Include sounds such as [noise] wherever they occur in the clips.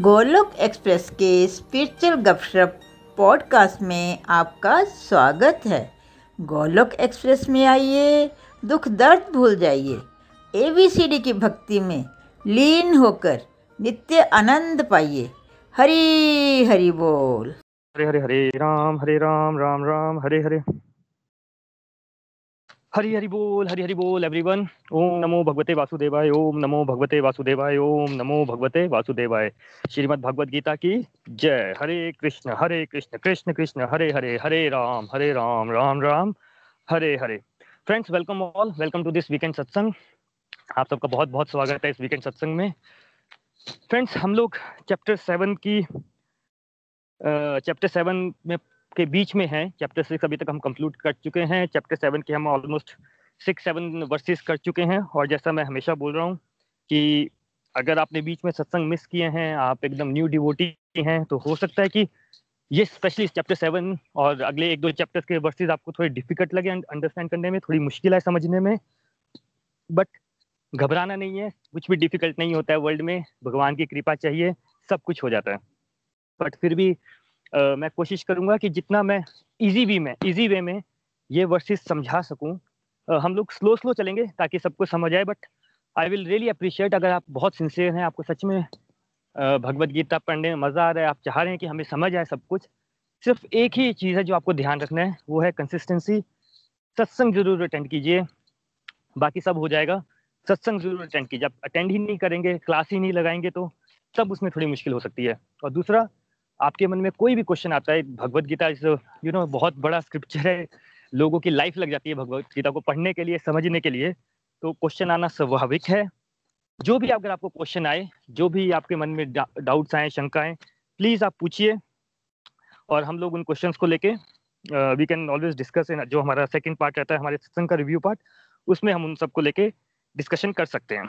Golok express के spiritual गपशप podcast में आपका स्वागत है। गोलोक एक्सप्रेस में आइए, दुख दर्द भूल जाइए। एबीसीडी की भक्ति में लीन होकर नित्य आनंद पाइए। हरी हरी बोल। हरे हरे हरे राम हरे राम राम राम, हरे हरे। हरि हरि बोल हरि हरि बोल एवरीवन ओम नमो भगवते वासुदेवाय, ओम नमो भगवते वासुदेवाय, ओम नमो भगवते वासुदेवाय। श्रीमद् भगवत गीता की जय। Hare Krishna Hare Krishna Krishna Krishna, Hare Hare Hare Ram Hare Ram Ram Ram, Hare Hare. Friends welcome all welcome to this weekend सत्संग आप सबका बहुत बहुत स्वागत है इस वीकेंड सत्संग में। फ्रेंड्स हम लोग चैप्टर सेवन की चैप्टर सेवन में के बीच में हैं। चैप्टर सिक्स अभी तक हम कंक्लूड कर चुके हैं। चैप्टर सेवन के हम ऑलमोस्ट सिक्स सेवन वर्सेस कर चुके हैं। और जैसा मैं हमेशा बोल रहा हूँ कि अगर आपने बीच में सत्संग मिस किए हैं, आप एकदम न्यू डिवोटी हैं तो हो सकता है कि ये स्पेशली चैप्टर सेवन और अगले एक दो चैप्टर्स के वर्सेस आपको थोड़े डिफ़िकल्ट लगे अंडरस्टैंड करने में, थोड़ी मुश्किल है समझने में। बट घबराना नहीं है, कुछ भी डिफ़िकल्ट नहीं होता है वर्ल्ड में। भगवान की कृपा चाहिए, सब कुछ हो जाता है। बट फिर भी मैं कोशिश करूँगा कि जितना मैं इजी वे में इजी वे में ये वर्सेस समझा सकूँ। uh, हम लोग स्लो स्लो चलेंगे ताकि सबको समझ आए but I will really appreciate अगर आप बहुत सिंसियर हैं आपको सच में भगवत गीता पढ़ने में मज़ा आ रहा है आप चाह रहे हैं कि हमें समझ आए सब कुछ सिर्फ़ एक ही चीज़ है जो आपको ध्यान रखना है वो है कंसिस्टेंसी सत्संग ज़रूर अटेंड कीजिए बाकी सब हो जाएगा। सत्संग ज़रूर अटेंड कीजिए। आप अटेंड ही नहीं करेंगे क्लास ही नहीं लगाएँगे तो तब उसमें थोड़ी मुश्किल हो सकती है। और दूसरा आपके मन में कोई भी क्वेश्चन आता है, भगवत गीता यू नो बहुत बड़ा स्क्रिप्चर है। लोगों की लाइफ लग जाती है भगवत गीता को पढ़ने के लिए, समझने के लिए। तो क्वेश्चन आना स्वाभाविक है। जो भी अगर आपको क्वेश्चन आए, जो भी आपके मन में डाउट्स आए शंकाएँ प्लीज़ आप पूछिए। और हम लोग उन क्वेश्चंस को लेके we can always discuss in जो हमारा सेकंड पार्ट रहता है, हमारे सत्संग का रिव्यू पार्ट उसमें हम उन सबको लेके डिस्कशन कर सकते हैं।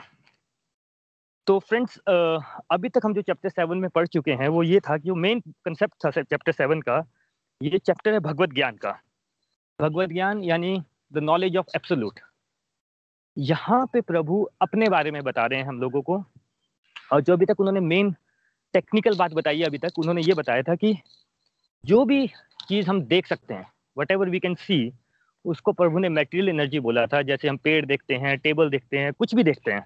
तो फ्रेंड्स अभी तक हम जो चैप्टर सेवन में पढ़ चुके हैं, वो ये था कि वो मेन कंसेप्ट था चैप्टर सेवन का, ये चैप्टर है भगवत ज्ञान का। भगवत ज्ञान यानी द नॉलेज ऑफ़ एब्सोल्यूट यहाँ पे प्रभु अपने बारे में बता रहे हैं हम लोगों को, और जो अभी तक उन्होंने मेन टेक्निकल बात बताई है अभी तक, उन्होंने ये बताया था कि जो भी चीज़ हम देख सकते हैं whatever we can see उसको प्रभु ने मेटेरियल एनर्जी बोला था, जैसे हम पेड़ देखते हैं टेबल देखते हैं, कुछ भी देखते हैं।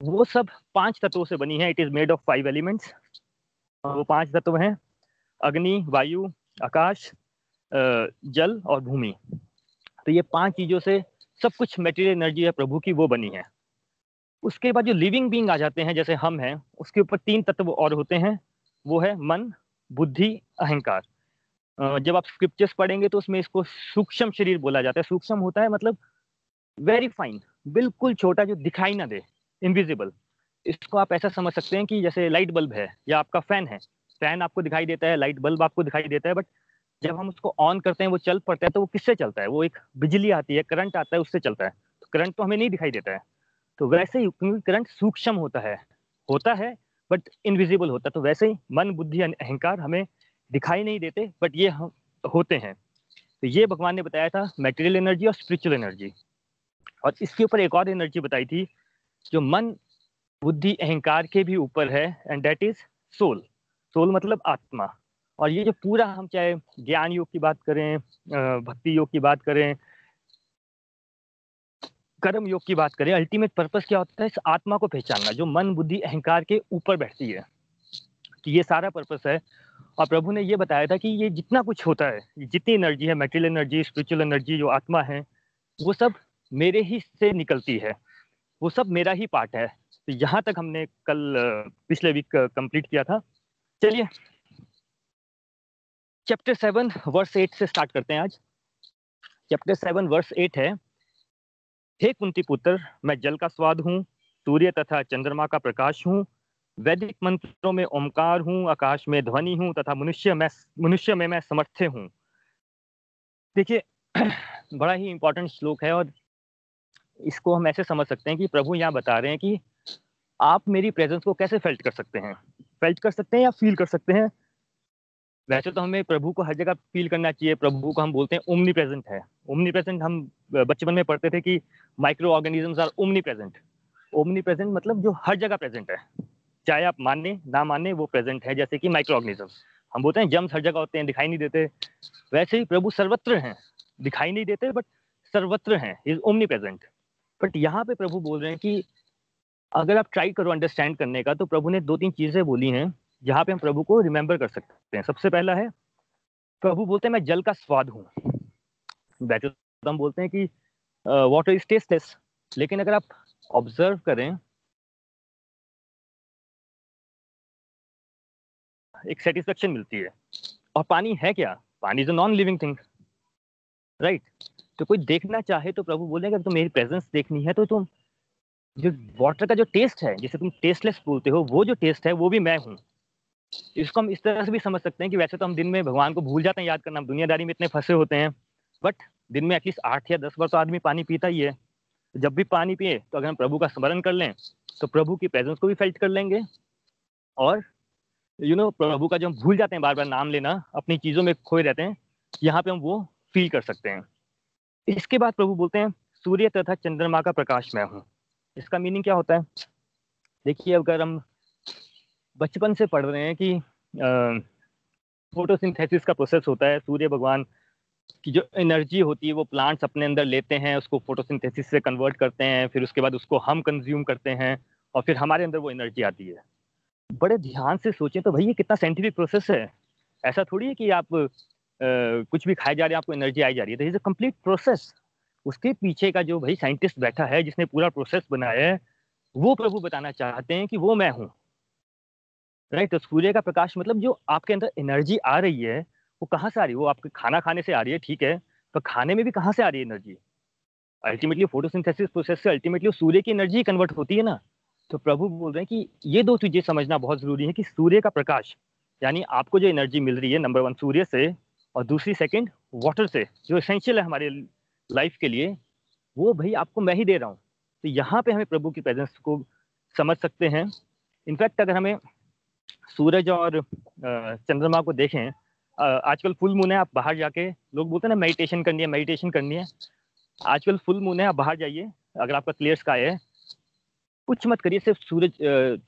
वो सब पाँच तत्वों से बनी है। It is made of five elements वो पाँच तत्व हैं। अग्नि, वायु, आकाश जल और भूमि। तो ये पाँच चीज़ों से सब कुछ मेटेरियल एनर्जी है, प्रभु की, वो बनी है। उसके बाद जो लिविंग बींग आ जाते हैं, जैसे हम हैं, उसके ऊपर तीन तत्व और होते हैं। वो है मन, बुद्धि, अहंकार। जब आप स्क्रिप्चर्स पढ़ेंगे तो उसमें इसको सूक्ष्म शरीर बोला जाता है। सूक्ष्म होता है मतलब वेरी फाइन बिल्कुल छोटा जो दिखाई ना दे। इनविजिबल इसको आप ऐसा समझ सकते हैं कि जैसे लाइट बल्ब है, या आपका फ़ैन है। फ़ैन आपको दिखाई देता है लाइट बल्ब आपको दिखाई देता है बट जब हम उसको ऑन करते हैं, वो चल पड़ता है तो वो किससे चलता है? वो एक बिजली आती है करंट आता है, उससे चलता है। तो करंट तो हमें नहीं दिखाई देता है। तो वैसे ही क्योंकि करंट सूक्ष्म होता है होता है बट इनविजिबल होता है। तो वैसे ही मन, बुद्धि अहंकार हमें दिखाई नहीं देते बट ये हम, होते हैं। तो ये भगवान ने बताया था मेटेरियल एनर्जी और स्पिरिचुअल एनर्जी और इसके ऊपर एक और एनर्जी बताई थी जो मन, बुद्धि, अहंकार के भी ऊपर है and that is soul soul मतलब आत्मा। और ये जो पूरा हम चाहे ज्ञान योग की बात करें भक्ति योग की बात करें, कर्म योग की बात करें अल्टीमेट पर्पस क्या होता है? इस आत्मा को पहचानना, जो मन, बुद्धि, अहंकार के ऊपर बैठती है। कि ये सारा पर्पस है। और प्रभु ने ये बताया था कि ये जितना कुछ होता है, जितनी एनर्जी है मेटेरियल एनर्जी स्पिरिचुअल एनर्जी जो आत्मा है, वो सब मेरे ही से निकलती है। वो सब मेरा ही पार्ट है। तो यहाँ तक हमने कल पिछले वीक कंप्लीट किया था। चलिए। चैप्टर सेवन वर्स एट से स्टार्ट करते हैं आज। चैप्टर सेवन वर्स एट है। हे कुंती पुत्र, मैं जल का स्वाद हूँ, सूर्य तथा चंद्रमा का प्रकाश हूँ, वैदिक मंत्रों में ओमकार हूँ, आकाश में ध्वनि हूँ तथा मनुष्य में मनुष्य में मैं समर्थ्य हूँ। देखिए, [clears throat] बड़ा ही इंपॉर्टेंट श्लोक है और इसको हम ऐसे समझ सकते हैं कि प्रभु यहाँ बता रहे हैं कि आप मेरी प्रेजेंस को कैसे फेल्ट कर सकते हैं? फेल्ट कर सकते हैं या फील कर सकते हैं? वैसे तो हमें प्रभु को हर जगह फील करना चाहिए। प्रभु को हम बोलते हैं उमनी प्रेजेंट है। ओमनी प्रेजेंट हम बचपन में पढ़ते थे कि microorganisms are omnipresent omnipresent मतलब जो हर जगह प्रेजेंट है। चाहे आप माने, ना माने, वो प्रेजेंट है, जैसे कि माइक्रो ऑर्गेनिज्म हम बोलते हैं जम्स हर जगह होते हैं, दिखाई नहीं देते। वैसे ही प्रभु सर्वत्र हैं। दिखाई नहीं देते बट सर्वत्र हैं। इज़ ओमनी प्रेजेंट बट यहाँ पे प्रभु बोल रहे हैं कि अगर आप ट्राई करो अंडरस्टैंड करने का तो प्रभु ने दो तीन चीज़ें बोली हैं जहाँ पे हम प्रभु को रिमेम्बर कर सकते हैं। सबसे पहला है, प्रभु बोलते हैं, मैं जल का स्वाद हूँ। हम बोलते हैं कि वाटर इज़ टेस्टलेस लेकिन अगर आप ऑब्ज़र्व करें, एक सेटिस्फेक्शन मिलती है। और पानी है क्या? Pani is a non living thing right तो कोई देखना चाहे तो प्रभु बोलेगा, अगर तो मेरी प्रेजेंस देखनी है तो तुम जो वाटर का जो टेस्ट है, जिसे तुम टेस्टलेस बोलते हो, वो जो टेस्ट है, वो भी मैं हूँ। इसको हम इस तरह से भी समझ सकते हैं कि वैसे तो हम दिन में भगवान को भूल जाते हैं याद करना दुनियादारी में इतने फंसे होते हैं। बट दिन में एटलीस्ट आठ या दस बार तो आदमी पानी पीता ही है। जब भी पानी पिए तो अगर हम प्रभु का स्मरण कर लें तो प्रभु की प्रेजेंस को भी फेल्ट कर लेंगे। और यू नो प्रभु का जो हम भूल जाते हैं, बार बार नाम लेना, अपनी चीज़ों में खोए रहते हैं, यहाँ पे हम वो फील कर सकते हैं। इसके बाद प्रभु बोलते हैं, सूर्य तथा चंद्रमा का प्रकाश मैं हूँ। इसका मीनिंग क्या होता है? देखिए, अगर हम बचपन से पढ़ रहे हैं कि फोटोसिंथेसिस का प्रोसेस होता है, सूर्य भगवान की जो एनर्जी होती है, वो प्लांट्स अपने अंदर लेते हैं, उसको फोटोसिंथेसिस से कन्वर्ट करते हैं, फिर उसके बाद उसको हम कंज्यूम करते हैं, और फिर हमारे अंदर वो एनर्जी आती है। बड़े ध्यान से सोचें तो भाई, ये कितना साइंटिफिक प्रोसेस है। ऐसा थोड़ी है कि आप कुछ भी खाए जा रहे हैं, आपको एनर्जी आई जा रही है। इज़ अ कंप्लीट प्रोसेस उसके पीछे का जो भाई साइंटिस्ट बैठा है, जिसने पूरा प्रोसेस बनाया है, वो प्रभु बताना चाहते हैं कि वो मैं हूँ। राइट तो सूर्य का प्रकाश मतलब जो आपके अंदर एनर्जी आ रही है, वो कहाँ से आ रही है? वो आपके खाना खाने से आ रही है, ठीक है, पर खाने में भी कहाँ से आ रही है एनर्जी अल्टीमेटली फोटोसिंथेसिस प्रोसेस से अल्टीमेटली सूर्य की एनर्जी कन्वर्ट होती है ना। तो प्रभु बोल रहे हैं कि ये दो चीज़ें समझना बहुत ज़रूरी है कि सूर्य का प्रकाश, यानी आपको जो एनर्जी मिल रही है नंबर वन सूर्य से और दूसरी सेकंड वाटर से, जो एसेंशियल है हमारे लाइफ के लिए, वो भाई आपको मैं ही दे रहा हूँ। तो यहाँ पे हमें प्रभु की प्रेजेंस को समझ सकते हैं। इनफैक्ट अगर हमें सूरज और चंद्रमा को देखें आजकल फुल मून है, आप बाहर जाके, लोग बोलते हैं ना मेडिटेशन करनी है मेडिटेशन करनी है। आजकल फुल मून है, आप बाहर जाइए, अगर आपका क्लियर स्काई है, कुछ मत करिए, सिर्फ़ सूरज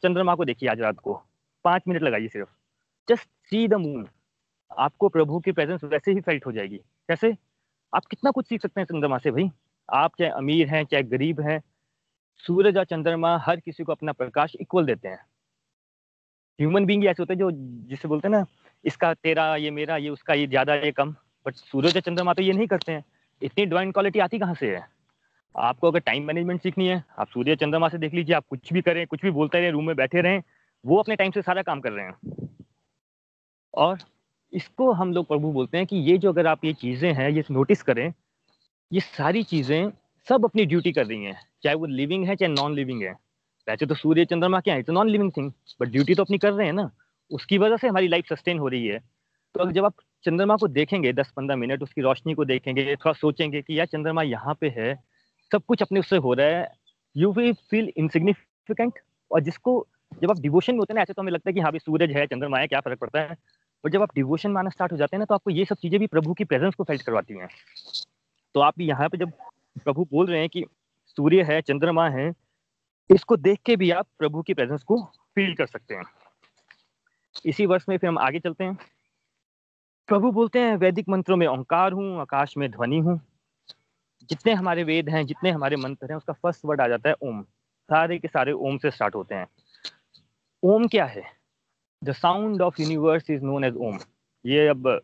चंद्रमा को देखिए आज रात को। पाँच मिनट लगाइए सिर्फ़। जस्ट सी द मून आपको प्रभु की प्रेजेंस वैसे ही फेल्ट हो जाएगी। कैसे? आप कितना कुछ सीख सकते हैं चंद्रमा से भाई। आप चाहे अमीर हैं, चाहे गरीब हैं, सूरज और चंद्रमा हर किसी को अपना प्रकाश इक्वल देते हैं। ह्यूमन बींग ऐसे होते हैं जो, जिसे बोलते हैं ना, इसका तेरा, ये मेरा, ये उसका, ये ज़्यादा, ये कम। बट सूरज और चंद्रमा तो ये नहीं करते हैं। इतनी ड्राइंग क्वालिटी आती कहाँ से है? आपको अगर टाइम मैनेजमेंट सीखनी है, आप सूर्य चंद्रमा से देख लीजिए, आप कुछ भी करें, कुछ भी बोलते रहे रूम में बैठे रहें, वो अपने टाइम से सारा काम कर रहे हैं। और इसको हम लोग प्रभु बोलते हैं कि ये जो अगर आप ये चीज़ें हैं, ये नोटिस करें, ये सारी चीज़ें सब अपनी ड्यूटी कर रही हैं, चाहे वो लिविंग है, चाहे नॉन लिविंग है। वैसे तो सूर्य, चंद्रमा क्या है तो non living thing but duty तो अपनी कर रहे हैं ना। उसकी वजह से हमारी लाइफ सस्टेन हो रही है। तो अगर जब आप चंद्रमा को देखेंगे दस पंद्रह मिनट उसकी रोशनी को देखेंगे, थोड़ा सोचेंगे कि यार चंद्रमा यहाँ पे है, सब कुछ अपने उससे हो रहा है यू वी फील इनसिग्निफिकेंट और जिसको जब आप डिवोशन में होते हैं ना, ऐसे तो हमें लगता है कि हाँ भाई सूरज है, चंद्रमा है, क्या फ़र्क पड़ता है? और जब आप डिवोशन माना स्टार्ट हो जाते हैं ना तो आपको ये सब चीज़ें भी प्रभु की प्रेजेंस को फेल्ट करवाती हैं। तो आप यहाँ पे जब प्रभु बोल रहे हैं कि सूर्य है, चंद्रमा है, इसको देख के भी आप प्रभु की प्रेजेंस को फील कर सकते हैं। इसी वर्ष में फिर हम आगे चलते हैं। प्रभु बोलते हैं, वैदिक मंत्रों में ओंकार हूँ, आकाश में ध्वनि हूँ। जितने हमारे वेद हैं, जितने हमारे मंत्र हैं, उसका फ़र्स्ट वर्ड आ जाता है ओम। सारे के सारे ओम से स्टार्ट होते हैं। ओम क्या है? The sound of universe is known as Om ये अब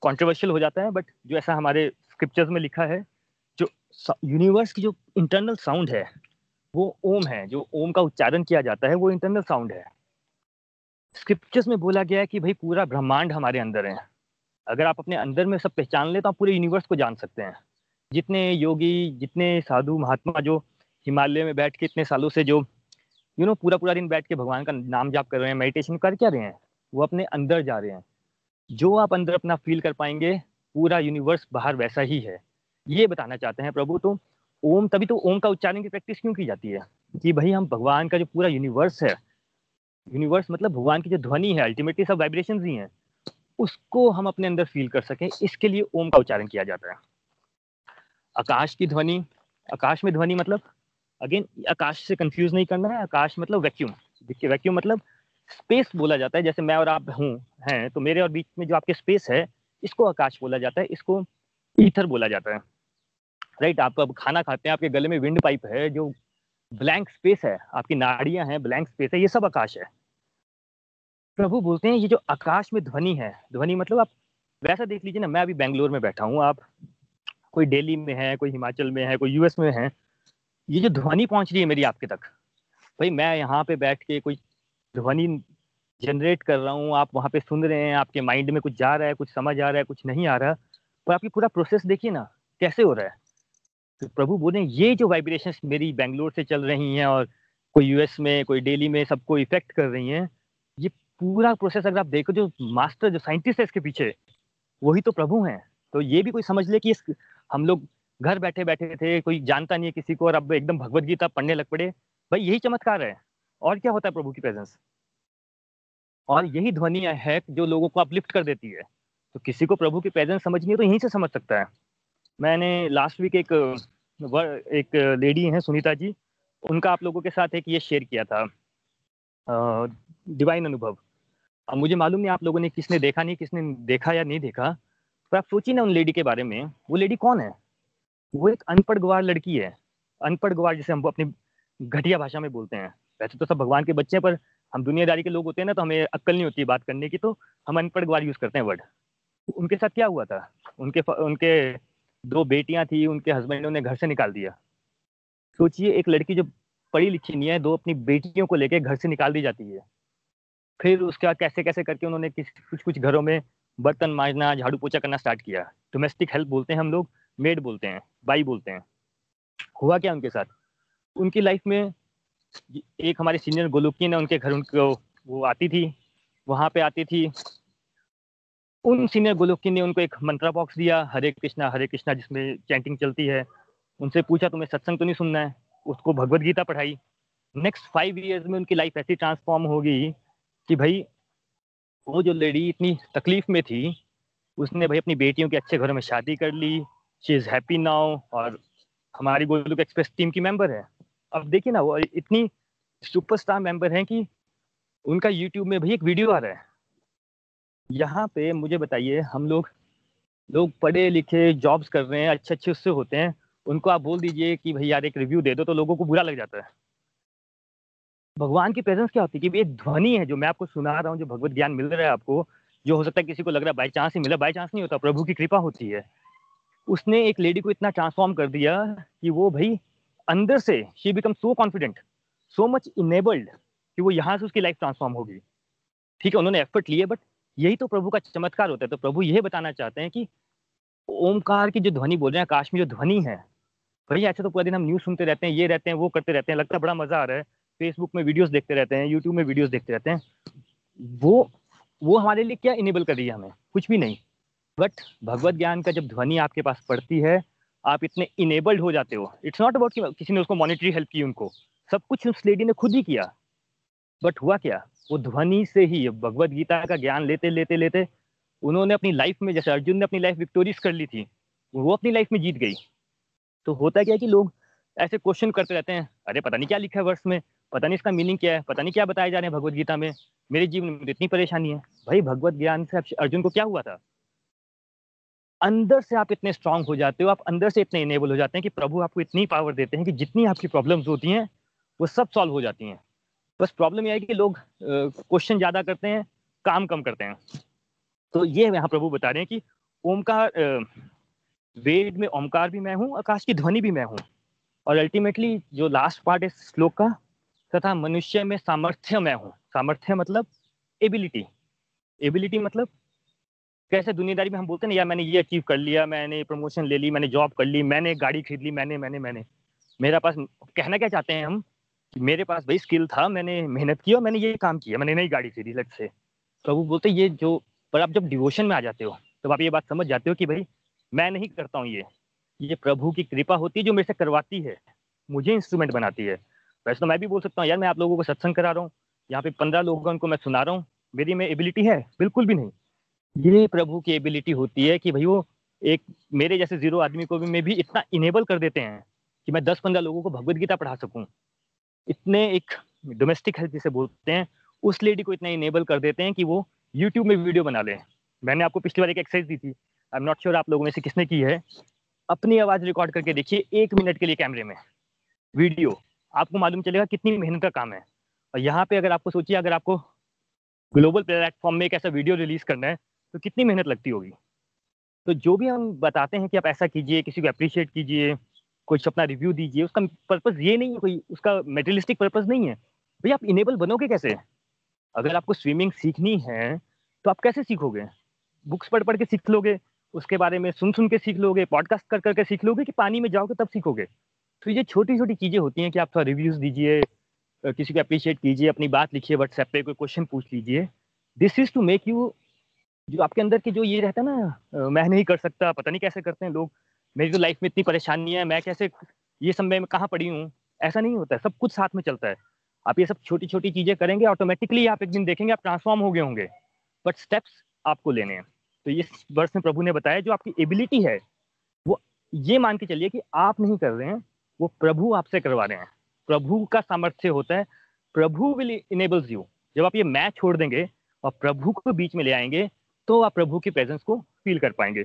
कॉन्ट्रोवर्शियल हो जाता है बट जो ऐसा हमारे स्क्रिप्चर्स में लिखा है, जो यूनिवर्स की जो इंटरनल साउंड है, वो ओम है। जो ओम का उच्चारण किया जाता है, वो इंटरनल साउंड है। स्क्रिप्चर्स में बोला गया है कि भाई पूरा ब्रह्मांड हमारे अंदर है। अगर आप अपने अंदर में सब पहचान ले तो आप पूरे यूनिवर्स को जान सकते हैं। जितने योगी, जितने साधु, महात्मा जो हिमालय में बैठ के इतने सालों से जो यू नो पूरा पूरा दिन बैठ के भगवान का नाम जाप कर रहे हैं मेडिटेशन कर क्या रहे हैं? वो अपने अंदर जा रहे हैं। जो आप अंदर अपना फील कर पाएँगे, पूरा यूनिवर्स बाहर वैसा ही है। ये बताना चाहते हैं प्रभु तो ओम, तभी तो ओम का उच्चारण की प्रैक्टिस क्यों की जाती है? कि भाई हम भगवान का जो पूरा यूनिवर्स है यूनिवर्स मतलब भगवान की जो ध्वनि है अल्टीमेटली सब वाइब्रेशन ही हैं, उसको हम अपने अंदर फील कर सकें, इसके लिए ओम का उच्चारण किया जाता है। आकाश की ध्वनि, आकाश में ध्वनि मतलब अगेन आकाश से कंफ्यूज नहीं करना है, आकाश मतलब वैक्यूम देखिए वैक्यूम मतलब स्पेस बोला जाता है, जैसे मैं और आप हूँ, हैं तो मेरे और बीच में जो आपके स्पेस है, इसको आकाश बोला जाता है, इसको ईथर बोला जाता है. राइट आप अब खाना खाते हैं, आपके गले में विंड पाइप है, जो ब्लैंक स्पेस है, आपकी नाड़ियाँ हैं ब्लैंक स्पेस है, ये सब आकाश है. प्रभु बोलते हैं, ये जो आकाश में ध्वनि है, ध्वनि मतलब आप वैसा देख लीजिए ना, मैं अभी बेंगलोर में बैठा हूँ, आप कोई दिल्ली में है, कोई हिमाचल में है, कोई यूएस में है ये जो ध्वनि पहुँच रही है मेरी आपके तक, भाई मैं यहाँ पे बैठ के कोई ध्वनि जनरेट कर रहा हूँ, आप वहाँ पे सुन रहे हैं, आपके माइंड में कुछ जा रहा है, कुछ समझ आ रहा है, कुछ नहीं आ रहा, पर आपकी पूरा प्रोसेस देखिए ना, कैसे हो रहा है? तो प्रभु बोले, ये जो वाइब्रेशंस मेरी बेंगलोर से चल रही हैं और कोई यूएस में, कोई डेली में सबको इफ़ेक्ट कर रही हैं, ये पूरा प्रोसेस अगर आप देखो, जो मास्टर जो साइंटिस्ट है इसके पीछे, वही तो प्रभु हैं। तो ये भी कोई समझ ले कि हम लोग घर बैठे बैठे थे, कोई जानता नहीं है किसी को और अब एकदम भगवत गीता पढ़ने लग पड़े। भाई, यही चमत्कार है। और क्या होता है प्रभु की प्रेजेंस और यही ध्वनि है जो लोगों को अपलिफ्ट कर देती है। तो किसी को प्रभु की प्रेजेंस समझनी है तो यहीं से समझ सकता है। मैंने लास्ट वीक एक एक लेडी हैं, सुनीता जी। उनका आप लोगों के साथ एक ये शेयर किया था। डिवाइन अनुभव। अब मुझे मालूम नहीं आप लोगों ने किसने देखा नहीं, किसने देखा या नहीं देखा, पर आप सोचिए ना उन लेडी के बारे में, वो लेडी कौन है? वो एक अनपढ़ गवार लड़की है। अनपढ़ गवार जिसे हम अपनी घटिया भाषा में बोलते हैं। वैसे तो सब भगवान के बच्चे हैं, पर हम दुनियादारी के लोग होते हैं ना तो हमें अक्ल नहीं होती बात करने की तो हम अनपढ़ गवार यूज़ करते हैं वर्ड उनके साथ क्या हुआ था? उनके उनके दो बेटियाँ थी, उनके हस्बैंड ने उन्हें घर से निकाल दिया। सोचिए, एक लड़की जो पढ़ी लिखी नहीं है, दो अपनी बेटियों को लेकर घर से निकाल दी जाती है। फिर उसके बाद कैसे कैसे करके उन्होंने कुछ कुछ घरों में बर्तन मांजना झाड़ू पोछा करना स्टार्ट किया। डोमेस्टिक हेल्प बोलते हैं हम लोग मेड बोलते हैं, बाई बोलते हैं। हुआ क्या उनके साथ? उनकी लाइफ में एक हमारे सीनियर गोलुकी है, उनके घर उनको वो आती थी, वहाँ पे आती थी। उन सीनियर गोलोकी ने उनको एक मंत्रा बॉक्स दिया, हरे कृष्णा हरे कृष्णा, जिसमें चैंटिंग चलती है। उनसे पूछा, तुम्हें सत्संग तो नहीं सुनना है? उसको भगवत गीता पढ़ाई। नेक्स्ट फाइव ईयर्स में उनकी लाइफ ऐसी ट्रांसफॉर्म होगी कि भाई, वो जो लेडी इतनी तकलीफ़ में थी, उसने भाई अपनी बेटियों के अच्छे घरों में शादी कर ली शी इज़ हैप्पी नाउ और हमारी गोलुक एक्सप्रेस टीम की मेंबर है। अब देखिए ना, वो इतनी सुपरस्टार मेंबर हैं कि उनका यूट्यूब में भी एक वीडियो आ रहा है। यहाँ पे मुझे बताइए, हम लोग लोग पढ़े लिखे जॉब्स कर रहे हैं अच्छे अच्छे उससे होते हैं। उनको आप बोल दीजिए कि भाई यार एक रिव्यू दे दो तो लोगों को बुरा लग जाता है। भगवान की प्रेजेंस क्या होती है कि एक ध्वनि है जो मैं आपको सुना रहा हूँ, जो भगवत ज्ञान मिल रहा है आपको, जो हो सकता है किसी को लग रहा है बाई चांस ही मिला बाई चांस नहीं होता, प्रभु की कृपा होती है। उसने एक लेडी को इतना ट्रांसफॉर्म कर दिया कि वो भाई अंदर से she become so confident so much enabled कि वो यहाँ से उसकी लाइफ ट्रांसफॉर्म होगी। ठीक है, उन्होंने एफर्ट लिए बट यही तो प्रभु का चमत्कार होता है। तो प्रभु यह बताना चाहते हैं कि ओमकार की जो ध्वनि बोल रहे हैं, आकाश में जो ध्वनि है, भाई अच्छा तो पूरा दिन हम न्यूज़ सुनते रहते हैं, ये रहते हैं, वो करते रहते हैं, लगता है बड़ा मज़ा आ रहा है। फेसबुक में वीडियोस देखते रहते हैं यूट्यूब में वीडियोस देखते रहते हैं। वो वो हमारे लिए क्या इनेबल कर रही है हमें? कुछ भी नहीं। बट भगवत ज्ञान का जब ध्वनि आपके पास पड़ती है, आप इतने इनेबल्ड हो जाते हो। इट्स नॉट अबाउट कि किसी ने उसको मॉनिटरी हेल्प की उनको। सब कुछ उस लेडी ने खुद ही किया। बट हुआ क्या? वो ध्वनि से ही भगवत गीता का ज्ञान लेते लेते लेते उन्होंने अपनी लाइफ में, जैसे अर्जुन ने अपनी लाइफ विक्टोरियस कर ली थी, वो अपनी लाइफ में जीत गई। तो होता क्या कि लोग ऐसे क्वेश्चन करते रहते हैं, अरे, पता नहीं क्या लिखा है वर्ष में, पता नहीं इसका मीनिंग क्या है, पता नहीं क्या बताया जा रहे हैं भगवत गीता में, मेरे जीवन में तो इतनी परेशानी है। भाई, भगवत ज्ञान से अर्जुन को क्या हुआ था? अंदर से आप इतने स्ट्रांग हो जाते हो, आप अंदर से इतने इनेबल हो जाते हैं कि प्रभु आपको इतनी पावर देते हैं कि जितनी आपकी प्रॉब्लम्स होती हैं, वो सब सॉल्व हो जाती हैं। बस प्रॉब्लम यह है कि लोग क्वेश्चन ज़्यादा करते हैं, काम कम करते हैं। तो ये यहाँ प्रभु बता रहे हैं कि ओमकार वेद में ओमकार भी मैं हूँ, आकाश की ध्वनि भी मैं हूँ। और अल्टीमेटली जो लास्ट पार्ट है श्लोक का, तथा मनुष्य में सामर्थ्य मैं हूँ। सामर्थ्य मतलब एबिलिटी एबिलिटी मतलब कैसे दुनियादारी में हम बोलते हैं यार, मैंने ये अचीव कर लिया, मैंने प्रमोशन ले ली, मैंने जॉब कर ली, मैंने गाड़ी खरीद ली, मैंने मैंने मैंने। मेरा पास कहना क्या चाहते हैं हम? कि मेरे पास भाई स्किल था, मैंने मेहनत की और मैंने ये काम किया, मैंने नई गाड़ी खरीदी लट से तो वो बोलते ये जो, पर आप जब डिवोशन में आ जाते हो तो आप ये बात समझ जाते हो कि भाई, मैं नहीं करता हूँ ये। ये प्रभु की कृपा होती है जो मेरे से करवाती है, मुझे इंस्ट्रूमेंट बनाती है। वैसे तो मैं भी बोल सकता हूँ, यार, मैं आप लोगों को सत्संग करा रहा हूँ, यहाँ पे पंद्रह लोगों उनको मैं सुना रहा हूँ, मेरी में एबिलिटी है? बिल्कुल भी नहीं। ये प्रभु की एबिलिटी होती है कि भाई वो एक मेरे जैसे ज़ीरो आदमी को भी मैं भी इतना इनेबल कर देते हैं कि मैं दस पंद्रह लोगों को भगवत गीता पढ़ा सकूँ। इतने एक डोमेस्टिक हेल्थ जिसे बोलते हैं, उस लेडी को इतना इनेबल कर देते हैं कि वो यूट्यूब में वीडियो बना लें। मैंने आपको पिछली बार एक एक्सरसाइज दी थी। आई एम नॉट श्योर आप लोगों में से किसने की है। अपनी आवाज़ रिकॉर्ड करके देखिए, एक मिनट के लिए कैमरे में। वीडियो आपको मालूम चलेगा कितनी मेहनत का काम है। और यहाँ पे अगर आपको सोचिए, अगर आपको ग्लोबल प्लेटफॉर्म में एक ऐसा वीडियो रिलीज़ करना है तो कितनी मेहनत लगती होगी? तो जो भी हम बताते हैं कि आप ऐसा कीजिए, किसी को अप्रिशिएट कीजिए, कुछ अपना रिव्यू दीजिए, उसका पर्पज ये नहीं है कोई, उसका मेटेरियलिस्टिक पर्पज नहीं है। भाई आप इनेबल बनोगे कैसे? अगर आपको स्विमिंग सीखनी है तो आप कैसे सीखोगे? बुक्स पढ़ पढ़ के सीख लोगे, उसके बारे में सुन सुन के सीख लोगे पॉडकास्ट कर करके सीख लोगे कि पानी में जाओगे तब सीखोगे? तो ये छोटी छोटी चीज़ें होती हैं कि आप थोड़ा रिव्यूज़ दीजिए किसी को अप्रिशिएट कीजिए, अपनी बात लिखिए व्हाट्सएप पे कोई क्वेश्चन पूछ लीजिए। This is to make you जो आपके अंदर के जो ये रहता है ना मैं नहीं कर सकता, पता नहीं कैसे करते हैं लोग। मेरी तो लाइफ में इतनी परेशानी है, मैं कैसे, ये सब मैं कहाँ पड़ी हूँ? ऐसा नहीं होता है, सब कुछ साथ में चलता है। आप ये सब छोटी छोटी चीज़ें करेंगे ऑटोमेटिकली आप एक दिन देखेंगे, आप ट्रांसफॉर्म हो गए होंगे। बट स्टेप्स आपको लेने हैं। तो इस वर्ष में प्रभु ने बताया, जो आपकी एबिलिटी है, वो ये मान के चलिए कि आप नहीं कर रहे हैं, वो प्रभु आपसे करवा रहे हैं। प्रभु का सामर्थ्य होता है, प्रभु विल इनेबल्स यू जब आप ये मैच छोड़ देंगे और प्रभु को बीच में ले आएँगे तो आप प्रभु की प्रेजेंस को फील कर पाएँगे।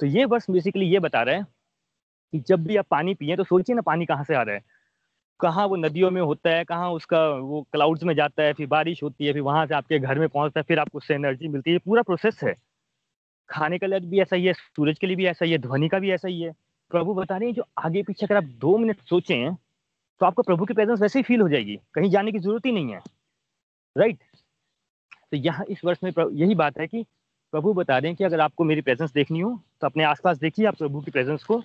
तो ये वर्ष बेसिकली ये बता रहा है कि जब भी आप पानी पिए तो सोचिए ना पानी कहाँ से आ रहा है। कहाँ वो नदियों में होता है, कहाँ उसका वो क्लाउड्स में जाता है, फिर बारिश होती है, फिर वहाँ से आपके घर में पहुँचता है, फिर आपको उससे एनर्जी मिलती है। पूरा प्रोसेस है। खाने के लिए भी ऐसा ही है, सूरज के लिए भी ऐसा ही है, ध्वनि का भी ऐसा ही है। प्रभु बता रहे हैं, जो आगे पीछे अगर आप दो मिनट सोचें तो आपको प्रभु की प्रेजेंस वैसे ही फील हो जाएगी। कहीं जाने की ज़रूरत ही नहीं है। राइट तो यहाँ इस वर्ष में यही बात है कि प्रभु बता रहे हैं कि अगर आपको मेरी प्रेजेंस देखनी हो तो अपने आसपास देखिए, आप प्रभु की प्रेजेंस को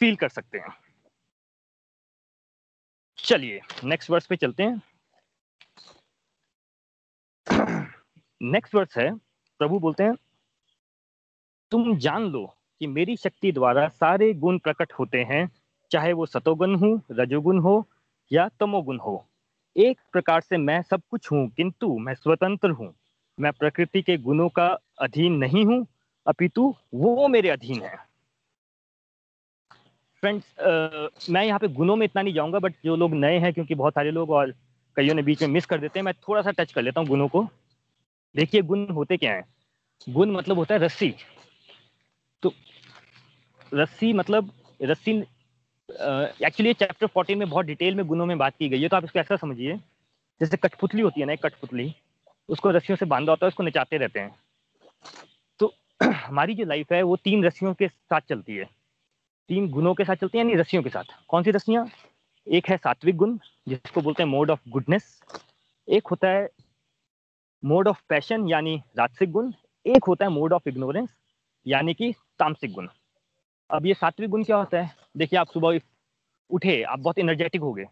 फील कर सकते हैं। चलिए नेक्स्ट वर्स पे चलते हैं। नेक्स्ट वर्स है, प्रभु बोलते हैं, तुम जान लो कि मेरी शक्ति द्वारा सारे गुण प्रकट होते हैं, चाहे वो सतोगुण हो, रजोगुण हो, या तमोगुण हो। एक प्रकार से मैं सब कुछ हूँ, किंतु मैं स्वतंत्र हूँ। मैं प्रकृति के गुणों का अधीन नहीं हूँ, अपितु वो मेरे अधीन है। फ्रेंड्स मैं यहाँ पे गुणों में इतना नहीं जाऊँगा बट जो लोग नए हैं, क्योंकि बहुत सारे लोग और कईयों ने बीच में मिस कर देते हैं, मैं थोड़ा सा टच कर लेता हूँ गुणों को। देखिए, गुण होते क्या हैं? गुण मतलब होता है रस्सी। तो रस्सी मतलब रस्सी एक्चुअली चैप्टर फोर्टीन में बहुत डिटेल में गुणों में बात की गई है तो आप इसको ऐसा समझिए। जैसे कठपुतली होती है ना, एक कठपुतली। उसको रस्सियों से बांधा होता है, उसको नचाते रहते हैं। तो [clears throat] हमारी जो लाइफ है, वो तीन रस्सियों के साथ चलती है। तीन गुणों के साथ चलती है, यानी रस्सियों के साथ। कौन सी रस्सियाँ? एक है सात्विक गुण, जिसको बोलते हैं मोड ऑफ़ गुडनेस एक होता है मोड ऑफ़ पैशन यानी राजसिक गुण। एक होता है मोड ऑफ़ इग्नोरेंस यानी कि तामसिक गुण। अब ये सात्विक गुण क्या होता है? देखिए, आप सुबह उठे, आप बहुत एनर्जेटिक हो गए।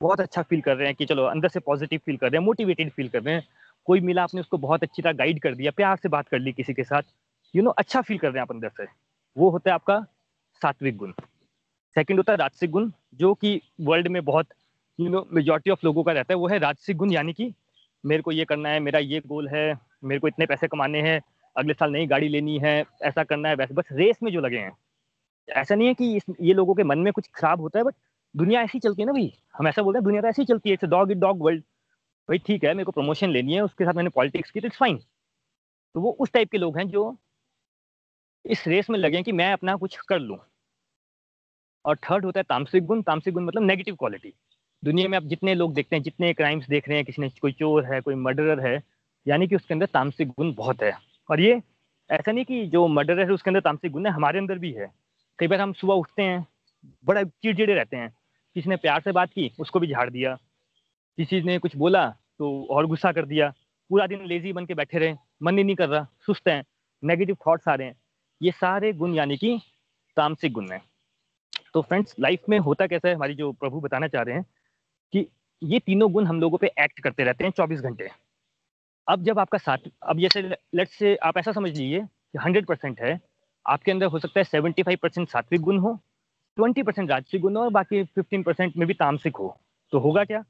बहुत अच्छा फील कर रहे हैं कि चलो, अंदर से पॉजिटिव फील कर रहे हैं मोटिवेटेड फील कर रहे हैं। कोई मिला आपने उसको बहुत अच्छी तरह गाइड कर दिया प्यार से बात कर ली किसी के साथ यू you नो know, अच्छा फील कर रहे हैं आप अंदर से। वो होता है आपका सात्विक गुण। सेकंड होता है राजसिक गुण जो कि वर्ल्ड में बहुत यू नो मेजोरिटी ऑफ़ लोगों का रहता है। वो है राजसिक गुण यानी कि मेरे को ये करना है मेरा ये गोल है मेरे को इतने पैसे कमाने हैं अगले साल नई गाड़ी लेनी है ऐसा करना है वैसे बस रेस में जो लगे हैं। ऐसा नहीं है कि इस ये लोगों के मन में कुछ खराब होता है बट दुनिया ऐसी चलती है ना भाई। हम ऐसा बोलते हैं दुनिया तो ऐसी चलती है it's dog it dog world भाई ठीक है, मेरे को प्रमोशन लेनी है, उसके साथ मैंने पॉलिटिक्स की तो इट्स फाइन तो वो उस टाइप के लोग हैं जो इस रेस में लगे कि मैं अपना कुछ कर लूँ। और थर्ड होता है तामसिक गुण। तामसिक गुण मतलब नेगेटिव क्वालिटी दुनिया में आप जितने लोग देखते हैं, जितने क्राइम्स देख रहे हैं, किसी ने कोई चोर है, कोई मर्डरर है, यानी कि उसके अंदर तामसिक गुण बहुत है। और ये ऐसा नहीं कि जो मर्डरर है, उसके अंदर तामसिक गुण है, हमारे अंदर भी है। कई बार हम सुबह उठते हैं, बड़ा चिड़चिड़े रहते हैं। किसी ने प्यार से बात की, उसको भी झाड़ दिया। किसी ने कुछ बोला तो और गुस्सा कर दिया। पूरा दिन लेजी बन के बैठे रहे, मन ही नहीं कर रहा, सुस्त हैं नेगेटिव थॉट्स आ रहे हैं। ये सारे गुण यानी कि तामसिक गुण हैं। तो फ्रेंड्स लाइफ में होता कैसा है, हमारी जो प्रभु बताना चाह रहे हैं कि ये तीनों गुण हम लोगों पे एक्ट करते रहते हैं चौबीस घंटे। अब जब आपका साथ अब जैसे लेट से आप ऐसा समझ लीजिए कि हंड्रेड परसेंट है, आपके अंदर हो सकता है सेवेंटी फाइव परसेंट सात्विक गुण हो ट्वेंटी परसेंट राजसिक गुण हो और बाकी फिफ्टीन परसेंट में भी तामसिक हो। तो होगा क्या?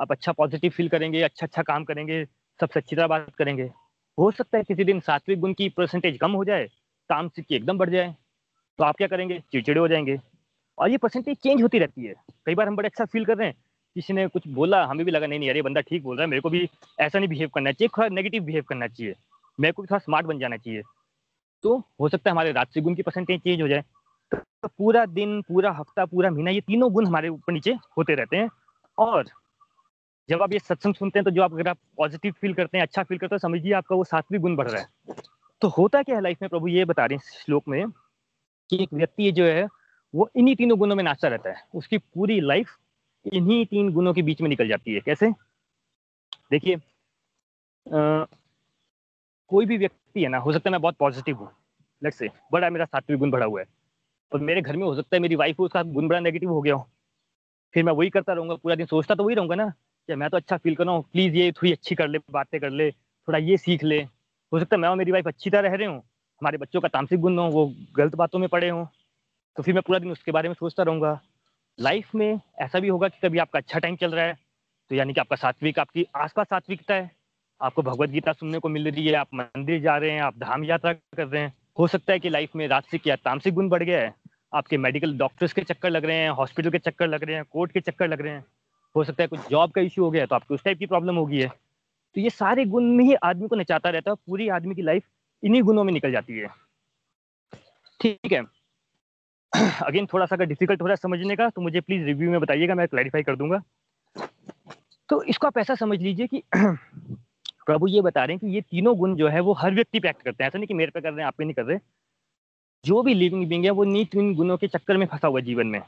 आप अच्छा पॉजिटिव फील करेंगे अच्छा अच्छा काम करेंगे, सबसे अच्छी तरह बात करेंगे। हो सकता है किसी दिन सात्विक गुण की परसेंटेज कम हो जाए, तामसिक की एकदम बढ़ जाए तो आप क्या करेंगे? चिड़चिड़े हो जाएँगे। और ये परसेंटेज चेंज होती रहती है। कई बार हम बड़े अच्छा फील कर रहे हैं। किसी ने कुछ बोला, हमें भी लगा, नहीं नहीं, अरे, बंदा ठीक बोल रहा है, मेरे को भी ऐसा नहीं बिहेव करना चाहिए, थोड़ा नेगेटिव बिहेव करना चाहिए। मेरे को भी थोड़ा स्मार्ट बन जाना चाहिए। तो हो सकता है हमारे राजसी गुण की परसेंटेज चेंज हो जाए। तो पूरा दिन, पूरा हफ़्ता, पूरा महीना, ये तीनों गुण हमारे ऊपर नीचे होते रहते हैं। और जब आप ये सत्संग सुनते हैं तो जो आप अगर आप पॉजिटिव फील करते हैं अच्छा फील करते हैं समझिए आपका वो सातवीं गुण बढ़ रहा है। तो होता क्या है लाइफ में, प्रभु ये बता रहे हैं श्लोक में कि एक व्यक्ति जो है, वो इन्हीं तीनों गुणों में नाचता रहता है। उसकी पूरी लाइफ इन्हीं तीन गुणों के बीच में निकल जाती है। कैसे? देखिए कोई भी व्यक्ति है ना, हो सकता है मैं बहुत पॉजिटिव हूँ लेट से बड़ा मेरा सात्विक गुण बढ़ा हुआ है, और मेरे घर में हो सकता है मेरी वाइफ उसका गुण बड़ा नेगेटिव हो गया हो। फिर मैं वही करता रहूँगा, पूरा दिन सोचता तो वही रहूँगा ना। कि मैं तो अच्छा फील कर रहा हूँ प्लीज़ ये थोड़ी अच्छी कर ले, बातें कर ले, थोड़ा ये सीख ले। हो सकता है मैं और मेरी वाइफ अच्छी तरह रह रहे हूँ, हमारे बच्चों का तामसिक गुण हो, वो गलत बातों में पड़े हों तो फिर मैं पूरा दिन उसके बारे में सोचता रहूँगा। लाइफ में ऐसा भी होगा कि कभी आपका अच्छा टाइम चल रहा है तो यानी कि आपका सात्विक, आपकी आसपास सात्विकता है। आपको भगवत गीता सुनने को मिल रही है, आप मंदिर जा रहे हैं, आप धाम यात्रा कर रहे हैं। हो सकता है कि लाइफ में राजसिक या तामसिक गुण बढ़ गया है, आपके मेडिकल डॉक्टर्स के चक्कर लग रहे हैं हॉस्पिटल के चक्कर लग रहे हैं कोर्ट के चक्कर लग रहे हैं। हो सकता है कुछ जॉब का इश्यू हो गया तो आपको उस टाइप की प्रॉब्लम होगी है। तो ये सारे गुण में ही आदमी को नचाता रहता है पूरी आदमी की लाइफ इन्हीं गुणों में निकल जाती है। ठीक है। अगेन थोड़ा सा अगर डिफ़िकल्ट हो रहा है समझने का तो मुझे प्लीज़ रिव्यू में बताइएगा, मैं क्लैरिफाई कर दूँगा। तो इसको आप ऐसा समझ लीजिए कि [clears throat] प्रभु ये बता रहे हैं कि ये तीनों गुण जो है, वो हर व्यक्ति पे एक्ट करते हैं। ऐसा नहीं कि मेरे पे कर रहे हैं, आप पे नहीं कर रहे। जो भी लिविंग बींग है, वो नी तीन गुणों के चक्कर में फंसा हुआ जीवन में।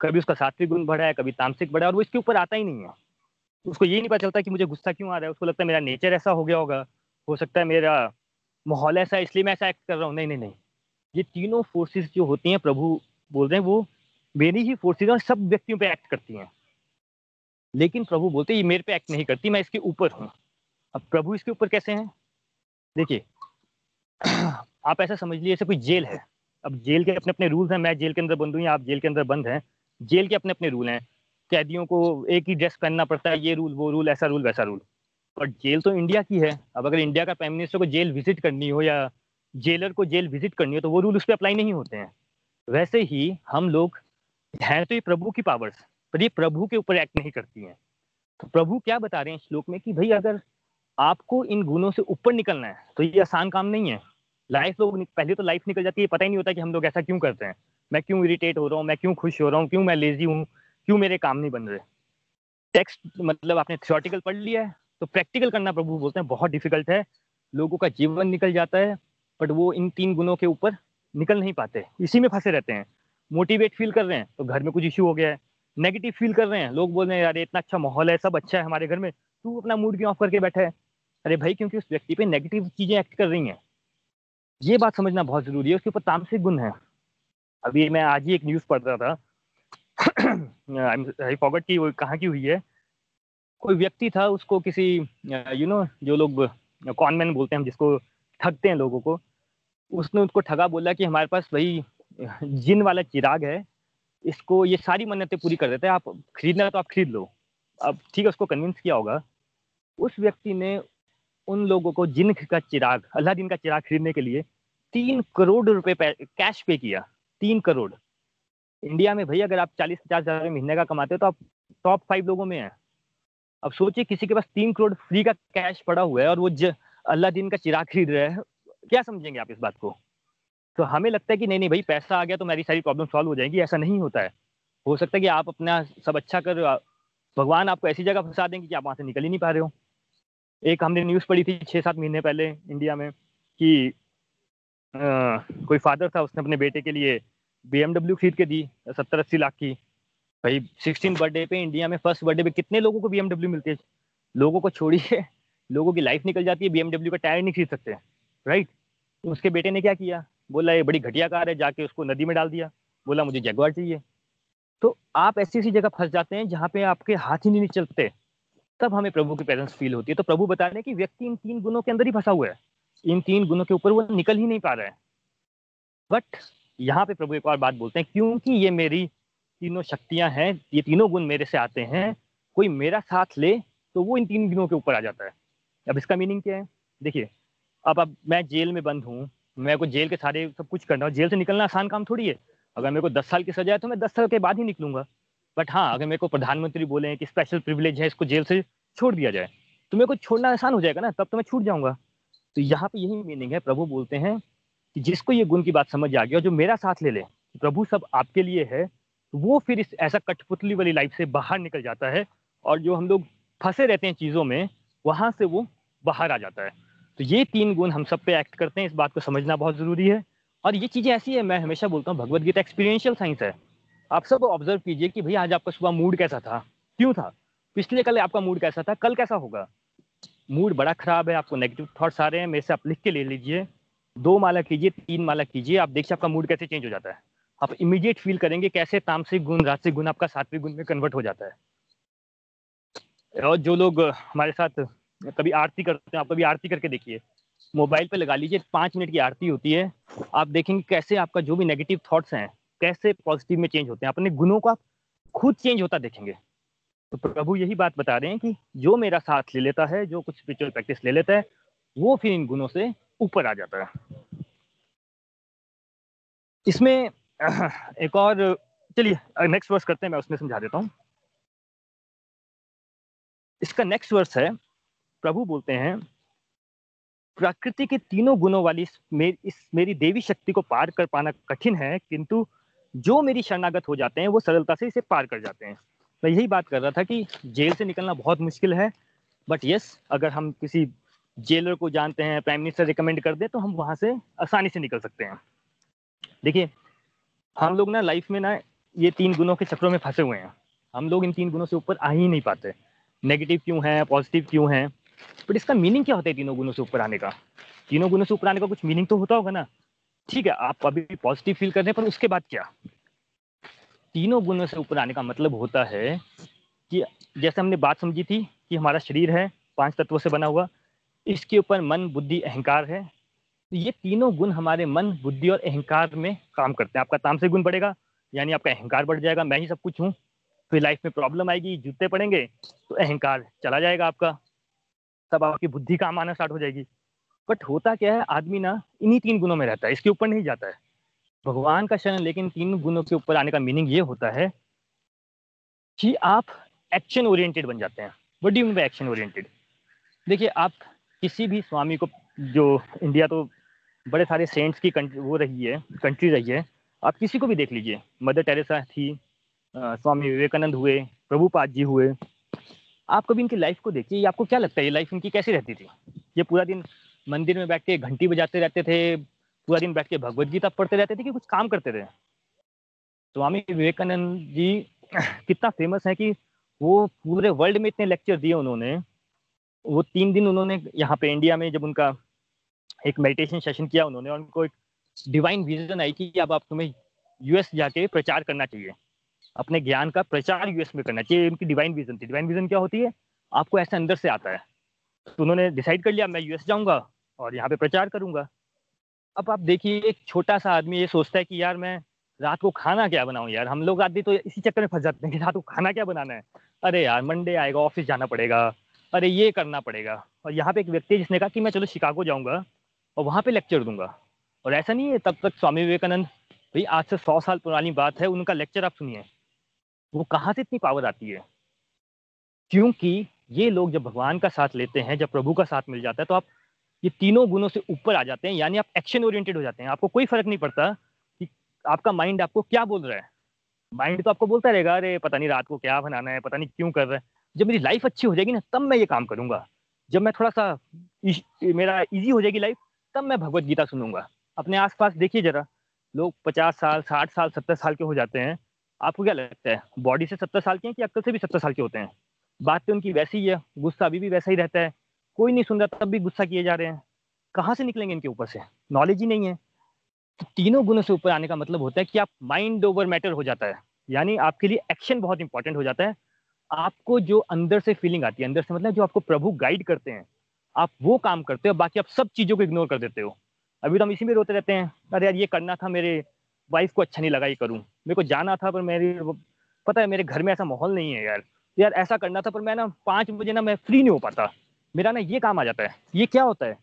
कभी उसका सात्विक गुण बढ़ा है, कभी तामसिक बढ़ा है, और वो इसके ऊपर आता ही नहीं है। उसको ये नहीं पता चलता कि मुझे गुस्सा क्यों आ रहा है, उसको लगता है मेरा नेचर ऐसा हो गया होगा, हो सकता है मेरा माहौल ऐसा इसलिए मैं ऐसा एक्ट कर रहा हूँ। नहीं नहीं नहीं। ये तीनों फोर्सेस जो होती हैं, प्रभु बोल रहे हैं, वो मेरी ही फोर्सेज और सब व्यक्तियों पे एक्ट करती हैं। लेकिन प्रभु बोलते हैं, ये मेरे पे एक्ट नहीं करती, मैं इसके ऊपर हूँ। अब प्रभु इसके ऊपर कैसे हैं? देखिए, आप ऐसा समझ लीजिए, जैसे कोई जेल है। अब जेल के अपने अपने रूल्स हैं, मैं जेल के अंदर बंद हूँ या आप जेल के अंदर बंद हैं जेल के अपने अपने रूल हैं। कैदियों को एक ही ड्रेस पहनना पड़ता है, ये रूल वो रूल ऐसा रूल वैसा रूल और जेल तो इंडिया की है। अब अगर इंडिया का प्राइम मिनिस्टर को जेल विज़िट करनी हो या जेलर को जेल विज़िट करनी हो तो वो रूल उस पर अप्लाई नहीं होते हैं। वैसे ही हम लोग हैं तो ये प्रभु की पावर्स पर ये प्रभु के ऊपर एक्ट नहीं करती हैं। तो प्रभु क्या बता रहे हैं श्लोक में कि भाई अगर आपको इन गुणों से ऊपर निकलना है तो ये आसान काम नहीं है। लाइफ लोग पहले तो लाइफ निकल जाती है, पता ही नहीं होता कि हम लोग ऐसा क्यों करते हैं। मैं क्यों इरिटेट हो रहा हूँ? मैं क्यों खुश हो रहा हूँ? क्यों मैं लेजी हूँ? क्यों मेरे काम नहीं बन रहे? टेक्स्ट मतलब आपने थियोटिकल पढ़ लिया है तो प्रैक्टिकल करना प्रभु बोलते हैं, बहुत डिफ़िकल्ट है। लोगों का जीवन निकल जाता है बट वो इन तीन गुणों के ऊपर निकल नहीं पाते। इसी में फंसे रहते हैं। मोटिवेट फील कर रहे हैं तो घर में कुछ इश्यू हो गया है। नेगेटिव फील कर रहे हैं, लोग बोल रहे हैं, यार इतना अच्छा माहौल है, सब अच्छा है हमारे घर में। तू अपना मूड क्यों ऑफ़ करके बैठा है? अरे भाई, क्योंकि उस व्यक्ति पे नेगेटिव चीज़ें एक्ट कर रही हैं। ये बात समझना बहुत ज़रूरी है, उसके ऊपर तामसिक गुण है। अभी मैं आज ही एक न्यूज़ पढ़ रहा था। आई फॉरगट की वो कहाँ की हुई है। कोई व्यक्ति था, उसको किसी यू नो जो लोग कॉनमैन बोलते हैं जिसको ठगते हैं लोगों को, उसने उसको ठगा, बोला कि हमारे पास वही जिन वाला चिराग है, इसको ये सारी मन्नतें पूरी कर देते हैं, आप खरीदना तो आप खरीद लो। अब ठीक है, उसको कन्विंस किया होगा। उस व्यक्ति ने उन लोगों को जिन का चिराग, अल्लाह दिन का चिराग खरीदने के लिए तीन करोड़ रुपए कैश पे किया। तीन करोड़। इंडिया में भैया अगर आप चालीस पचास हज़ार महीने का कमाते हो तो आप टॉप फाइव लोगों में हैं। अब सोचिए किसी के पास तीन करोड़ फ्री का कैश पड़ा हुआ है और वो अल्लाह दिन का चिराग खरीद रहे हैं, क्या समझेंगे आप इस बात को? तो हमें लगता है कि नहीं नहीं भाई, पैसा आ गया तो मेरी सारी प्रॉब्लम सॉल्व हो जाएगी, ऐसा नहीं होता है। हो सकता है कि आप अपना सब अच्छा कर, भगवान आपको ऐसी जगह फंसा देंगे कि आप वहाँ से निकल ही नहीं पा रहे हो। एक हमने न्यूज़ पढ़ी थी छः सात महीने पहले इंडिया में कि कोई फादर था उसने अपने बेटे के लिए बीएमडब्ल्यू खरीद के दी, सत्तर अस्सी लाख की। भाई सिक्सटीन बर्थडे पे इंडिया में फ़र्स्ट बर्थडे पे कितने लोगों को बीएमडब्ल्यू मिलती है? लोगों को छोड़िए, लोगों की लाइफ निकल जाती है बीएमडब्ल्यू का टायर नहीं खरीद सकते राइट उसके बेटे ने क्या किया? बोला, ये बड़ी घटिया कार है, जाके उसको नदी में डाल दिया। बोला, मुझे जगवार चाहिए। तो आप ऐसी ऐसी जगह फंस जाते हैं जहाँ पे आपके हाथ ही नहीं चलते। तब हमें प्रभु की प्रेजेंस फील होती है। तो प्रभु बता रहे हैं कि व्यक्ति इन तीन गुणों के अंदर ही फंसा हुआ है। इन तीन गुणों के ऊपर वो निकल ही नहीं पा रहा है। बट यहाँ पे प्रभु एक और बात बोलते हैं, क्योंकि ये मेरी तीनों शक्तियाँ हैं, ये तीनों गुण मेरे से आते हैं, कोई मेरा साथ ले तो वो इन तीन गुणों के ऊपर आ जाता है। अब इसका मीनिंग क्या है? देखिए, अब अब मैं जेल में बंद हूँ, मैं को जेल के सारे सब कुछ करना, जेल से निकलना आसान काम थोड़ी है। अगर मेरे को दस साल की सजा है तो मैं दस साल के बाद ही निकलूँगा। बट हाँ अगर मेरे को प्रधानमंत्री बोले कि स्पेशल प्रिविलेज है, इसको जेल से छोड़ दिया जाए तो मेरे को छोड़ना आसान हो जाएगा ना, तब तो मैं छूट जाऊँगा। तो यहाँ पे यही मीनिंग है, प्रभु बोलते हैं कि जिसको ये गुण की बात समझ आ गया जो मेरा साथ ले ले प्रभु सब आपके लिए है तो वो फिर इस ऐसा कठपुतली वाली लाइफ से बाहर निकल जाता है और जो हम लोग फंसे रहते हैं चीज़ों में, वहाँ से वो बाहर आ जाता है। तो ये तीन गुण हम सब पे एक्ट करते हैं, इस बात को समझना बहुत ज़रूरी है। और ये चीज़ें ऐसी है, मैं हमेशा बोलता हूँ भगवदगीता एक्सपीरियंशियल साइंस है। आप सब ऑब्ज़र्व कीजिए कि भैया आज आपका सुबह मूड कैसा था, क्यों था? पिछले कल आपका मूड कैसा था, कल कैसा होगा? मूड बड़ा खराब है, आपको नेगेटिव थॉट्स आ रहे हैं, मेरे से आप लिख के ले लीजिए। दो माला कीजिए, तीन माला कीजिए, आप देखिए आपका मूड कैसे चेंज हो जाता है। आप इमीडिएट फील करेंगे कैसे तामसिक गुण राजसिक गुण आपका सात्विक गुण में कन्वर्ट हो जाता है। और जो लोग हमारे साथ कभी आरती करते हैं, आप कभी आरती करके देखिए। मोबाइल पे लगा लीजिए, पाँच मिनट की आरती होती है। आप देखेंगे कैसे आपका जो भी नेगेटिव थॉट्स हैं, कैसे पॉजिटिव में चेंज होते हैं। अपने गुणों का खुद चेंज होता देखेंगे। तो प्रभु यही बात बता रहे हैं कि जो मेरा साथ ले लेता है जो कुछ स्पिरिचुअल प्रैक्टिस ले लेता है वो फिर इन गुणों से ऊपर आ जाता है। इसमें [clears throat] एक और चलिए नेक्स्ट वर्स करते हैं मैं उसमें समझा देता हूँ। इसका नेक्स्ट वर्स है प्रभु बोलते हैं प्रकृति के तीनों गुणों वाली इस, मेरी, इस मेरी देवी शक्ति को पार कर पाना कठिन है किंतु जो मेरी शरणागत हो जाते हैं वो सरलता से इसे पार कर जाते हैं। मैं यही बात कर रहा था कि जेल से निकलना बहुत मुश्किल है बट यस अगर हम किसी जेलर को जानते हैं प्राइम मिनिस्टर रिकमेंड कर दे तो हम वहाँ से आसानी से निकल सकते हैं। देखिए, हम लोग ना लाइफ में ना ये तीन गुणों के चक्रों में फंसे हुए हैं। हम लोग इन तीन गुणों से ऊपर आ ही नहीं पाते। नेगेटिव क्यों है पॉजिटिव क्यों है? बट इसका मीनिंग क्या होता है तीनों गुणों से ऊपर आने का? तीनों गुणों से ऊपर आने का कुछ मीनिंग तो होता होगा ना। ठीक है, आप अभी पॉजिटिव फील कर रहे हैं, पर उसके बाद क्या? तीनों गुणों से ऊपर आने का मतलब होता है कि जैसे हमने बात समझी थी कि हमारा शरीर है, पाँच तत्वों से बना हुआ, इसके ऊपर मन, बुद्धि, अहंकार है। तो ये तीनों गुण हमारे मन, बुद्धि और अहंकार में काम करते हैं। आपका तामसिक गुण बढ़ेगा, यानी आपका अहंकार बढ़ जाएगा। मैं ही सब कुछ हूँ, फिर लाइफ में प्रॉब्लम आएगी, जूते पड़ेंगे तो अहंकार चला जाएगा आपका। तब आपकी बुद्धि काम आना स्टार्ट हो जाएगी। बट होता क्या है, आदमी ना इन्हीं तीन गुणों में रहता है, इसके ऊपर नहीं जाता है। भगवान का शरण लेकिन तीन गुणों के ऊपर आने का मीनिंग ये होता है कि आप एक्शन ओरिएंटेड बन जाते हैं। What do mean action oriented देखिए, आप किसी भी स्वामी को, जो इंडिया तो बड़े सारे सेंट्स की कंट्री वो रही है कंट्री रही है, आप किसी को भी देख लीजिए। मदर टेरेसा थी स्वामी विवेकानंद हुए, प्रभुपाद जी हुए। आप कभी इनकी लाइफ को देखिए आपको क्या लगता है? ये लाइफ इनकी कैसी रहती थी? ये पूरा दिन मंदिर में बैठ के घंटी बजाते रहते थे पूरा दिन बैठ के भगवत गीता पढ़ते रहते थे कि कुछ काम करते थे। स्वामी विवेकानंद जी, [clears throat] कितना फ़ेमस है कि वो पूरे वर्ल्ड में इतने लेक्चर दिए उन्होंने। वो तीन दिन उन्होंने यहाँ पे इंडिया में जब उनका एक मेडिटेशन सेशन किया, उन्होंने और उनको एक डिवाइन विजन आई कि अब आप तुम्हें यूएस जाके प्रचार करना चाहिए। अपने ज्ञान का प्रचार यूएस में करना चाहिए। उनकी डिवाइन विजन थी। डिवाइन विजन क्या होती है? आपको ऐसे अंदर से आता है। तो उन्होंने डिसाइड कर लिया, मैं यूएस जाऊँगा और यहाँ पे प्रचार करूँगा। अब आप देखिए, एक छोटा सा आदमी ये सोचता है कि यार मैं रात को खाना क्या बनाऊँ यार? हम लोग आदमी तो इसी चक्कर में फंस जाते हैं कि रात को खाना क्या बनाना है? अरे यार मंडे आएगा, ऑफ़िस जाना पड़ेगा। अरे ये करना पड़ेगा। और यहाँ पे एक व्यक्ति जिसने कहा कि मैं चलो शिकागो जाऊँगा और वहाँ पे लेक्चर दूँगा। और ऐसा नहीं है, तब तक स्वामी विवेकानंद, भाई आज से सौ साल पुरानी बात है, उनका लेक्चर आप सुनिए। वो कहाँ से इतनी पावर आती है? क्योंकि ये लोग जब भगवान का साथ लेते हैं, जब प्रभु का साथ मिल जाता है तो आप ये तीनों गुणों से ऊपर आ जाते हैं, यानी आप एक्शन ओरिएंटेड हो जाते हैं। आपको कोई फ़र्क नहीं पड़ता कि आपका माइंड आपको क्या बोल रहा है। माइंड तो आपको बोलता रहेगा, अरे, पता नहीं रात को क्या बनाना है, पता नहीं क्यों कर रहा है। जब मेरी लाइफ अच्छी हो जाएगी ना, तब मैं ये काम करूँगा। जब मैं थोड़ा सा मेरा इजी हो जाएगी लाइफ तब मैं भगवत गीता सुनूँगा। अपने आसपास देखिए जरा, लोग पचास साल, साठ साल, सत्तर साल के हो जाते हैं। आपको क्या लगता है बॉडी से सत्तर साल के हैं कि अक्ल से भी सत्तर साल के होते हैं? बात तो उनकी वैसी ही है, गुस्सा अभी भी वैसा ही रहता है। कोई नहीं सुन रहा, तब भी गुस्सा किए जा रहे हैं। कहाँ से निकलेंगे इनके ऊपर से? नॉलेज ही नहीं है। तो तीनों गुणों से ऊपर आने का मतलब होता है कि आप माइंड ओवर मैटर हो जाता है। यानी आपके लिए एक्शन बहुत इंपॉर्टेंट हो जाता है। आपको जो अंदर से फीलिंग आती है, अंदर से मतलब जो आपको प्रभु गाइड करते हैं, आप वो काम करते हो, बाकी आप सब चीज़ों को इग्नोर कर देते हो। अभी तो हम इसी में रोते रहते हैं, अरे यार, ये करना था, मेरे वाइफ को अच्छा नहीं लगा ये करूँ। मेरे को जाना था, पर मेरी पता है, मेरे घर में ऐसा माहौल नहीं है यार। यार, ऐसा करना था, पर मैं ना पाँच बजे ना मैं फ्री नहीं हो पाता। मेरा ना ये काम आ जाता है। ये क्या होता है?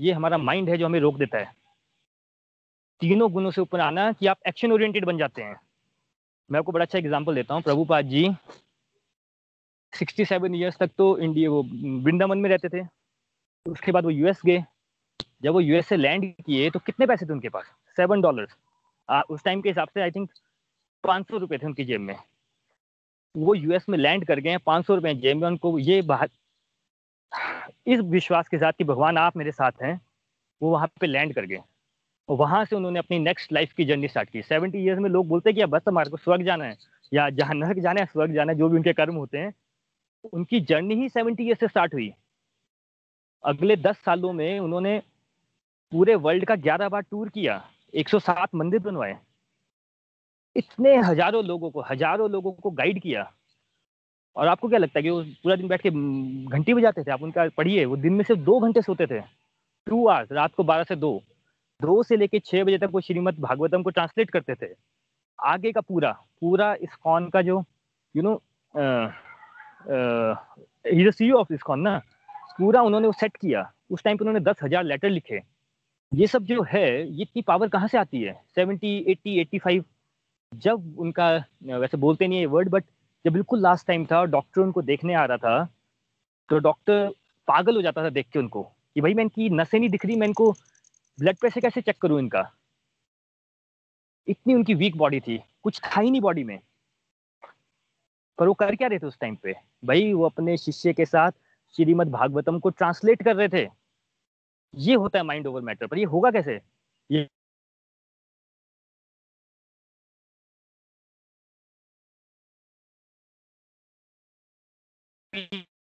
ये हमारा माइंड है जो हमें रोक देता है। तीनों गुणों से ऊपर आना कि आप एक्शन ओरिएंटेड बन जाते हैं। मैं आपको बड़ा अच्छा एग्ज़ाम्पल देता हूँ। Prabhupada ji sixty seven years तक तो इंडिया वो वृंदावन में रहते थे। उसके बाद वो यूएस गए। जब वो यूएस से लैंड किए तो कितने पैसे थे उनके पास? सेवन डॉलर उस टाइम के हिसाब से आई थिंक पाँच सौ रुपये थे उनकी जेब में। वो यूएस में लैंड कर गए हैं। पाँच सौ रुपये जेब में। उनको ये बात इस विश्वास के साथ कि भगवान आप मेरे साथ हैं, वो वहाँ पे लैंड कर गए। और वहाँ से उन्होंने अपनी नेक्स्ट लाइफ की जर्नी स्टार्ट की। सेवेंटी ईयर्स में लोग बोलते हैं कि बस हमारे को स्वर्ग जाना है, या जहाँ नरक जाना है, स्वर्ग जाना है, जो भी उनके कर्म होते हैं, उनकी जर्नी ही सेवेंटी ईयर्स से स्टार्ट हुई। अगले दस सालों में उन्होंने पूरे वर्ल्ड का ग्यारह बार टूर किया 107 मंदिर बनवाए। इतने हज़ारों लोगों को, हज़ारों लोगों को गाइड किया। और आपको क्या लगता है कि वो पूरा दिन बैठ के घंटी बजाते थे? आप उनका पढ़िए, वो दिन में सिर्फ़ दो घंटे सोते थे। टू आवर्स रात को बारह से दो। दो से लेके छः बजे तक वो श्रीमद भागवतम को ट्रांसलेट करते थे। आगे का पूरा पूरा इस्कॉन का जो यू नो ही सी ऑफ़ इस्कॉन ना? पूरा उन्होंने वो सेट किया। उस टाइम पे उन्होंने दस हज़ार लेटर लिखे। ये सब जो है, ये इतनी पावर कहाँ से आती है? सेवेंटी एट्टी एट्टी फाइव जब उनका, वैसे बोलते नहीं है वर्ड बट जब बिल्कुल लास्ट टाइम था डॉक्टर उनको देखने आ रहा था तो डॉक्टर पागल हो जाता था देख के उनको कि भाई मैं इनकी नसें नहीं दिख रही, मैं इनको ब्लड प्रेशर कैसे चेक करूँ इनका? इतनी उनकी वीक बॉडी थी, कुछ था ही नहीं बॉडी में। पर वो कर क्या रहे थे उस टाइम पे? भाई वो अपने शिष्य के साथ श्रीमद भागवतम को ट्रांसलेट कर रहे थे। ये होता है माइंड ओवर मैटर पर ये होगा कैसे? ये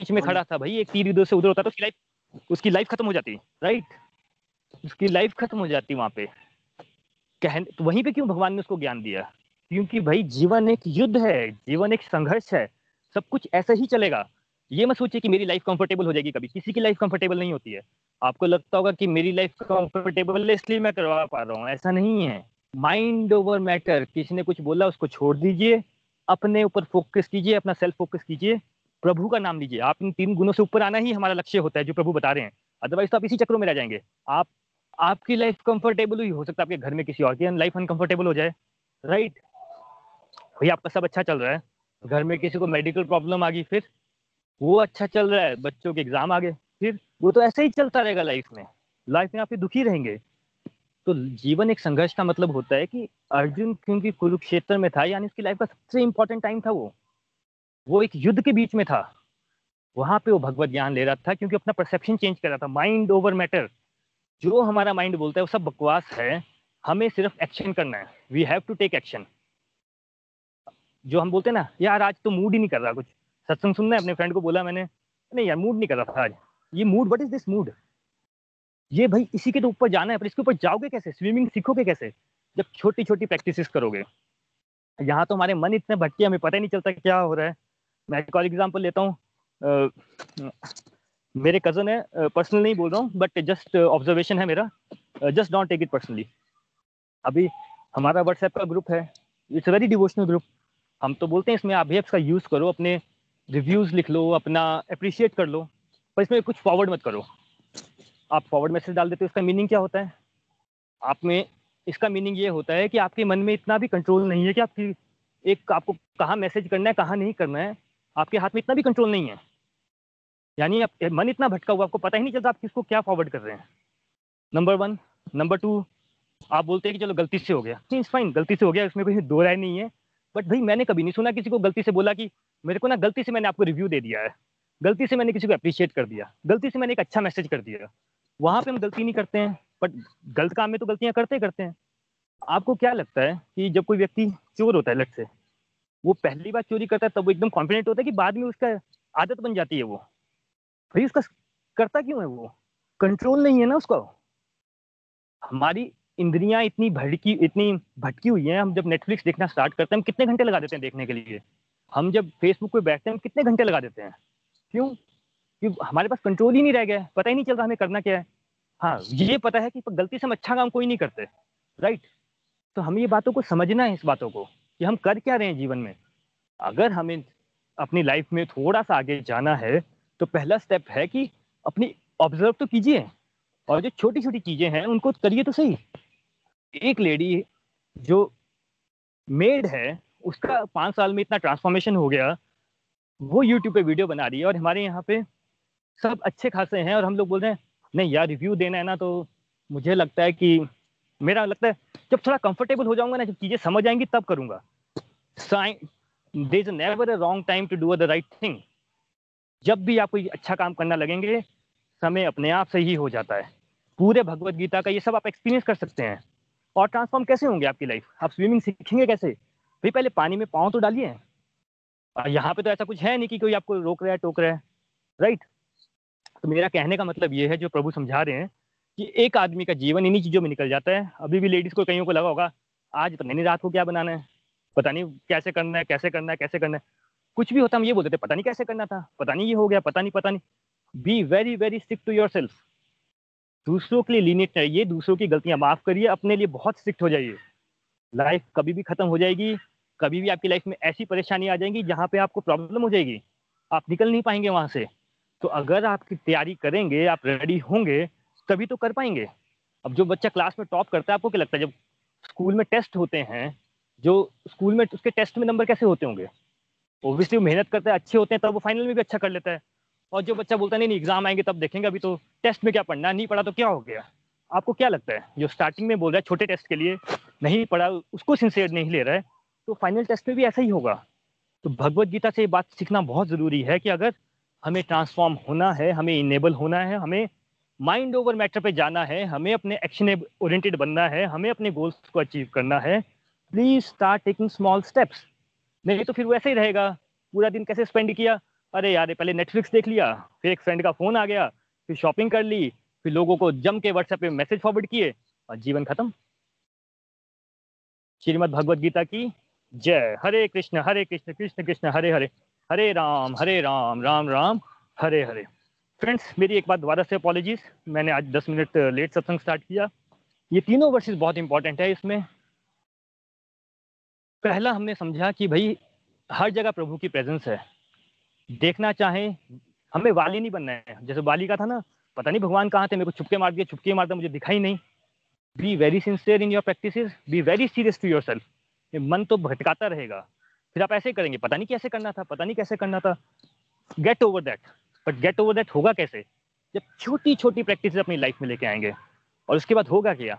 बीच में खड़ा था भाई, एक तीर इधर से उधर होता तो उसकी लाइफ उसकी लाइफ खत्म हो जाती राइट उसकी लाइफ खत्म हो जाती वहाँ पे। कहने तो वहीं पे क्यों भगवान ने उसको ज्ञान दिया? क्योंकि भाई जीवन एक युद्ध है, जीवन एक संघर्ष है, सब कुछ ऐसा ही चलेगा। ये मत सोचिए कि मेरी लाइफ कंफर्टेबल हो जाएगी कभी। किसी की लाइफ कंफर्टेबल नहीं होती है। आपको लगता होगा कि मेरी लाइफ कंफर्टेबल है, इसलिए मैं करवा पा रहा हूँ। ऐसा नहीं है। माइंड ओवर मैटर किसी ने कुछ बोला, उसको छोड़ दीजिए। अपने ऊपर फोकस कीजिए, अपना सेल्फ फोकस कीजिए। प्रभु का नाम लीजिए। आप इन तीन गुणों से ऊपर आना ही हमारा लक्ष्य होता है, जो प्रभु बता रहे हैं। अदरवाइज़ तो आप इसी चक्रों में रह जाएँगे। आप, आपकी लाइफ कंफर्टेबल हुई हो सकता है आपके घर में किसी और की लाइफ अनकंफर्टेबल हो जाए। राइट भैया, आपका सब अच्छा चल रहा है। घर में किसी को मेडिकल प्रॉब्लम आ गई, फिर वो अच्छा चल रहा है, बच्चों के एग्ज़ाम आ गए, फिर वो तो ऐसे ही चलता रहेगा लाइफ में। लाइफ में आप दुखी रहेंगे। तो जीवन एक संघर्ष का मतलब होता है कि अर्जुन क्योंकि कुरुक्षेत्र में था, यानी उसकी लाइफ का सबसे इंपॉर्टेंट टाइम था वो। वो एक युद्ध के बीच में था। वहाँ पे वो भगवत ज्ञान ले रहा था क्योंकि अपना परसेप्शन चेंज कर रहा था। माइंड ओवर मैटर जो हमारा माइंड बोलता है, वो सब बकवास है। हमें सिर्फ़ एक्शन करना है। We have to take action जो हम बोलते हैं ना, यार, आज तो मूड ही नहीं कर रहा कुछ। सत्संग सुनना है, अपने फ्रेंड को बोला मैंने, नहीं यार मूड नहीं कर रहा था आज। ये mood what is this mood ये भाई, इसी के तो ऊपर जाना है, पर इसके ऊपर जाओगे कैसे? स्विमिंग सीखोगे कैसे? जब छोटी छोटी प्रैक्टिस करोगे। यहाँ तो हमारे मन इतने भटके, हमें पता ही नहीं चलता क्या हो रहा है। मैं एक और एग्ज़ाम्पल लेता हूँ। मेरे कज़न है पर्सनल नहीं बोल रहा हूँ बट जस्ट ऑब्जर्वेशन है मेरा। Just don't take it personally अभी हमारा व्हाट्सएप का ग्रुप है। इट्स वेरी डिवोशनल ग्रुप हम तो बोलते हैं, इसमें आप भी इसका यूज़ करो, अपने रिव्यूज़ लिख लो, अपना अप्रिशिएट कर लो, पर इसमें कुछ फॉरवर्ड मत करो। आप फॉरवर्ड मैसेज डाल देते हो, इसका मीनिंग क्या होता है? आप में, इसका मीनिंग ये होता है कि आपके मन में इतना भी कंट्रोल नहीं है कि आपकी, एक आपको कहाँ मैसेज करना है, कहाँ नहीं करना है। आपके हाथ में इतना भी कंट्रोल नहीं है। यानी आप, मन इतना भटका हुआ, आपको पता ही नहीं चलता आप किसको क्या फॉरवर्ड कर रहे हैं। नंबर वन नंबर टू आप बोलते हैं कि चलो गलती से हो गया। नहीं फाइन गलती से हो गया इसमें कोई दो राय नहीं है। बट भाई, मैंने कभी नहीं सुना किसी को गलती से बोला कि मेरे को ना गलती से मैंने आपको रिव्यू दे दिया है। गलती से मैंने किसी को अप्रिशिएट कर दिया। गलती से मैंने एक अच्छा मैसेज कर दिया। वहाँ पे हम गलती नहीं करते हैं बट गलत काम में तो गलतियाँ करते करते हैं। आपको क्या लगता है कि जब कोई व्यक्ति चोर होता है लट से वो पहली बार चोरी करता है, तब वो एकदम कॉन्फिडेंट होता है कि बाद में उसका आदत बन जाती है वो। भाई उसका करता क्यों है वो? कंट्रोल नहीं है ना उसका। हमारी इंद्रियाँ इतनी भड़की, इतनी भटकी हुई हैं, हम जब नेटफ्लिक्स देखना स्टार्ट करते हैं, हम कितने घंटे लगा देते हैं देखने के लिए? हम जब फेसबुक पे बैठते हैं, हम कितने घंटे लगा देते हैं? क्यों? क्योंकि हमारे पास कंट्रोल ही नहीं रह गया पता ही नहीं चल रहा हमें करना क्या है। हाँ ये पता है कि गलती से हम अच्छा काम कोई नहीं करते राइट तो हमें ये बातों को समझना है, इस बातों को। कि हम कर क्या रहे हैं जीवन में? अगर हमें अपनी लाइफ में थोड़ा सा आगे जाना है तो पहला स्टेप है कि अपनी ऑब्ज़र्व तो कीजिए, और जो छोटी छोटी चीज़ें हैं, उनको करिए तो सही। एक लेडी जो मेड है, उसका पाँच साल में इतना ट्रांसफॉर्मेशन हो गया, वो यूट्यूब पे वीडियो बना रही है, और हमारे यहाँ पे सब अच्छे खासे हैं, और हम लोग बोल रहे हैं, नहीं यार रिव्यू देना है ना तो मुझे लगता है कि मेरा लगता है, जब थोड़ा कंफर्टेबल हो जाऊँगा ना, जब चीज़ें समझ आएँगी, तब करूँगा। Never a wrong time to do the right thing जब भी आप कोई अच्छा काम करना लगेंगे, समय अपने आप से ही हो जाता है। पूरे भगवत गीता का ये सब आप एक्सपीरियंस कर सकते हैं। और ट्रांसफॉर्म कैसे होंगे आपकी लाइफ आप स्विमिंग सीखेंगे कैसे? भाई, पहले पानी में पाँव तो डालिए। और यहाँ पे तो ऐसा कुछ है नहीं कि कोई आपको रोक रहा है, टोक रहा है। राइट तो मेरा कहने का मतलब ये है, जो प्रभु समझा रहे हैं कि एक आदमी का जीवन इन्हीं चीज़ों में निकल जाता है। अभी भी लेडीज़ को कईयों को लगा होगा, आज पता नहीं रात को क्या बनाना है? पता नहीं कैसे करना है, कैसे करना है, कैसे करना है। कुछ भी होता हम ये बोलते थे, पता नहीं कैसे करना था, पता नहीं ये हो गया, पता नहीं पता नहीं। Be very very strict to yourself दूसरों के लिए लीनिट चाहिए दूसरों की गलतियाँ माफ़ करिए, अपने लिए बहुत स्ट्रिक्ट हो जाइए। लाइफ कभी भी खत्म हो जाएगी, कभी भी आपकी लाइफ में ऐसी परेशानी आ जाएगी जहाँ पे आपको प्रॉब्लम हो जाएगी। आप निकल नहीं पाएँगे वहाँ से। तो अगर आपकी तैयारी करेंगे, आप रेडी होंगे तभी तो कर पाएँगे। अब जो बच्चा क्लास में टॉप करता है, आपको क्या लगता है? जब स्कूल में टेस्ट होते हैं, जो स्कूल में उसके टेस्ट में नंबर कैसे होते होंगे? ओबियसली मेहनत करता है, अच्छे होते हैं, तब वो फाइनल में भी अच्छा कर लेता है। और जो बच्चा बोलता है, नहीं नहीं एग्ज़ाम आएँगे, तब देखेंगे अभी तो टेस्ट में क्या पढ़ना नहीं पढ़ा तो क्या हो गया? आपको क्या लगता है? जो स्टार्टिंग में बोल रहा है, छोटे टेस्ट के लिए नहीं पढ़ा, उसको सिंसियर नहीं ले रहा है तो फाइनल टेस्ट में भी ऐसा ही होगा। तो भगवत गीता से ये बात सीखना बहुत ज़रूरी है कि अगर हमें ट्रांसफॉर्म होना है, हमें इनेबल होना है, हमें माइंड ओवर मैटर पे जाना है, हमें अपने एक्शन ओरिएंटेड बनना है, हमें अपने गोल्स को अचीव करना है please start taking small steps नहीं तो फिर वैसे ही रहेगा, पूरा दिन कैसे स्पेंड किया? अरे यार पहले नेटफ्लिक्स देख लिया, फिर एक फ्रेंड का फ़ोन आ गया, फिर शॉपिंग कर ली, फिर लोगों को जम के व्हाट्सएप पे मैसेज फॉरवर्ड किए, और जीवन खत्म। श्रीमद भगवत गीता की जय। हरे कृष्ण हरे कृष्ण कृष्ण कृष्ण, हरे हरे। हरे राम हरे राम राम राम, हरे हरे। फ्रेंड्स मेरी एक बात दोबारा से अपॉलोजीज मैंने आज दस मिनट लेट सत्संग स्टार्ट किया। ये तीनों वर्सेस बहुत इंपॉर्टेंट है इसमें। पहला हमने समझा कि भाई, हर जगह प्रभु की प्रेजेंस है। देखना चाहें, हमें वाली नहीं बनना है। जैसे वाली का था ना, पता नहीं भगवान कहाँ थे, मेरे को छुपके मार दिया छुपके मार दिया मुझे दिखाई नहीं। Be very sincere in your practice be very serious to yourself मन तो भटकाता रहेगा। फिर आप ऐसे करेंगे। पता नहीं कैसे करना था, पता नहीं कैसे करना था। Get over that but get over that होगा कैसे? जब छोटी छोटी प्रैक्टिस अपनी लाइफ में लेके आएँगे। और उसके बाद होगा क्या?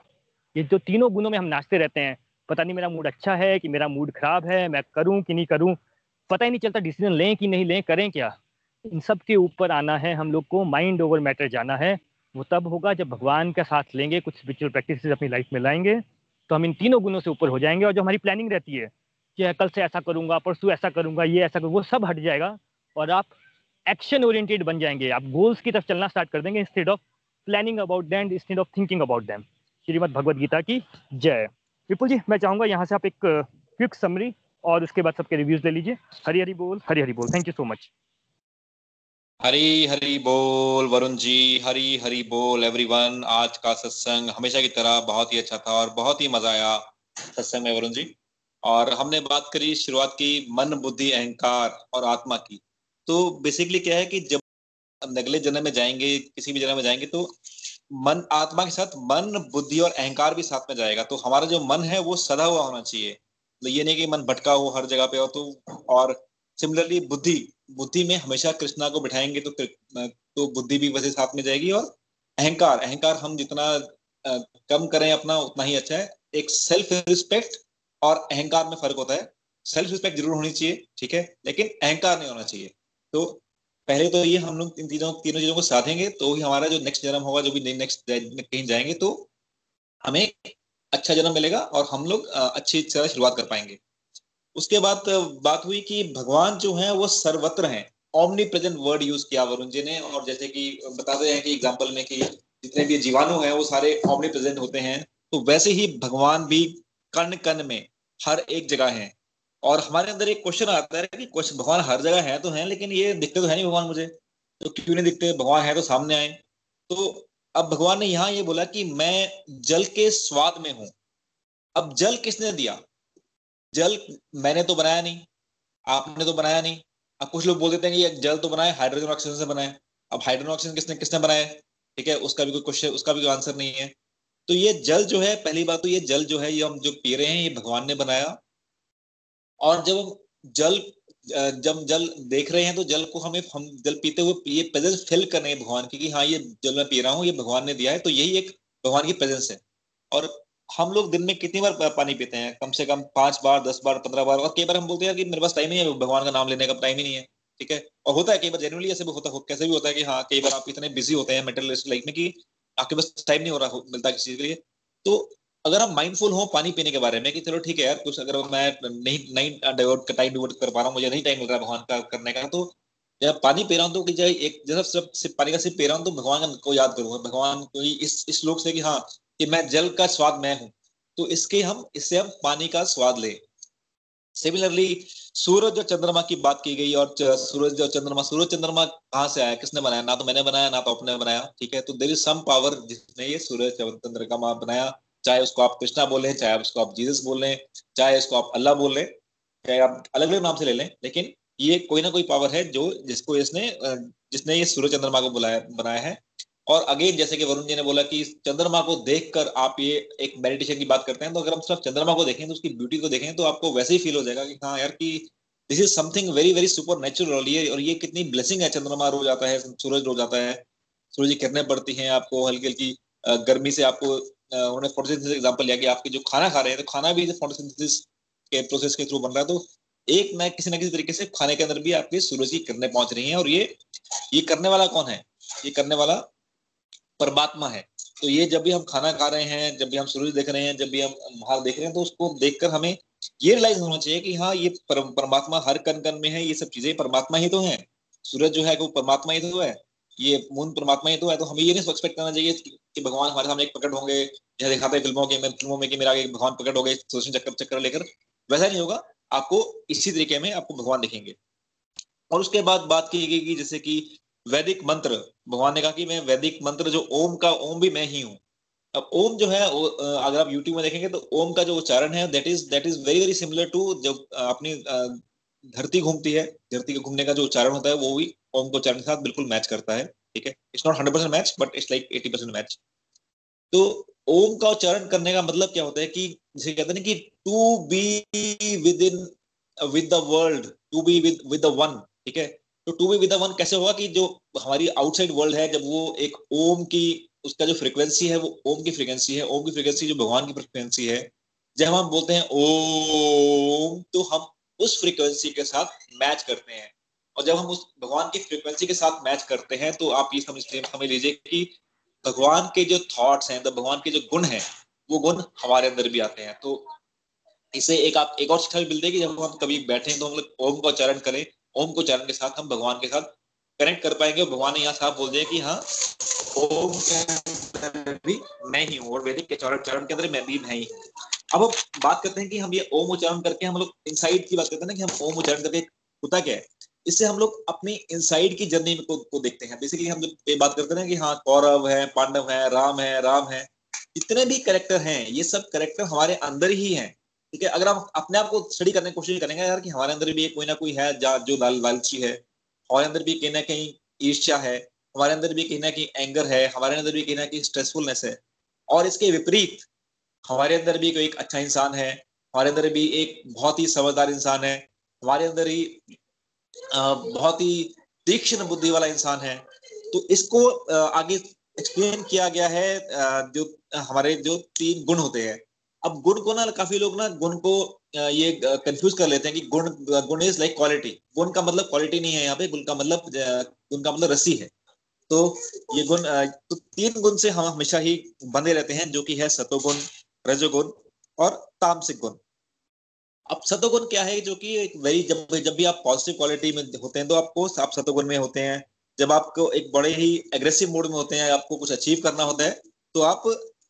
ये जो तीनों गुणों में हम नाचते रहते हैं, पता नहीं मेरा मूड अच्छा है कि मेरा मूड खराब है, मैं करूँ कि नहीं करूँ, पता ही नहीं चलता डिसीज़न लें कि नहीं लें, करें क्या? इन सब के ऊपर आना है, हम लोग को माइंड ओवर मैटर जाना है। वो तब होगा जब भगवान का साथ लेंगे, कुछ स्पिरिचुअल प्रैक्टिस अपनी लाइफ में लाएँगे तो हम इन तीनों गुणों से ऊपर हो जाएँगे और जो हमारी प्लानिंग रहती है, कि कल से ऐसा करूँगा, परसों ऐसा करूँगा, ये ऐसा करूँगा, वो सब हट जाएगा। और आप एक्शन ओरिएंटेड बन जाएँगे। आप गोल्स की तरफ़ चलना स्टार्ट कर देंगे instead of planning about them instead of thinking about them Shrimad Bhagavad Gita की जय। विपुल जी, मैं चाहूँगा यहाँ से आप एक क्विक समरी और उसके बाद सबके रिव्यूज़ ले लीजिए। हरी हरी बोल हरी हरी बोल। Thank you so much Hari Hari बोल, वरुण जी। हरी हरी बोल एवरीवन आज का सत्संग हमेशा की तरह बहुत ही अच्छा था और बहुत ही मज़ा आया सत्संग में, वरुण जी। और हमने बात करी शुरुआत की मन, बुद्धि, अहंकार और आत्मा की। तो बेसिकली क्या है कि जब अगले जन्म में जाएँगे, किसी भी जन्म में जाएँगे तो मन आत्मा के साथ, मन, बुद्धि और अहंकार भी साथ में जाएगा। तो हमारा जो मन है, वो सदा हुआ होना चाहिए। तो ये नहीं कि मन भटका हो हर जगह पे हो तो और सिमिलरली बुद्धि बुद्धि में हमेशा कृष्णा को बिठाएँगे तो तो बुद्धि भी वैसे साथ में जाएगी और अहंकार अहंकार हम जितना कम करें अपना, उतना ही अच्छा है। एक सेल्फ रिस्पेक्ट और अहंकार में फ़र्क होता है। सेल्फ रिस्पेक्ट ज़रूर होनी चाहिए, ठीक है? लेकिन अहंकार नहीं होना चाहिए। तो पहले तो ये हम लोग इन तीनों तीनों चीज़ों को साधेंगे तो ही हमारा जो नेक्स्ट जन्म होगा, जो भी नेक्स्ट कहीं जाएँगे तो हमें अच्छा जन्म मिलेगा और हम लोग अच्छी तरह शुरुआत कर पाएँगे। उसके बाद बात हुई कि भगवान जो है, वो सर्वत्र हैं। ओमनी प्रेजेंट वर्ड यूज़ किया वरुण जी ने, और जैसे कि बताते हैं कि एग्ज़ाम्पल में कि जितने भी जीवाणु हैं, वो सारे ओमनी प्रेजेंट होते हैं। तो वैसे ही भगवान भी कण कण में हर एक जगह है। और हमारे अंदर एक क्वेश्चन आता है कि क्वेश्चन भगवान हर जगह है तो है, लेकिन ये दिखते तो है नहीं भगवान मुझे। तो क्यों नहीं दिखते? भगवान है तो सामने आए। तो अब भगवान ने यहाँ ये बोला कि मैं जल के स्वाद में हूँ। अब जल किसने दिया? जल मैंने तो बनाया नहीं, आपने तो बनाया नहीं। अब कुछ लोग बोल देते हैं कि जल तो बनाए हाइड्रोजन ऑक्सीजन से बनाए अब हाइड्रोजन ऑक्सीजन किसने किसने बनाया? ठीक है, उसका भी कोई क्वेश्चन उसका भी कोई आंसर नहीं है। तो ये जल जो है, पहली बात तो ये जल जो है, ये हम जो पी रहे हैं, ये भगवान ने बनाया। और जब हम जल जब जल देख रहे हैं तो जल को हमें, हम जल पीते हुए, ये प्रेजेंस फील करने भगवान की कि हाँ ये जल मैं पी रहा हूँ, ये भगवान ने दिया है तो यही एक भगवान की प्रेजेंस है। और हम लोग दिन में कितनी बार पानी पीते हैं? कम से कम पाँच बार, दस बार, पंद्रह बार, और कई बार हम बोलते हैं कि मेरे पास टाइम नहीं है भगवान का नाम लेने का टाइम ही नहीं है, ठीक है? और होता है, कई बार जनरली ऐसे भी होता, है, कैसे भी होता है कि हाँ कई बार आप इतने बिज़ी होते हैं मेटल लाइफ में कि आपके पास टाइम नहीं हो रहा मिलता किसी के लिए। तो अगर हम माइंडफुल हो पानी पीने के बारे में कि चलो ठीक है यार, कुछ अगर मैं नहीं नहीं डाइवर्ट टाइम डिवर्ट कर पा रहा हूँ, मुझे नहीं टाइम मिल रहा है भगवान का करने का तो जब पानी पी रहा हूँ तो कि जब एक, जैसा सिर्फ़ सिर्फ़ पानी का सिर्फ़ पी रहा हूँ तो भगवान को याद करूँगा भगवान को इस इस श्लोक से कि हाँ कि मैं जल का स्वाद मैं हूँ तो इसके हम, इससे हम पानी का स्वाद ले। सिमिलरली सूरज और चंद्रमा की बात की गई और सूरज और चंद्रमा, सूरज चंद्रमा कहाँ से आया, किसने बनाया? ना तो मैंने बनाया, ना तो अपने बनाया, ठीक है? तो देर इज़ सम पावर जिसने ये सूरज चंद्रमा बनाया। चाहे उसको आप कृष्णा बोलें चाहे उसको आप जीसस बोल चाहे उसको आप अल्लाह बोल लें, चाहे आप अलग अलग नाम से ले लें, लेकिन ये कोई ना कोई पावर है जो जिसको इसने जिसने ये सूर्य चंद्रमा को बुलाया, बनाया है। और अगेन जैसे कि वरुण जी ने बोला कि चंद्रमा को देखकर आप ये एक मेडिटेशन की बात करते हैं तो अगर हम सिर्फ़ चंद्रमा को देखें तो उसकी ब्यूटी को देखें तो आपको वैसे ही फील हो जाएगा कि हाँ यार कि this is something very very supernatural ये, और ये कितनी ब्लेसिंग है, चंद्रमा रोज आता है, सूरज रोज आता है। सूरज की किरणें पड़ती हैं आपको हल्की हल्की गर्मी से आपको उन्होंने फोटोसिंथेसिस एग्जांपल लिया कि आपके जो खाना खा रहे हैं तो खाना भी फोटोसिंथेसिस के प्रोसेस के थ्रू बन रहा है तो एक ना किसी ना किसी तरीके से खाने के अंदर भी आपके सूरज की किरणें पहुँच रही हैं और ये ये करने वाला कौन है? ये करने वाला परमात्मा है। तो ये जब भी हम खाना खा रहे हैं, जब भी हम सूरज देख रहे हैं, जब भी हम बाहर देख रहे हैं तो उसको देखकर हमें ये रियलाइज़ होना चाहिए कि हाँ ये परमात्मा हर कन कन में है, ये सब चीज़ें परमात्मा ही तो है। सूरज जो है, वो परमात्मा ही तो है। ये मून परमात्मा ही तो है तो हमें ये नहीं एक्सपेक्ट करना चाहिए कि भगवान हमारे सामने एक प्रकट होंगे, जैसे दिखाते हैं फ़िल्मों के फ़िल्मों में कि मेरा एक भगवान प्रकट हो गए सोशल चक्कर चक्कर लेकर। वैसा नहीं होगा, आपको इसी तरीके में आपको भगवान दिखेंगे। और उसके बाद बात की गई कि जैसे कि वैदिक मंत्र, भगवान ने कहा कि मैं वैदिक मंत्र जो ओम का, ओम भी मैं ही हूँ। अब ओम जो है अगर आप यूट्यूब में देखेंगे तो ओम का जो उच्चारण है that is that is very very similar to जब अपनी धरती घूमती है, धरती के घूमने का जो उच्चारण होता है, वो भी ओम को उच्चारण के साथ बिल्कुल मैच करता है, ठीक है? It's not hundred percent match but it's like eighty percent match तो ओम का उच्चारण करने का मतलब क्या होता है कि, जिसे कहते हैं कि to be within with the world to be with with the one ठीक है? तो to be with the one कैसे होगा कि जो हमारी आउटसाइड वर्ल्ड है, जब वो एक ओम की, उसका जो फ्रीक्वेंसी है, वो ओम की फ्रीक्वेंसी है, ओम की फ्रीक्वेंसी जो भगवान की फ्रीक्वेंसी है, जब हम बोलते हैं ओम तो हम उस फ्रीक्वेंसी के साथ मैच करते हैं। और जब हम उस भगवान की फ्रीक्वेंसी के साथ मैच करते हैं तो आप ये समझ समझ लीजिए कि भगवान के जो थॉट्स हैं तो भगवान के जो गुण हैं, वो गुण हमारे अंदर भी आते हैं। तो इसे एक आप, एक और शिक्षा भी मिलती है कि जब हम कभी बैठे तो हम लोग ओम का उच्चारण करें। ओम को उच्चारण के साथ हम भगवान के साथ कनेक्ट कर पाएँगे। भगवान ने यहाँ साफ़ बोल दिया कि हाँ ओम के भी मैं ही हूँ और वैदिक के चरण के अंदर मैं भी मैं ही हूँ। अब हम बात करते हैं कि हम ये ओम उच्चारण करके हम लोग इनसाइड की बात करते हैं ना कि हम ओम उच्चारण करके होता क्या है? इससे हम लोग अपनी इनसाइड की जर्नी को, को देखते हैं। बेसिकली हम जब ये बात करते हैं कि हाँ कौरव है पांडव है राम है राम है। जितने भी करेक्टर हैं ये सब करेक्टर हमारे अंदर ही हैं। ठीक है? अगर हम अपने आप को स्टडी करने की कोशिश करेंगे यार कि हमारे अंदर भी कोई ना कोई है जो लाल लालची है। हमारे अंदर भी कहीं ना कहीं ईर्ष्या है। हमारे अंदर भी कहीं ना कहीं एंगर है। हमारे अंदर भी कहीं ना कहीं स्ट्रेसफुलनेस है। और इसके विपरीत हमारे अंदर भी कोई एक अच्छा इंसान है, हमारे अंदर भी एक बहुत ही समझदार इंसान है, हमारे अंदर ही बहुत ही तीक्ष्ण बुद्धि वाला इंसान है। तो इसको आगे एक्सप्लेन किया गया है जो, हमारे जो तीन गुण होते हैं। अब गुण को ना, काफ़ी लोग ना गुण को ये कंफ्यूज कर लेते हैं कि गुण गुण इज़ लाइक क्वालिटी गुण का मतलब क्वालिटी नहीं है यहाँ पे, गुण का मतलब गुण का मतलब रसी है। तो ये गुण तो तीन गुण से हम हमेशा ही बंधे रहते हैं, जो कि है सतोगुण रजोगुण और तामसिक गुण। अब सतोगुण क्या है जो कि एक वेरी जब जब भी आप पॉजिटिव क्वालिटी में होते हैं तो आपको आप सतोगुण में होते हैं। जब आपको एक बड़े ही एग्रेसिव मोड में होते हैं, आपको कुछ अचीव करना होता है तो आप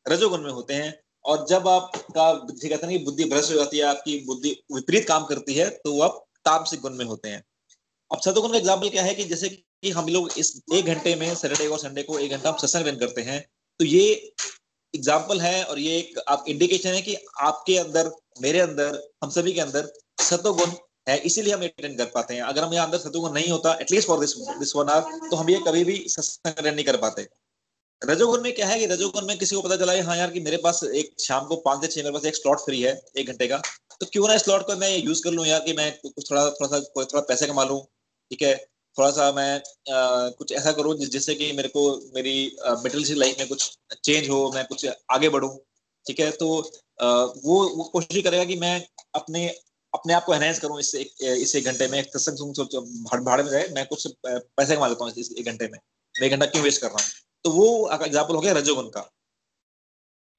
रजोगुण में होते हैं। और जब आपका कहते हैं कि बुद्धि भ्रष्ट हो जाती है, आपकी बुद्धि विपरीत काम करती है तो आप तामसिक गुण में होते हैं। अब सतोगुण का एग्ज़ाम्पल क्या है कि जैसे कि हम लोग इस एक घंटे में सैटरडे और संडे को एक घंटा हम सत्संग करते हैं तो ये एग्ज़ाम्पल है और ये एक आप इंडिकेशन है कि आपके अंदर, मेरे अंदर, हम सभी के अंदर सतोगुण है, इसीलिए हम अटेंड कर पाते हैं। अगर हम यहाँ अंदर सतोगुण नहीं होता at least for this this one hour तो हम ये कभी भी सत्संग नहीं कर पाते। रजोगुण में क्या है कि रजोगुण में किसी को पता चला है हाँ यार कि मेरे पास एक शाम को पाँच से छह, मेरे पास एक स्लॉट फ्री है, एक घंटे का तो क्यों ना स्लॉट को मैं यूज़ कर लूँ यार कि मैं कुछ थोड़ा थोड़ा सा, थोड़ा पैसे कमा लूँ, ठीक है? थोड़ा सा मैं आ, कुछ ऐसा करूँ जिससे कि मेरे को मेरी मेटल लाइफ में कुछ चेंज हो मैं कुछ आगे बढ़ूँ ठीक है? तो आ, वो वो कोशिश करेगा कि मैं अपने अपने आप को एनहेंस करूँ इस इस एक घंटे में। सत्संग भाड़े में रहे मैं कुछ पैसे कमा लेता हूँ इस एक घंटे में। मैं एक घंटा क्यों वेस्ट कर रहा हूँ? तो वो एग्ज़ाम्पल हो गया रजोगुण का।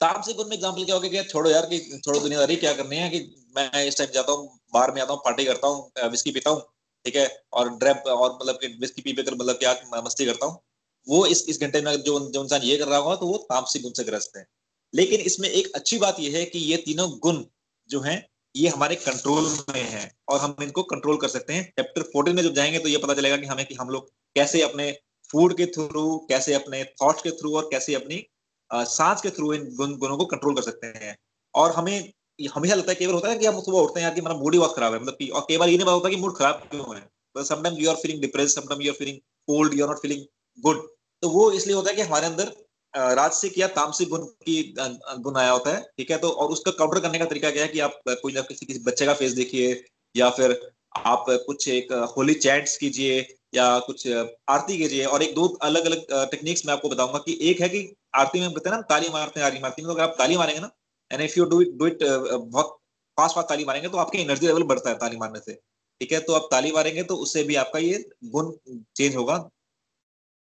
तामसिक में एग्ज़ाम्पल क्या हो गया छोड़ो यार कि छोड़ो दुनियादारी क्या करनी है कि मैं इस टाइम जाता हूँ बाहर में आता हूँ पार्टी करता हूँ विस्की पीता हूँ ठीक है? और ड्रेप और मतलब कि विस्की पी कर मतलब क्या मस्ती करता हूँ। वो इस इस घंटे में जो जो इंसान ये कर रहा होगा तो वो तामसिक गुण से ग्रस्त है। लेकिन इसमें एक अच्छी बात यह है कि ये तीनों गुण जो हैं ये हमारे कंट्रोल में है और हम इनको कंट्रोल कर सकते हैं। चैप्टर फोर्टीन में जब जाएँगे तो ये पता चलेगा कि हमें कि हम लोग कैसे अपने फ़ूड के थ्रू कैसे अपने थॉट के थ्रू और कैसे अपनी सांस के थ्रू इन गुण, गुणों को कंट्रोल कर सकते हैं। और हमें हमेशा लगता है केवल होता है कि हम सुबह उठते हैं यार कि हमारा मूड ही बहुत खराब है मतलब कि, और कई बार ये नहीं पता होता कि मूड खराब क्यों है। तो sometime you are feeling depress sometime you are feeling cold you are not feeling good तो वो इसलिए होता है कि हमारे अंदर राजसिक या तामसिक गुण की गुण आया होता है, ठीक है? तो और उसका काउंटर करने का तरीका क्या है कि आप कोई ना किसी किसी बच्चे का फेस देखिए, या फिर आप कुछ एक होली चैट्स कीजिए, या कुछ आरती कीजिए, और एक दो अलग अलग टेक्निक्स मैं आपको बताऊँगा कि एक है कि आरती में कहते हैं ना, ताली मारते हैं आरती मारती में तो अगर आप ताली मारेंगे ना and if you do it do it बहुत फास्ट फास्ट ताली मारेंगे तो आपकी एनर्जी लेवल बढ़ता है ताली मारने से। ठीक है? तो आप ताली मारेंगे तो उससे भी आपका ये गुण चेंज होगा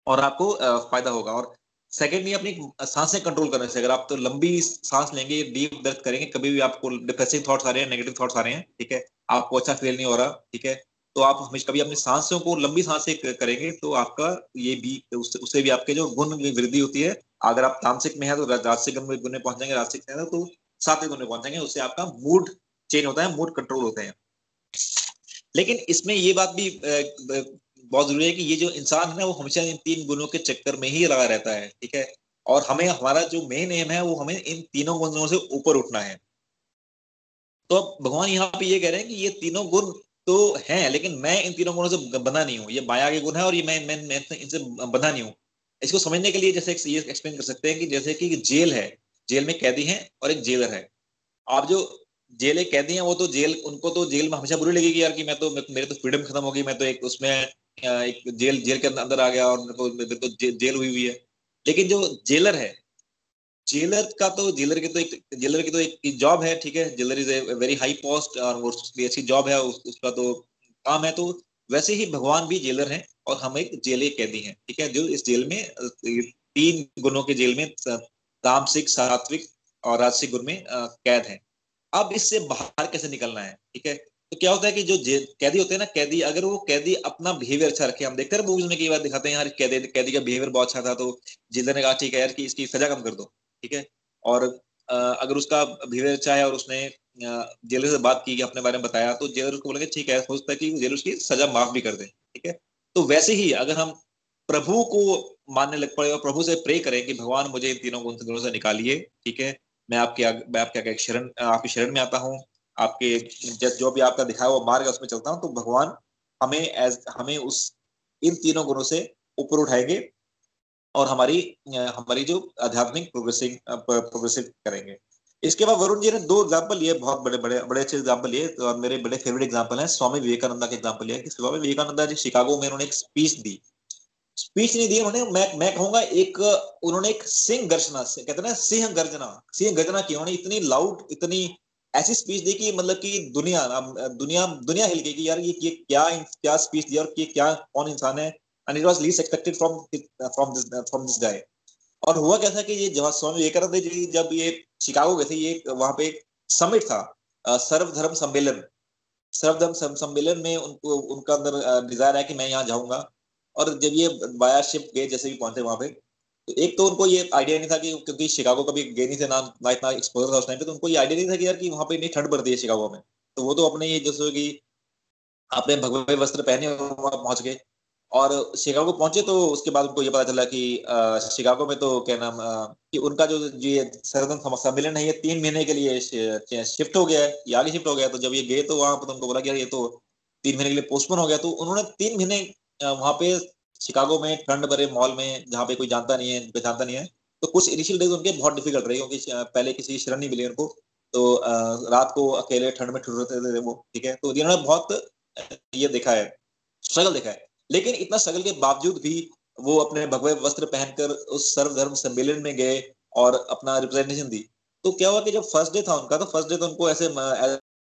और आपको फ़ायदा होगा। और सेकेंडली अपनी साँसें कंट्रोल करने से अगर आप तो लंबी सांस लेंगे डीप दर्द करेंगे कभी भी आपको डिप्रेसिव थॉट्स आ रहे हैं नेगेटिव थॉट्स आ रहे हैं ठीक है? आपको अच्छा फील नहीं हो रहा ठीक है? तो आप हमेशा कभी अपनी सांसों को लंबी साँसें करेंगे तो आपका ये भी उससे, उससे भी आपके जो गुण वृद्धि होती है अगर आप तामसिक में है तो राजसिक गुण में पहुँच जाएँगे राजसिक में तो सात्विक गुण में पहुँच जाएँगे उससे आपका मूड चेंज होता है मूड कंट्रोल होते हैं। लेकिन इसमें ये बात भी बहुत ज़रूरी है कि ये जो इंसान है ना वो हमेशा इन तीन गुणों के चक्कर में ही लगा रहता है ठीक है? और हमें हमारा जो मेन एम है वो हमें इन तीनों गुणों से ऊपर उठना है। तो भगवान यहाँ पे ये कह रहे हैं कि ये तीनों गुण तो हैं लेकिन मैं इन तीनों गुणों से बंधा नहीं हूँ। ये माया के गुण है और ये मैं मैं, मैं इनसे बंधा नहीं हूँ। इसको समझने के लिए जैसे ये एक्सप्लेन कर सकते हैं कि जैसे कि जेल है जेल में कैदी है और एक जेलर है। आप जो जेल एक कैदी है वो तो जेल उनको तो जेल में हमेशा बुरी लगेगी यार कि मैं तो मेरे तो फ्रीडम खत्म हो गई मैं तो एक उसमें एक जेल जेल के अंदर आ गया और मेरे को मेरे तो जे, जेल हुई हुई है। लेकिन जो जेलर है जेलर का तो जेलर की तो एक जेलर की तो एक जॉब है ठीक है? Jailer is a very high post और अच्छी जॉब है उस, उसका तो काम है तो वैसे ही भगवान भी जेलर हैं। और हम एक जेल कैदी हैं, ठीक है? जो इस जेल में तीन गुणों के जेल में तामसिक सात्विक और राजसिक गुण में कैद है। अब इससे बाहर कैसे निकलना है, ठीक है? तो क्या होता है कि जो कैदी होते हैं ना, कैदी, अगर वो कैदी अपना बिहेवियर अच्छा रखे, हम देखते हैं मूवीज़ में कई बार दिखाते हैं, यार, कैदी कैदी का बिहेवियर बहुत अच्छा था तो जिल्दर ने कहा, ठीक है यार, कि इसकी सजा कम कर दो ठीक है? और अगर उसका बिहेवियर अच्छा है और उसने जेलर से बात की, अपने बारे में बताया तो जेलर उसको बोलेंगे, ठीक है, हो सकता है कि जेलर उसकी सजा माफ़ भी कर दे ठीक है? तो वैसे ही अगर हम प्रभु को मानने लग पड़े और प्रभु से प्रे करें कि भगवान मुझे इन तीनों गुणों से निकालिए, ठीक है? मैं आपके मैं आपके आगे शरण, आपकी शरण में आता हूँ, आपके जो भी आपका दिखाया हुआ मार्ग है, उसमें चलता हूँ तो भगवान हमें एज हमें उस, इन तीनों गुणों से ऊपर उठाएँगे और हमारी हमारी जो आध्यात्मिक प्रोग्रेसिंग प्रोग्रेसिव करेंगे। इसके बाद वरुण जी ने दो एग्ज़ाम्पल लिए, बहुत बड़े बड़े बड़े अच्छे एग्ज़ाम्पल लिए तो और मेरे बड़े फेवरेट एग्ज़ाम्पल हैं, स्वामी विवेकानंदा के एग्ज़ाम्पल लिए। स्वामी विवेकानंदा जी, शिकागो में उन्होंने एक स्पीच दी। स्पीच नहीं दी, उन्होंने, मैं मैं कहूँगा, एक, उन्होंने एक सिंह गर्जना, कहते ना, सिंह गर्जना सिंह गर्जना की। उन्होंने इतनी लाउड इतनी ऐसी स्पीच दी कि मतलब कि दुनिया दुनिया दुनिया हिल गई कि यार ये ये क्या क्या स्पीच दिया और ये क्या, कौन इंसान है and it was least expected from from this from this guy और हुआ क्या था कि ये जब स्वामी विवेकानंद जी जब ये शिकागो गए थे, ये वहाँ पे एक समिट था सर्वधर्म सम्मेलन। सर्वधर्म सम्मेलन में उनको उनका अंदर डिज़ायर है कि मैं यहाँ जाऊँगा। और जब ये बाया शिप गए, जैसे भी पहुँचे वहाँ पे तो एक तो उनको ये आइडिया नहीं था कि क्योंकि शिकागो कभी गए नहीं थे, ना ना इतना एक्सपोजर था उस टाइम पे तो उनको ये आइडिया नहीं था कि यार कि वहाँ पे इतनी ठंड पड़ती है शिकागो में। तो वो तो अपने ये जैसे कि अपने भगवे वस्त्र पहने वहाँ पहुँच गए। और शिकागो पहुँचे तो उसके बाद उनको ये पता चला कि शिकागो में तो क्या नाम कि उनका जो ये सर्वधर्म सम्मेलन है, ये तीन महीने के लिए शिफ्ट हो गया है आगे शिफ्ट हो गया तो जब ये गए तो वहाँ पर उनको बोला गया ये तो तीन महीने के लिए पोस्टपोन हो गया। तो उन्होंने तीन महीने वहाँ पे शिकागो में ठंड भरे मॉल में, जहाँ पे कोई जानता नहीं है जानता नहीं है तो कुछ इनिशियल डेज़ उनके बहुत डिफ़िकल्ट रही, क्योंकि पहले किसी शरण नहीं मिली उनको। तो रात को अकेले ठंड में ठुरते थे वो, ठीक है? तो इन्होंने बहुत ये देखा है स्ट्रगल देखा है। लेकिन इतना स्ट्रगल के बावजूद भी वो अपने भगवे वस्त्र पहनकर उस सर्वधर्म सम्मेलन में गए और अपना रिप्रेजेंटेशन दी। तो क्या हुआ कि जब फ़र्स्ट डे था उनका तो फ़र्स्ट डे तो उनको ऐसे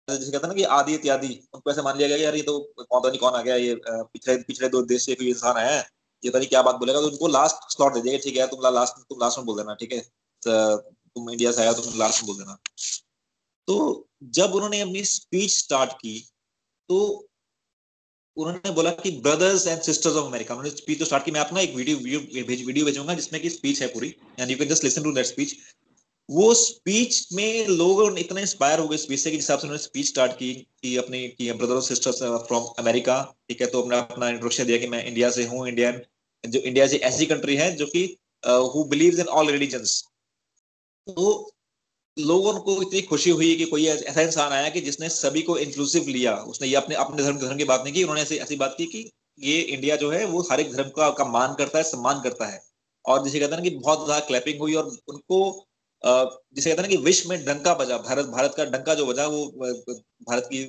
जैसे कहते ना कि आदि इत्यादि, उनको ऐसे मान लिया गया यार ये तो कौन तो नहीं कौन आ गया, ये पिछले पिछले दो देश से कोई इंसान आया है, ये पता नहीं क्या बात बोलेगा तो उनको लास्ट स्लॉट दे देगा ठीक है, तुम लास्ट तुम लास्ट में बोल देना, ठीक है? तो तुम इंडिया से आया, तुम लास्ट में बोल देना। तो जब उन्होंने अपनी स्पीच स्टार्ट की तो उन्होंने बोला कि brothers and sisters of America उन्होंने स्पीच तो स्टार्ट की, मैं आपको एक वीडियो वीडियो वीडियो भेजूँगा जिसमें की स्पीच है पूरी and you can just listen to that speech वो स्पीच में लोग इतना इंस्पायर हो गए स्पीच से कि जिस हिसाब से उन्होंने स्पीच स्टार्ट की, कि अपने, की ब्रदर और सिस्टर्स फ्रॉम अमेरिका ठीक है तो अपना अपना इंट्रोडक्शन दिया कि मैं इंडिया से हूँ इंडियन जो इंडिया से ऐसी कंट्री है जो कि who believes in all religions तो लोगों को इतनी खुशी हुई कि कोई ऐसा इंसान आया कि जिसने सभी को इंक्लूसिव लिया। उसने ये अपने अपने धर्म धर्म की बात नहीं की उन्होंने ऐसी ऐसी बात की कि ये इंडिया जो है वो हर एक धर्म का, का मान करता है सम्मान करता है। और जिसे कहते हैं कि बहुत ज़्यादा क्लैपिंग हुई और उनको जिसे कहते हैं कि विश्व में डंका बजा भारत भारत का डंका जो बजा वो भारत की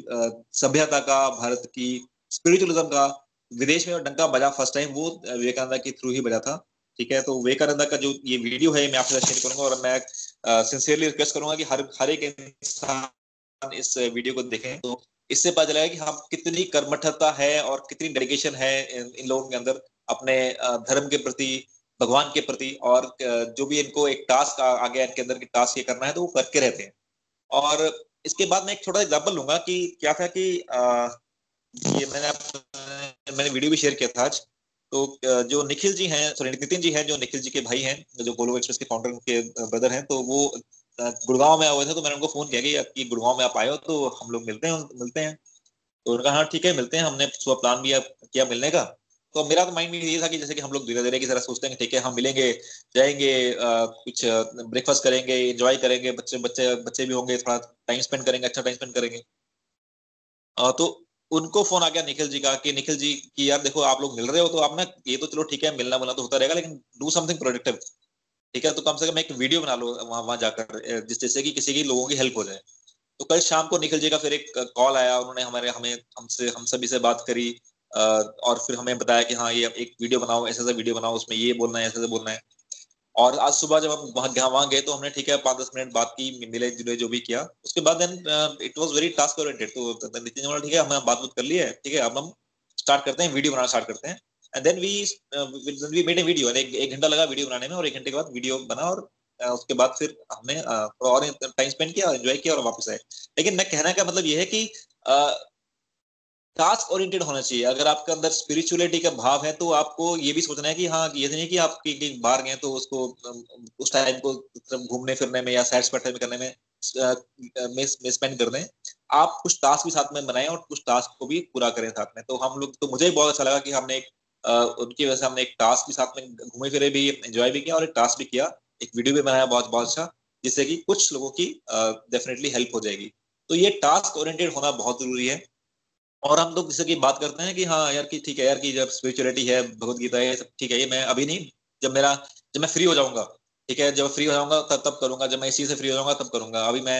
सभ्यता का भारत की स्पिरिचुअलिज्म का विदेश में डंका बजा फ़र्स्ट टाइम वो विवेकानंद के थ्रू ही बजा था। ठीक है? तो विवेकानंद का जो ये वीडियो है मैं आपसे शेयर करूँगा और मैं सिंसियरली रिक्वेस्ट करूँगा कि हर हर एक इंसान इस वीडियो को देखें। तो इससे पता चलेगा कि हम कितनी कर्मठता है और कितनी डेडिकेशन है इन लोगों के अंदर अपने धर्म के प्रति भगवान के प्रति और जो भी इनको एक टास्क आ, गया इनके अंदर की टास्क ये करना है तो वो करके रहते हैं। और इसके बाद मैं एक छोटा एग्ज़ाम्पल लूँगा कि क्या था कि आ, ये मैंने मैंने वीडियो भी शेयर किया था आज। तो जो निखिल जी हैं सॉरी नितिन जी हैं जो निखिल जी के भाई हैं जो गोलो एक्सप्रेस के फाउंडर के ब्रदर हैं तो वो गुड़गांव में आए हुए थे तो मैंने उनको फ़ोन किया कि गुड़गांव में आप आए हो तो हम लोग मिलते हैं मिलते हैं। तो उन्होंने कहा हाँ ठीक है मिलते हैं हमने सुबह प्लान भी किया मिलने का। तो मेरा तो माइंड में ये था कि जैसे कि हम लोग धीरे धीरे की तरह सोचते हैं ठीक है हम मिलेंगे जाएँगे आ, कुछ ब्रेकफास्ट करेंगे एंजॉय करेंगे बच्चे बच्चे बच्चे भी होंगे थोड़ा टाइम स्पेंड करेंगे अच्छा टाइम स्पेंड करेंगे। आ, तो उनको फ़ोन आ गया निखिल जी का कि निखिल जी की यार देखो आप लोग मिल रहे हो तो आप ना ये तो चलो ठीक है, मिलना मिलना तो होता रहेगा, लेकिन डू समथिंग प्रोडक्टिव ठीक है? तो कम से कम एक वीडियो बना लो वहाँ वहाँ जाकर जिस जैसे कि किसी की लोगों की हेल्प हो जाए। तो कल शाम को निखिल जी का फिर एक कॉल आया, उन्होंने हमारे, हमें, हमसे, हम सभी से बात करी और फिर हमें बताया कि हाँ ये एक वीडियो बनाओ ऐसे ऐसा वीडियो बनाओ, उसमें ये बोलना है ऐसे ऐसे बोलना है। और आज सुबह जब हम वहाँ वहाँ गए तो हमने ठीक है पाँच दस मिनट बात की मिले जुले जो भी किया। उसके बाद then it was very task oriented तो नितिन बोला ठीक है हमने बात बात कर ली है ठीक है अब हम स्टार्ट करते हैं वीडियो बनाना स्टार्ट करते हैं। And then we we made a video एक, एक घंटा लगा वीडियो बनाने में और एक घंटे के बाद वीडियो बना और uh, उसके बाद फिर हमने uh, और टाइम स्पेंड किया एंजॉय किया और वापस आए। लेकिन मैं कहने का मतलब ये है कि uh, टास्क ओरिएंटेड होना चाहिए। अगर आपके अंदर स्पिरिचुअलिटी का भाव है तो आपको ये भी सोचना है कि हाँ ये नहीं कि आप बाहर गए तो उसको उस टाइम को घूमने फिरने में या सैर स्पेट करने में स्पेंड कर दें। आप कुछ टास्क भी साथ में बनाएँ और कुछ टास्क को भी पूरा करें साथ में। तो हम लोग तो मुझे बहुत अच्छा लगा कि हमने एक उनकी वजह से हमने एक टास्क भी साथ में घूमे फिरे भी एंजॉय भी किया और एक टास्क भी किया। एक वीडियो भी बनाया बहुत बहुत अच्छा जिससे कि कुछ लोगों की डेफिनेटली हेल्प हो जाएगी। तो ये टास्क ओरिएंटेड होना बहुत ज़रूरी है। और हम लोग जैसे की बात करते हैं कि हाँ यार कि ठीक है यार कि जब स्पिरिचुअलिटी है भगवत गीता है सब ठीक है ये मैं अभी नहीं जब मेरा जब मैं फ्री हो जाऊँगा ठीक है जब फ्री हो जाऊँगा तब तब करूँगा जब मैं इसी से फ्री हो जाऊँगा तब करूँगा। अभी मैं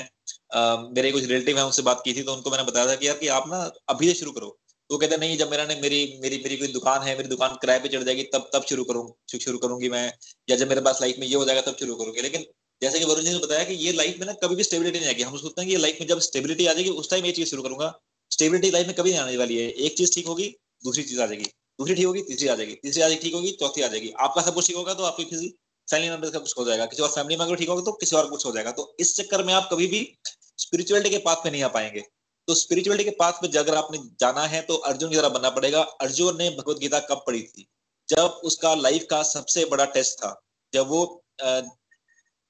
आ, मेरे कुछ रिलेटिव है उनसे बात की थी तो उनको मैंने बताया था कि यार कि आप ना अभी से शुरू करो। तो कहते नहीं जब मेरा ने मेरी मेरी मेरी कोई दुकान है मेरी दुकान किराए पे चढ़ जाएगी तब तब शुरू करूँ शुरू करूँगी मैं। या जब मेरे पास लाइफ में ये हो जाएगा तब शुरू करूँगी। लेकिन जैसे कि वरुण जी ने बताया कि ये लाइफ में ना कभी भी स्टेबिलिटी नहीं आएगी। हम सोचते हैं कि लाइफ में जब स्टेबिलिटी आ जाएगी उस टाइम ये चीज़ शुरू करूँगा। स्टेबिलिटी लाइफ में कभी नहीं आने वाली है। एक चीज़ ठीक होगी, दूसरी चीज़ आ जाएगी। दूसरी ठीक होगी, तीसरी आ जाएगी। तीसरी आज ठीक होगी, चौथी आ जाएगी। आपका सब कुछ ठीक होगा तो आपकी किसी फैमिली मेंबर का कुछ हो जाएगा। किसी और फैमिली मेंबर ठीक होगा तो किसी और कुछ हो जाएगा। तो इस चक्कर में आप कभी भी स्पिरिचुअलिटी के पाथ पे नहीं आ पाएँगे। तो स्पिरिचुअलिटी के पाथ पे अगर आपने जाना है तो अर्जुन की तरह बनना पड़ेगा। अर्जुन ने भगवत गीता कब पढ़ी थी? जब उसका लाइफ का सबसे बड़ा टेस्ट था। जब वो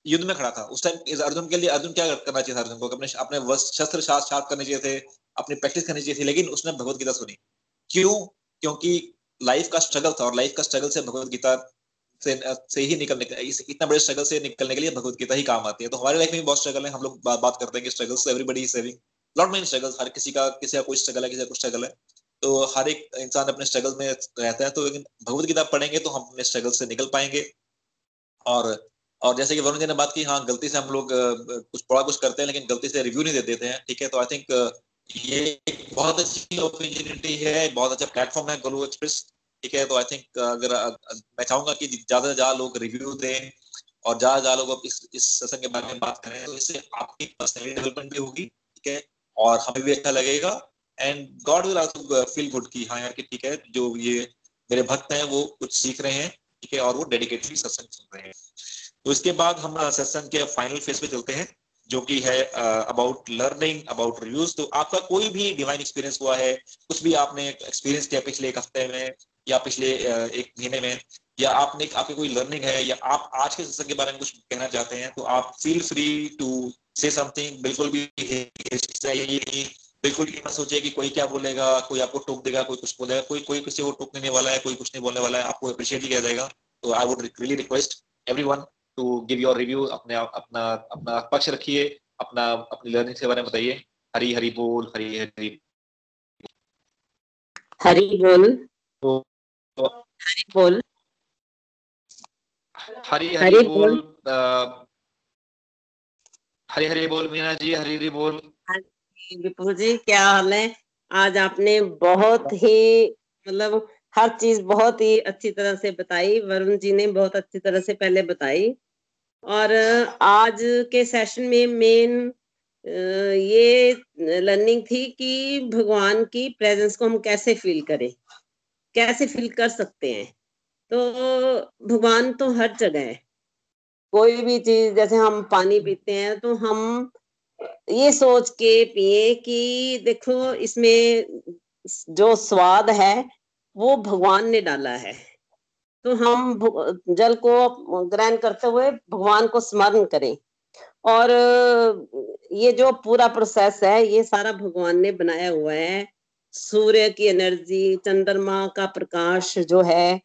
युद्ध में खड़ा था। उस टाइम अर्जुन के लिए अर्जुन क्या करना चाहिए था? अर्जुन को अपने अपने शस्त्र शास्त्र करने चाहिए थे। अपनी प्रैक्टिस करनी चाहिए थी लेकिन उसने भगवत गीता सुनी। क्यों? क्योंकि लाइफ का स्ट्रगल था और लाइफ का स्ट्रगल से भगवत गीता से से ही निकलने इतना बड़े स्ट्रगल से निकलने के लिए भगवत गीता ही काम आती है। तो हमारे लाइफ में भी बहुत स्ट्रगल है हम लोग बात, बात करते हैं कि struggles everybody is saving lot many struggles हर किसी का किसी का कोई स्ट्रगल है किसी का कुछ स्ट्रगल है। तो हर एक इंसान अपने स्ट्रगल में रहता है तो लेकिन भगवत गीता पढ़ेंगे तो हम अपने स्ट्रगल से निकल पाएँगे। और और जैसे कि वरुण जी ने बात की हाँ गलती से हम लोग कुछ बड़ा कुछ करते हैं लेकिन गलती से रिव्यू नहीं दे देते हैं ठीक है? तो आई थिंक ये बहुत अच्छी अपॉर्चुनिटी है बहुत अच्छा प्लेटफॉर्म है गोलू एक्सप्रेस ठीक है तो आई थिंक अगर मैं चाहूँगा कि ज़्यादा से ज़्यादा लोग रिव्यू दें और ज़्यादा ज़्यादा लोग इस इस सत्संग के बारे में बात करें तो इससे आपकी पर्सनैलिटी डेवलपमेंट भी होगी, ठीक है, और हमें भी अच्छा लगेगा। And God will also feel good की हाँ यार कि ठीक है, जो ये मेरे भक्त हैं, वो कुछ सीख रहे हैं, ठीक है, और वो डेडिकेटली सत्संग सुन रहे हैं। तो इसके बाद हम सत्संग के फाइनल फ़ेज़ पे चलते हैं। जो कि है अबाउट लर्निंग अबाउट रिव्यूज़ तो आपका कोई भी डिवाइन एक्सपीरियंस हुआ है, कुछ भी आपने एक्सपीरियंस किया पिछले एक हफ़्ते में, या पिछले एक महीने में, या आपने, आपकी कोई लर्निंग है, या आप आज के सत्संग के बारे में कुछ कहना चाहते हैं तो आप feel free to say something बिल्कुल भी बिल्कुल ये मत सोचिए कि कोई क्या बोलेगा, कोई आपको टोक देगा, कोई कुछ बोलेगा, कोई कोई किसी को टोकने वाला है, कोई कुछ नहीं बोलने वाला है, आपको अप्रिशिएट किया जाएगा। तो I would really request everyone to give your review अपने अपना अपना पक्ष रखिए अपना अपनी लर्निंग के बारे में बताइए। हरी हरी बोल हरी हरी। हरी बोल। तो, तो, हरी बोल। हरी हरी बोल हरी हरी बोल मीना जी हरी हरी बोल। विपुल जी क्या हाल है? आज आपने बहुत ही मतलब हर चीज़ बहुत ही अच्छी तरह से बताई वरुण जी ने बहुत अच्छी तरह से पहले बताई। और आज के सेशन में मेन ये लर्निंग थी कि भगवान की प्रेजेंस को हम कैसे फील करें, कैसे फील कर सकते हैं। तो भगवान तो हर जगह है। कोई भी चीज़, जैसे हम पानी पीते हैं तो हम ये सोच के पिए कि देखो इसमें जो स्वाद है, वो भगवान ने डाला है। तो हम जल को ग्रहण करते हुए भगवान को स्मरण करें। और ये जो पूरा प्रोसेस है, ये सारा भगवान ने बनाया हुआ है। सूर्य की एनर्जी चंद्रमा का प्रकाश जो है,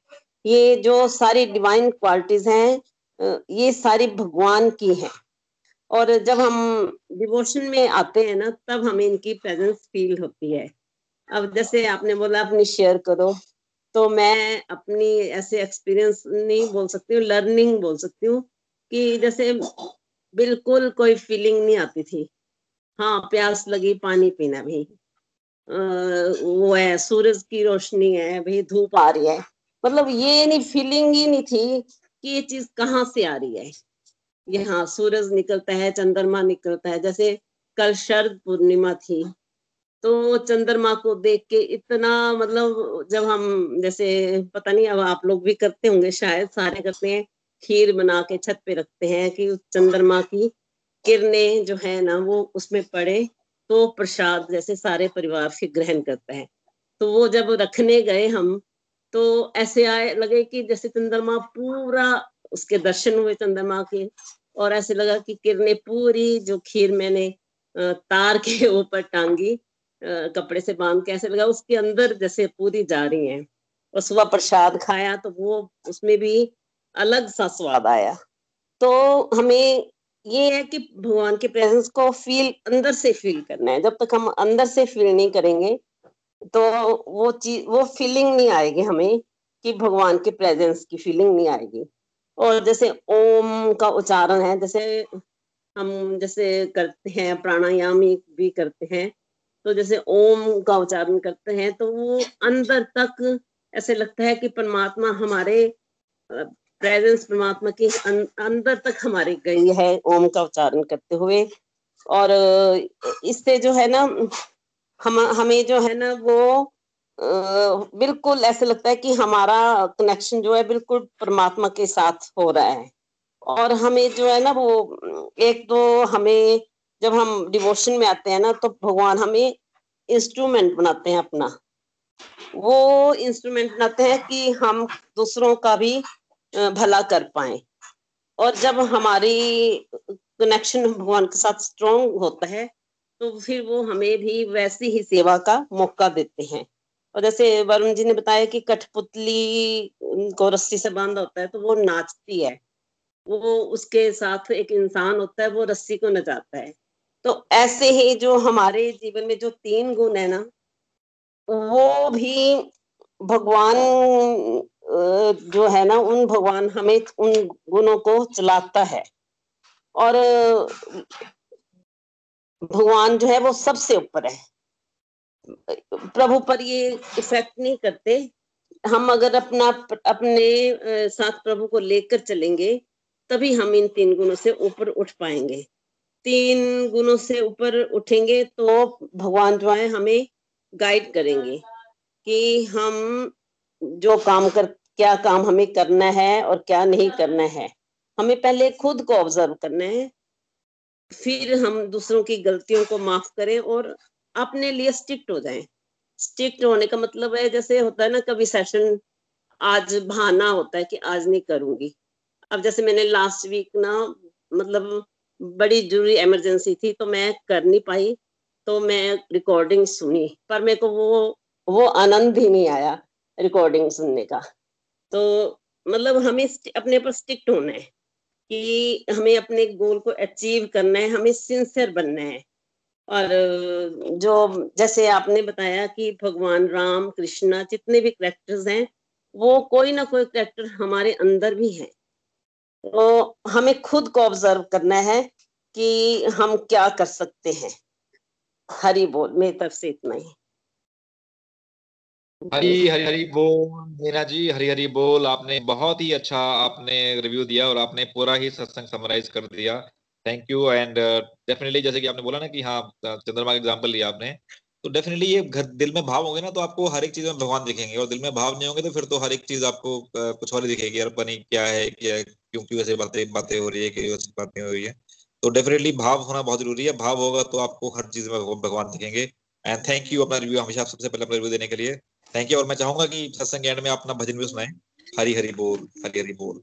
ये जो सारी डिवाइन क्वालिटीज हैं, ये सारी भगवान की हैं। और जब हम डिवोशन में आते हैं ना, तब हमें इनकी प्रेजेंस फील होती है। अब जैसे आपने बोला, अपनी शेयर करो। तो मैं अपनी ऐसे एक्सपीरियंस नहीं बोल सकती हूँ लर्निंग बोल सकती हूँ कि जैसे बिल्कुल कोई फीलिंग नहीं आती थी। हाँ प्यास लगी पानी पीना भी। आ, वो है सूरज की रोशनी है भाई धूप आ रही है। मतलब ये नहीं फीलिंग ही नहीं थी कि ये चीज़ कहाँ से आ रही है। ये हाँ सूरज निकलता है चंद्रमा निकलता है। जैसे कल शरद पूर्णिमा थी तो चंद्रमा को देख के इतना मतलब जब हम, जैसे पता नहीं अब आप लोग भी करते होंगे, शायद सारे करते हैं, खीर बना के छत पे रखते हैं कि उस चंद्रमा की किरणें जो है ना, वो उसमें पड़े तो प्रसाद जैसे सारे परिवार से ग्रहण करता है। तो वो जब रखने गए हम तो ऐसे आए, लगे कि जैसे चंद्रमा पूरा उसके दर्शन हुए चंद्रमा के, और ऐसे लगा कि किरणें पूरी जो खीर मैंने तार के [laughs] ऊपर टांगी कपड़े से बाँध के ऐसे लगा, उसके अंदर जैसे पूरी जा रही है। और सुबह प्रसाद खाया तो वो, उसमें भी अलग सा स्वाद आया। तो हमें ये है कि भगवान के प्रेजेंस को फील अंदर से फील करना है। जब तक हम अंदर से फील नहीं करेंगे तो वो चीज़, वो फीलिंग नहीं आएगी हमें कि भगवान के प्रेजेंस की फीलिंग नहीं आएगी। और जैसे ओम का उच्चारण है, जैसे हम जैसे करते हैं, प्राणायाम भी करते हैं तो जैसे ओम का उच्चारण करते हैं तो वो अंदर तक ऐसे लगता है कि परमात्मा हमारे प्रेजेंस परमात्मा के अं, अंदर तक हमारे गई है ओम का उच्चारण करते हुए। और इससे जो है ना हम हमें जो है ना वो बिल्कुल ऐसे लगता है कि हमारा कनेक्शन जो है बिल्कुल परमात्मा के साथ हो रहा है। और हमें जो है ना वो एक तो हमें जब हम डिवोशन में आते हैं ना तो भगवान हमें इंस्ट्रूमेंट बनाते हैं अपना। वो इंस्ट्रूमेंट बनाते हैं कि हम दूसरों का भी भला कर पाए। और जब हमारी कनेक्शन भगवान के साथ स्ट्रोंग होता है तो फिर वो हमें भी वैसी ही सेवा का मौका देते हैं। और जैसे वरुण जी ने बताया कि कठपुतली को रस्सी से बांधा होता है तो वो नाचती है। वो उसके साथ एक इंसान होता है, वो रस्सी को नचाता है। तो ऐसे ही जो हमारे जीवन में जो तीन गुण है ना, वो भी भगवान जो है ना, उन भगवान हमें उन गुणों को चलाता है। और, भगवान जो है वो सबसे ऊपर है। प्रभु पर ये इफ़ेक्ट नहीं करते। हम अगर अपना, अपने साथ प्रभु को लेकर चलेंगे, तभी हम इन तीन गुणों से ऊपर उठ पाएँगे। तीन गुणों से ऊपर उठेंगे तो भगवान जो है हमें गाइड करेंगे कि हम जो काम कर, क्या काम हमें करना है और क्या नहीं करना है। हमें पहले खुद को ऑब्ज़र्व करना है, फिर हम दूसरों की गलतियों को माफ़ करें और अपने लिए स्ट्रिक्ट हो जाएँ। स्ट्रिक्ट होने का मतलब है, जैसे होता है ना, कभी सेशन आज बहाना होता है कि आज नहीं करूँगी। अब जैसे मैंने लास्ट वीक ना मतलब बड़ी ज़रूरी इमरजेंसी थी तो मैं कर नहीं पाई तो मैं रिकॉर्डिंग सुनी, पर मेरे को वो वो आनंद ही नहीं आया रिकॉर्डिंग सुनने का। तो मतलब हमें अपने पर स्टिक्ट होना है कि हमें अपने गोल को अचीव करना है, हमें सिंसियर बनना है। और जो, जैसे आपने बताया कि भगवान राम, कृष्णा, जितने भी करेक्टर्स हैं, वो कोई ना कोई करेक्टर हमारे अंदर भी है। तो हमें खुद को ऑब्ज़र्व करना है कि हम क्या कर सकते हैं। हरी बोल, मेरी तरफ़ से इतना ही। हरी हरी हरी बोल मीना जी, हरी हरी बोल। आपने बहुत ही अच्छा आपने रिव्यू दिया और आपने पूरा ही सत्संग समराइज कर दिया। थैंक यू एंड डेफिनेटली जैसे कि आपने बोला ना कि हाँ चंद्रमा का एग्जांपल लिया आपने। तो डेफिनेटली ये घर दिल में भाव होंगे ना तो आपको हर एक चीज़ में भगवान दिखेंगे। और दिल में भाव नहीं होंगे तो फिर तो हर एक चीज़ आपको कुछ और दिखेगी। यार पनी क्या है क्या क्यों क्यों ऐसे बातें बातें हो रही है क्यों ऐसी बातें हो रही है। तो डेफिनेटली भाव होना बहुत ज़रूरी है। भाव होगा तो आपको हर चीज़ में भगवान दिखेंगे। एंड थैंक यू अपना रिव्यू हमेशा सबसे पहले अपना रिव्यू देने के लिए। थैंक यू और मैं चाहूँगा कि सत्संग एंड में अपना भजन भी सुनाए। हरी हरी बोल हरी हरी बोल।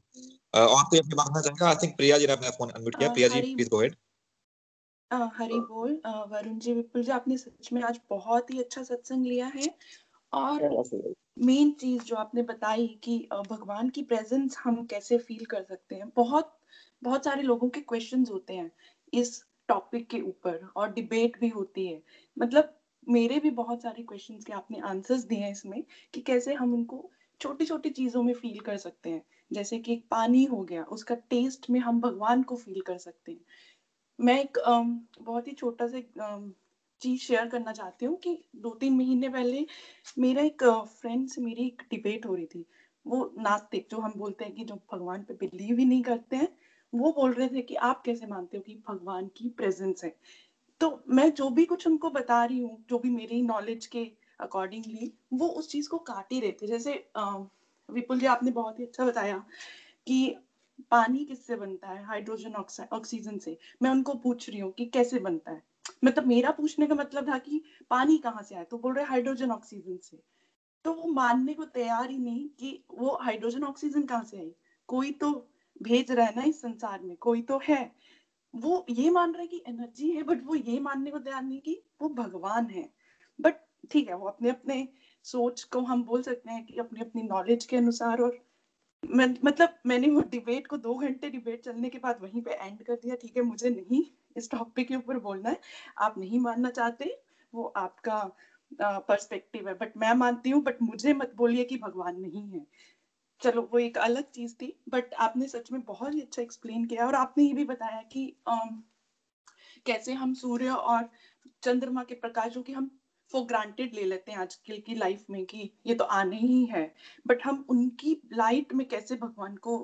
और कोई अपनी बात चाहेगा? आई थिंक प्रिया जी ने अपना फ़ोन अनम्यूट किया। Priya ji please go head हरी बोल वरुण जी विपुल जी आपने सच में आज बहुत ही अच्छा सत्संग लिया है। और मेन चीज़ जो आपने बताई कि भगवान की प्रेजेंस हम कैसे फील कर सकते हैं बहुत बहुत सारे लोगों के क्वेश्चंस होते हैं इस टॉपिक के ऊपर और डिबेट भी होती है। मतलब मेरे भी बहुत सारे क्वेश्चंस के आपने आंसर्स दिए हैं इसमें कि कैसे हम उनको छोटी छोटी चीज़ों में फील कर सकते हैं। जैसे कि पानी हो गया उसका टेस्ट में हम भगवान को फील कर सकते हैं। मैं एक बहुत ही छोटा सा चीज़ शेयर करना चाहती हूँ कि दो तीन महीने पहले मेरा एक फ्रेंड से मेरी एक डिबेट हो रही थी। वो नास्तिक, जो हम बोलते हैं कि जो भगवान पे बिलीव ही नहीं करते हैं, वो बोल रहे थे कि आप कैसे मानते हो कि भगवान की प्रेजेंस है? तो मैं जो भी कुछ उनको बता रही हूँ, जो भी मेरी नॉलेज के अकॉर्डिंगली वो उस चीज़ को काट ही रहे थे। जैसे विपुल जी आपने बहुत ही अच्छा बताया कि पानी किससे बनता है? हाइड्रोजन ऑक्साइड ऑक्सीजन से। मैं उनको पूछ रही हूँ कि कैसे बनता है? मतलब मेरा पूछने का मतलब था कि पानी कहाँ से आए तो बोल रहे हाइड्रोजन ऑक्सीजन से। तो वो मानने को तैयार ही नहीं कि वो हाइड्रोजन ऑक्सीजन कहाँ से आई? कोई तो भेज रहा है ना इस संसार में, कोई तो है। वो ये मान रहा है कि एनर्जी है बट वो ये मानने को तैयार नहीं कि वो भगवान है। बट ठीक है, वो अपने अपने सोच को हम बोल सकते हैं कि अपनी अपनी नॉलेज के अनुसार और मतलब मैंने वो डिबेट को दो घंटे डिबेट चलने के बाद वहीं पे एंड कर दिया ठीक है? मुझे नहीं इस टॉपिक के ऊपर बोलना है। आप नहीं मानना चाहते वो आपका पर्सपेक्टिव है। बट मैं मानती हूँ बट मुझे मत बोलिए कि भगवान नहीं है। चलो वो एक अलग चीज़ थी बट आपने सच में बहुत ही अच्छा एक्सप्लेन किया और आपने ये भी बताया कि um, कैसे हम सूर्य और चंद्रमा के प्रकाशों की हम फॉर ग्रांटेड ले लेते हैं आजकल की लाइफ में कि ये तो आने ही है। बट हम उनकी लाइट में कैसे भगवान को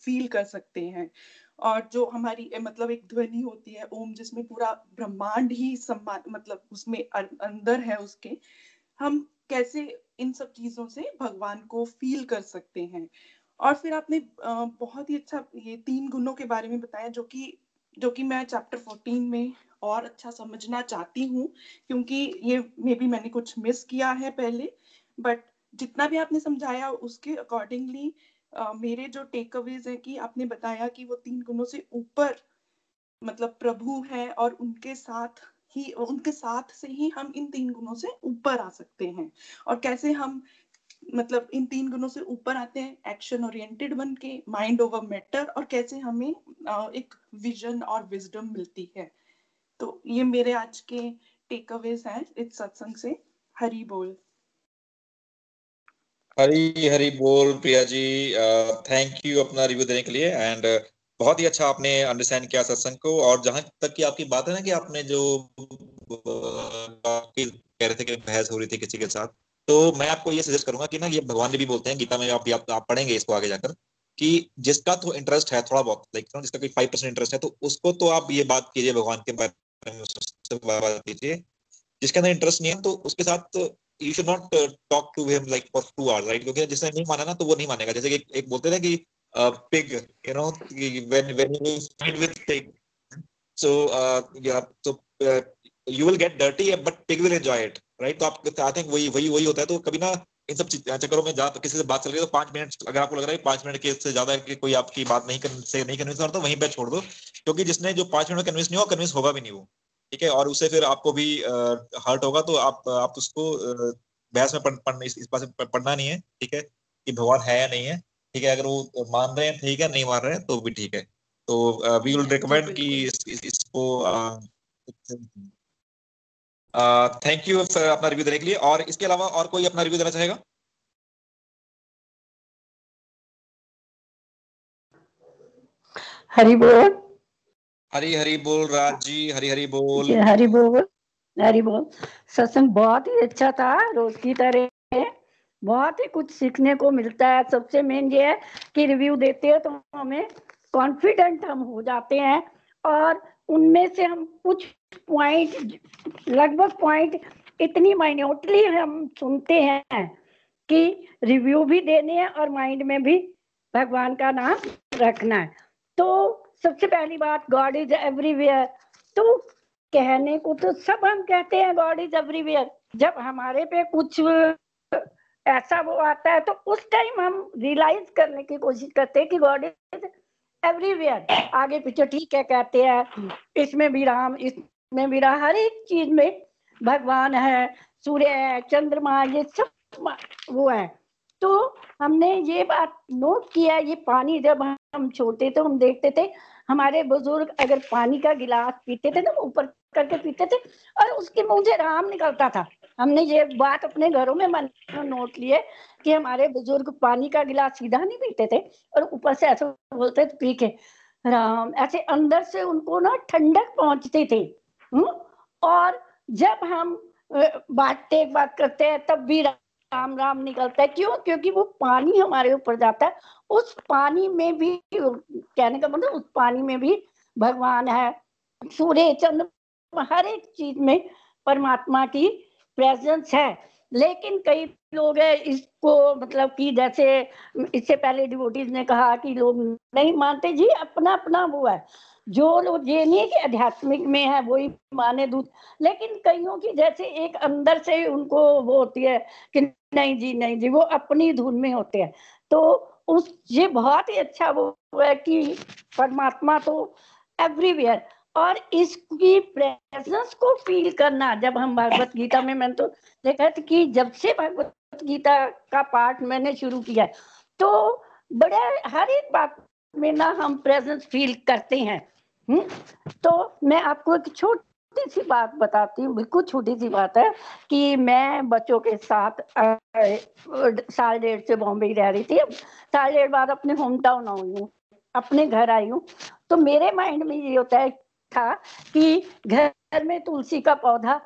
फील कर सकते हैं? और जो हमारी मतलब एक ध्वनि होती है, ओम, जिसमें पूरा ब्रह्मांड ही सम्मान मतलब उसमें अंदर है उसके, हम कैसे इन सब चीज़ों से भगवान को फील कर सकते हैं? और फिर आपने बहुत ही अच्छा ये तीन गुणों के बारे में बताया, जो कि जो कि मैं चैप्टर फोर्टीन में और अच्छा समझना चाहती हूँ, क्योंकि ये मे बी मैंने कुछ मिस किया है पहले बट जितना भी आपने समझाया उसके अकॉर्डिंगली मेरे जो टेक अवेज है कि आपने बताया कि वो तीन गुणों से ऊपर मतलब प्रभु है और उनके साथ ही, उनके साथ से ही हम इन तीन गुणों से ऊपर आ सकते हैं। और कैसे हम मतलब इन तीन गुणों से ऊपर आते हैं एक्शन ओरिएंटेड बन के माइंड ओवर मैटर और कैसे हमें एक विजन और विजडम मिलती है। तो ये मेरे आज के टेक अवेज हैं इस सत्संग से। हरी बोल। हरी हरी बोल प्रिया जी। थैंक यू अपना रिव्यू देने के लिए एंड बहुत ही अच्छा आपने अंडरस्टैंड किया सत्संग को और जहाँ तक की आपकी बात है ना कि आपने जो कह रहे थे कि बहस हो रही थी किसी के साथ तो मैं आपको ये सजेस्ट करूँगा कि ना ये भगवान भी बोलते हैं गीता में आप, आप, आप पढ़ेंगे इसको आगे जाकर कि जिसका तो इंटरेस्ट है थोड़ा बहुत लाइक जिसका कोई फाइव परसेंट इंटरेस्ट है तो उसको तो आप ये बात कीजिए भगवान के बारे में बात कीजिए। जिसके अंदर इंटरेस्ट नहीं है तो उसके साथ you should not talk to him like for two hours right क्योंकि जिसने नहीं माना ना तो वो नहीं मानेगा। जैसे कि एक बोलते थे कि pig you know when when you speed with pig so या तो you will get dirty but pig will enjoy it right तो आप आई थिंक वही वही वही होता है तो कभी ना इन सब चक्करों में जा किसी से बात चल रही है तो पाँच मिनट अगर आपको लग रहा है पाँच मिनट के से ज़्यादा कि कोई आपकी बात नहीं कर, से नहीं कन्विंस कर तो वहीं पे छोड़ दो। क्योंकि जिसने जो पाँच मिनट में कन्विंस नहीं हो कन्विंस होगा भी नहीं वो ठीक है? और उससे फिर आपको भी हर्ट होगा तो आप आप उसको बहस में पढ़, इस, इस बात से पढ़ना नहीं है ठीक है? कि भगवान है या नहीं है ठीक है? अगर वो मान रहे हैं ठीक है? नहीं मान रहे हैं तो भी ठीक है। तो वी विल रिकमेंड कि इस, इस, इसको थैंक यू सर अपना रिव्यू देने के लिए। और इसके अलावा और कोई अपना रिव्यू देना चाहेगा? हरी बोल। हरी हरी बोल राज जी हरी हरी बोल। हरी बोल हरी बोल। सत्संग बहुत ही अच्छा था रोज की तरह। बहुत ही कुछ सीखने को मिलता है। सबसे मेन ये है कि रिव्यू देते हैं तो हमें कॉन्फिडेंट हम हो जाते हैं। और उनमें से हम कुछ पॉइंट लगभग पॉइंट इतनी माइन्यूटली हम सुनते हैं कि रिव्यू भी देने हैं और माइंड में भी भगवान का नाम रखना है। तो सबसे पहली बात गॉड इज़ एवरीवेयर तो कहने को तो सब हम कहते हैं गॉड इज़ एवरीवेयर जब हमारे पे कुछ ऐसा वो आता है तो उस टाइम हम रियलाइज़ करने की कोशिश करते हैं कि गॉड इज़ एवरीवेयर आगे पीछे ठीक है, कहते हैं, इसमें भी राम, इसमें भी राम, हर एक चीज़ में भगवान है, सूर्य है, चंद्रमा, ये सब वो है। तो हमने ये बात नोट किया, ये पानी जब हम छोटे थे, हम देखते थे, हमारे बुज़ुर्ग अगर पानी का गिलास पीते थे ना ऊपर करके पीते थे, और उसके मुँह से राम निकलता था। हमने ये बात अपने घरों में मन नोट लिए कि हमारे बुज़ुर्ग पानी का गिलास सीधा नहीं पीते थे और ऊपर से ऐसे बोलते थे, पी के। राम, ऐसे अंदर से उनको ना ठंडक पहुँचते थे। हुँ? हम्म? और जब हम बातें बात करते हैं, तब भी राम राम निकलता है। क्यों? क्योंकि वो पानी हमारे ऊपर जाता है। उस पानी में भी, कहने का मतलब उस पानी में भी भगवान है। सूर्य, चंद्र, हर एक चीज़ में परमात्मा की प्रेजेंस है। लेकिन कई लोग है, इसको मतलब कि जैसे इससे पहले डिवोटीज ने कहा कि लोग नहीं मानते। जी अपना अपना वो है। जो लोग, ये नहीं कि आध्यात्मिक में है, वही माने दूध लेकिन कईयों की जैसे एक अंदर से उनको वो होती है कि नहीं जी नहीं जी, वो अपनी धुन में होते हैं। तो उस, ये बहुत ही अच्छा वो है कि परमात्मा तो एवरीवेयर और इसकी प्रेजेंस को फील करना। जब हम भगवत गीता में मैंने तो देखा था कि जब से भगवत गीता का पाठ मैंने शुरू किया तो बड़े, हर एक बात में ना हम प्रेजेंस फील करते हैं। हुँ? तो मैं आपको एक छोटी सी बात बताती हूँ, बिल्कुल छोटी सी बात है कि मैं बच्चों के साथ साल डेढ़ से बॉम्बे रह रही थी। साल डेढ़ बाद अपने होम टाउन आई हूँ, अपने घर आई हूँ। तो मेरे माइंड में ये होता है था कि घर में तुलसी का पौधा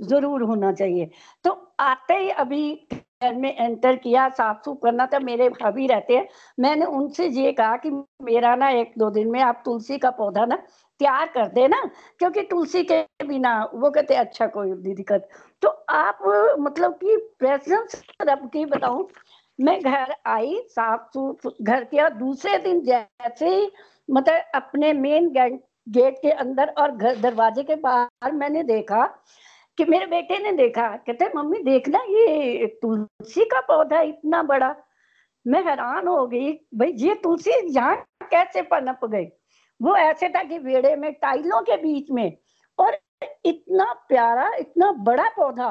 ज़रूर होना चाहिए। तो आते ही अभी घर में एंटर किया, साफ़ सुफ करना था, मेरे भाभी रहते हैं। मैंने उनसे ये कहा कि मेरा ना एक दो दिन में आप तुलसी का पौधा ना तैयार कर देना, क्योंकि तुलसी के बिना वो कहते अच्छा कोई दिक्कत। तो आप मतलब कि प्रेजेंस रब की बताऊँ, मैं घर आई, साफ़ सुफ घर किया। दूसरे दिन जैसे ही मतलब अपने मेन गेट के अंदर और घर, दरवाजे के बाहर मैंने देखा कि मेरे बेटे ने देखा। कहते, मम्मी, देखना ये तुलसी का पौधा इतना बड़ा। मैं हैरान हो गई, भाई, ये तुलसी यहाँ कैसे पनप गई? वो ऐसे था कि वेड़े में, टाइलों के बीच में, और इतना प्यारा, इतना बड़ा पौधा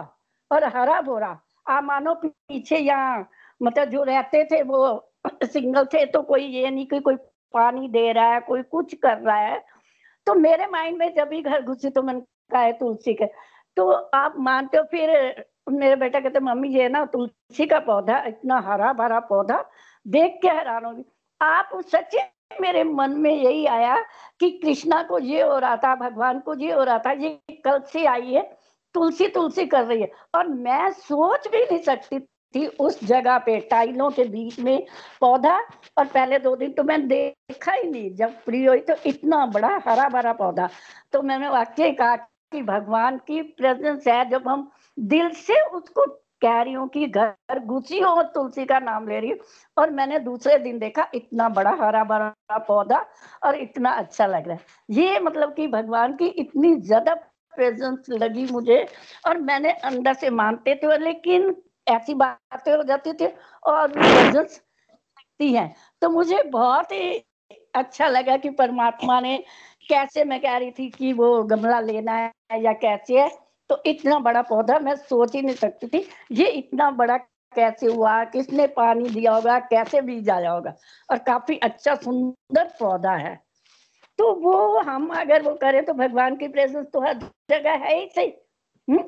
और हरा भोरा। आ मानो पीछे यहाँ मतलब जो रहते थे वो सिंगल थे तो कोई ये नहीं कि कोई पानी दे रहा है, कोई कुछ कर रहा है। तो मेरे माइंड में जब भी घर घुसी तो मैंने कहा है तुलसी के। तो आप मानते हो, फिर मेरे बेटा कहते, मम्मी, ये ना तुलसी का पौधा, इतना हरा भरा पौधा, देख के हैरान होगी आप सच्चे मेरे मन में यही आया कि कृष्णा को ये हो रहा था, भगवान को ये हो रहा था, ये कल से आई है, तुलसी तुलसी कर रही है। और मैं सोच भी नहीं सकती थी उस जगह पे, टाइलों के बीच में पौधा। और पहले दो दिन तो मैंने देखा ही नहीं, जब फ्री हुई तो इतना बड़ा हरा भरा पौधा। तो मैंने वाक्य कहा कि भगवान की प्रेजेंस है, जब हम दिल से उसको कह रही हूँ कि घर घुसी हो, तुलसी का नाम ले रही हूँ। और मैंने दूसरे दिन देखा इतना बड़ा हरा भरा पौधा और इतना अच्छा लग रहा है। ये मतलब कि भगवान की इतनी ज़्यादा प्रेजेंस लगी मुझे। और मैंने अंदर से मानते थे लेकिन ऐसी बातें हो जाती थी और प्रेजेंस है। तो मुझे बहुत ही अच्छा लगा कि परमात्मा ने कैसे मैं कह रही थी कि वो गमला लेना है या कैसे है। तो इतना बड़ा पौधा मैं सोच ही नहीं सकती थी, ये इतना बड़ा कैसे हुआ, किसने पानी दिया होगा, कैसे बीज आया होगा, और काफ़ी अच्छा सुंदर पौधा है। तो वो हम अगर वो करें तो भगवान की प्रेजेंस तो हर जगह है ही सही। हम्म?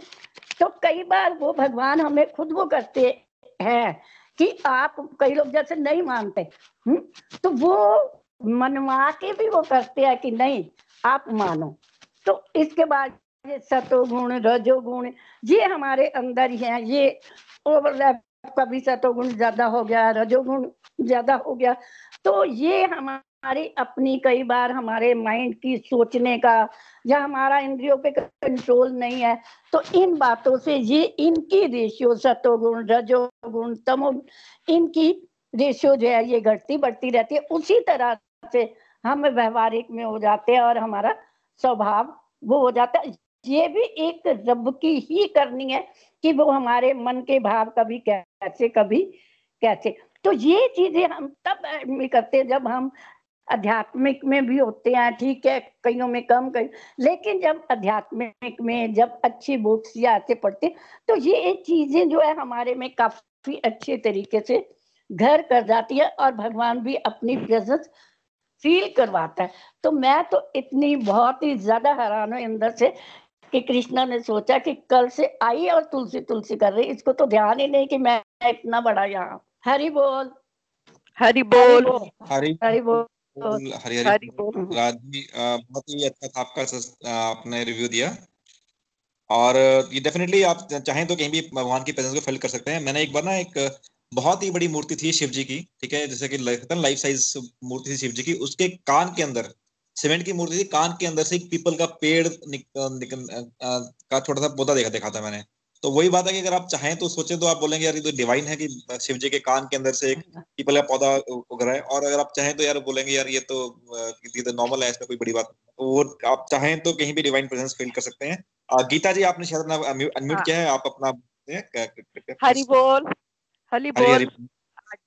तो कई बार वो भगवान हमें खुद वो करते हैं कि आप कई लोग जैसे नहीं मानते हुँ? हम्म? तो वो मनवा के भी वो करते हैं कि नहीं, आप मानो तो इसके बाद ये सतोगुण, रजोगुण, ये हमारे अंदर ही है, ये ओवरलैप कभी सतोगुण ज़्यादा हो गया, रजोगुण ज़्यादा हो गया तो ये हमारी अपनी कई बार हमारे माइंड की सोचने का या हमारा इंद्रियों पे कंट्रोल नहीं है तो इन बातों से ये इनकी रेशियो सतोगुण, रजोगुण, तमोगुण, इनकी रेशियो जो है ये घटती बढ़ती रहती है। उसी तरह से हम व्यवहारिक में हो जाते हैं और हमारा स्वभाव वो हो जाता है। ये भी एक रब की ही करनी है कि वो हमारे मन के भाव कभी कैसे कभी कैसे। तो ये चीज़ें हम तब करते हैं जब हम आध्यात्मिक में भी होते हैं ठीक है कईयों में कम कई लेकिन जब आध्यात्मिक में जब अच्छी बुक्स या ऐसे पढ़ते तो ये चीज़ें जो है हमारे में काफ़ी अच्छे तरीके से घर कर जाती है और भगवान भी अपनी प्रेजेंस फील करवाता है। तो मैं तो इतनी बहुत ही ज़्यादा हैरान हूँ अंदर से कि कृष्णा ने सोचा कि कल से आई और तुलसी तुलसी कर रही इसको तो ध्यान ही नहीं कि मैं इतना बड़ा यहाँ। हरी बोल। हरी बोल। हरी हरी बोल। हरी हरी बहुत ही अच्छा था आपका आपने रिव्यू दिया। और ये डेफिनेटली आप चाहें तो कहीं भी भगवान की प्रेजेंस को फील कर सकते हैं। मैंने एक बार ना एक बहुत ही बड़ी मूर्ति थी शिव जी की ठीक है? जैसे कि लाइफ साइज़ मूर्ति थी शिव जी की। उसके कान के अंदर सीमेंट की मूर्ति थी कान के अंदर से एक पीपल का पेड़ निक, निक, का छोटा सा पौधा देखा देखा था मैंने। तो वही बात है कि अगर आप चाहें तो सोचे तो आप बोलेंगे यार ये तो डिवाइन है कि शिव जी के कान के अंदर से एक पीपल का पौधा उग रहा है। और अगर आप चाहें तो यार बोलेंगे यार ये तो ये तो नॉर्मल है इसमें कोई बड़ी बात वो आप चाहें तो कहीं भी डिवाइन प्रेजेंस फील कर सकते हैं। गीता जी आपने शायद अनम्यूट हाँ। किया है आप अपना हरी बोल हरी बोल।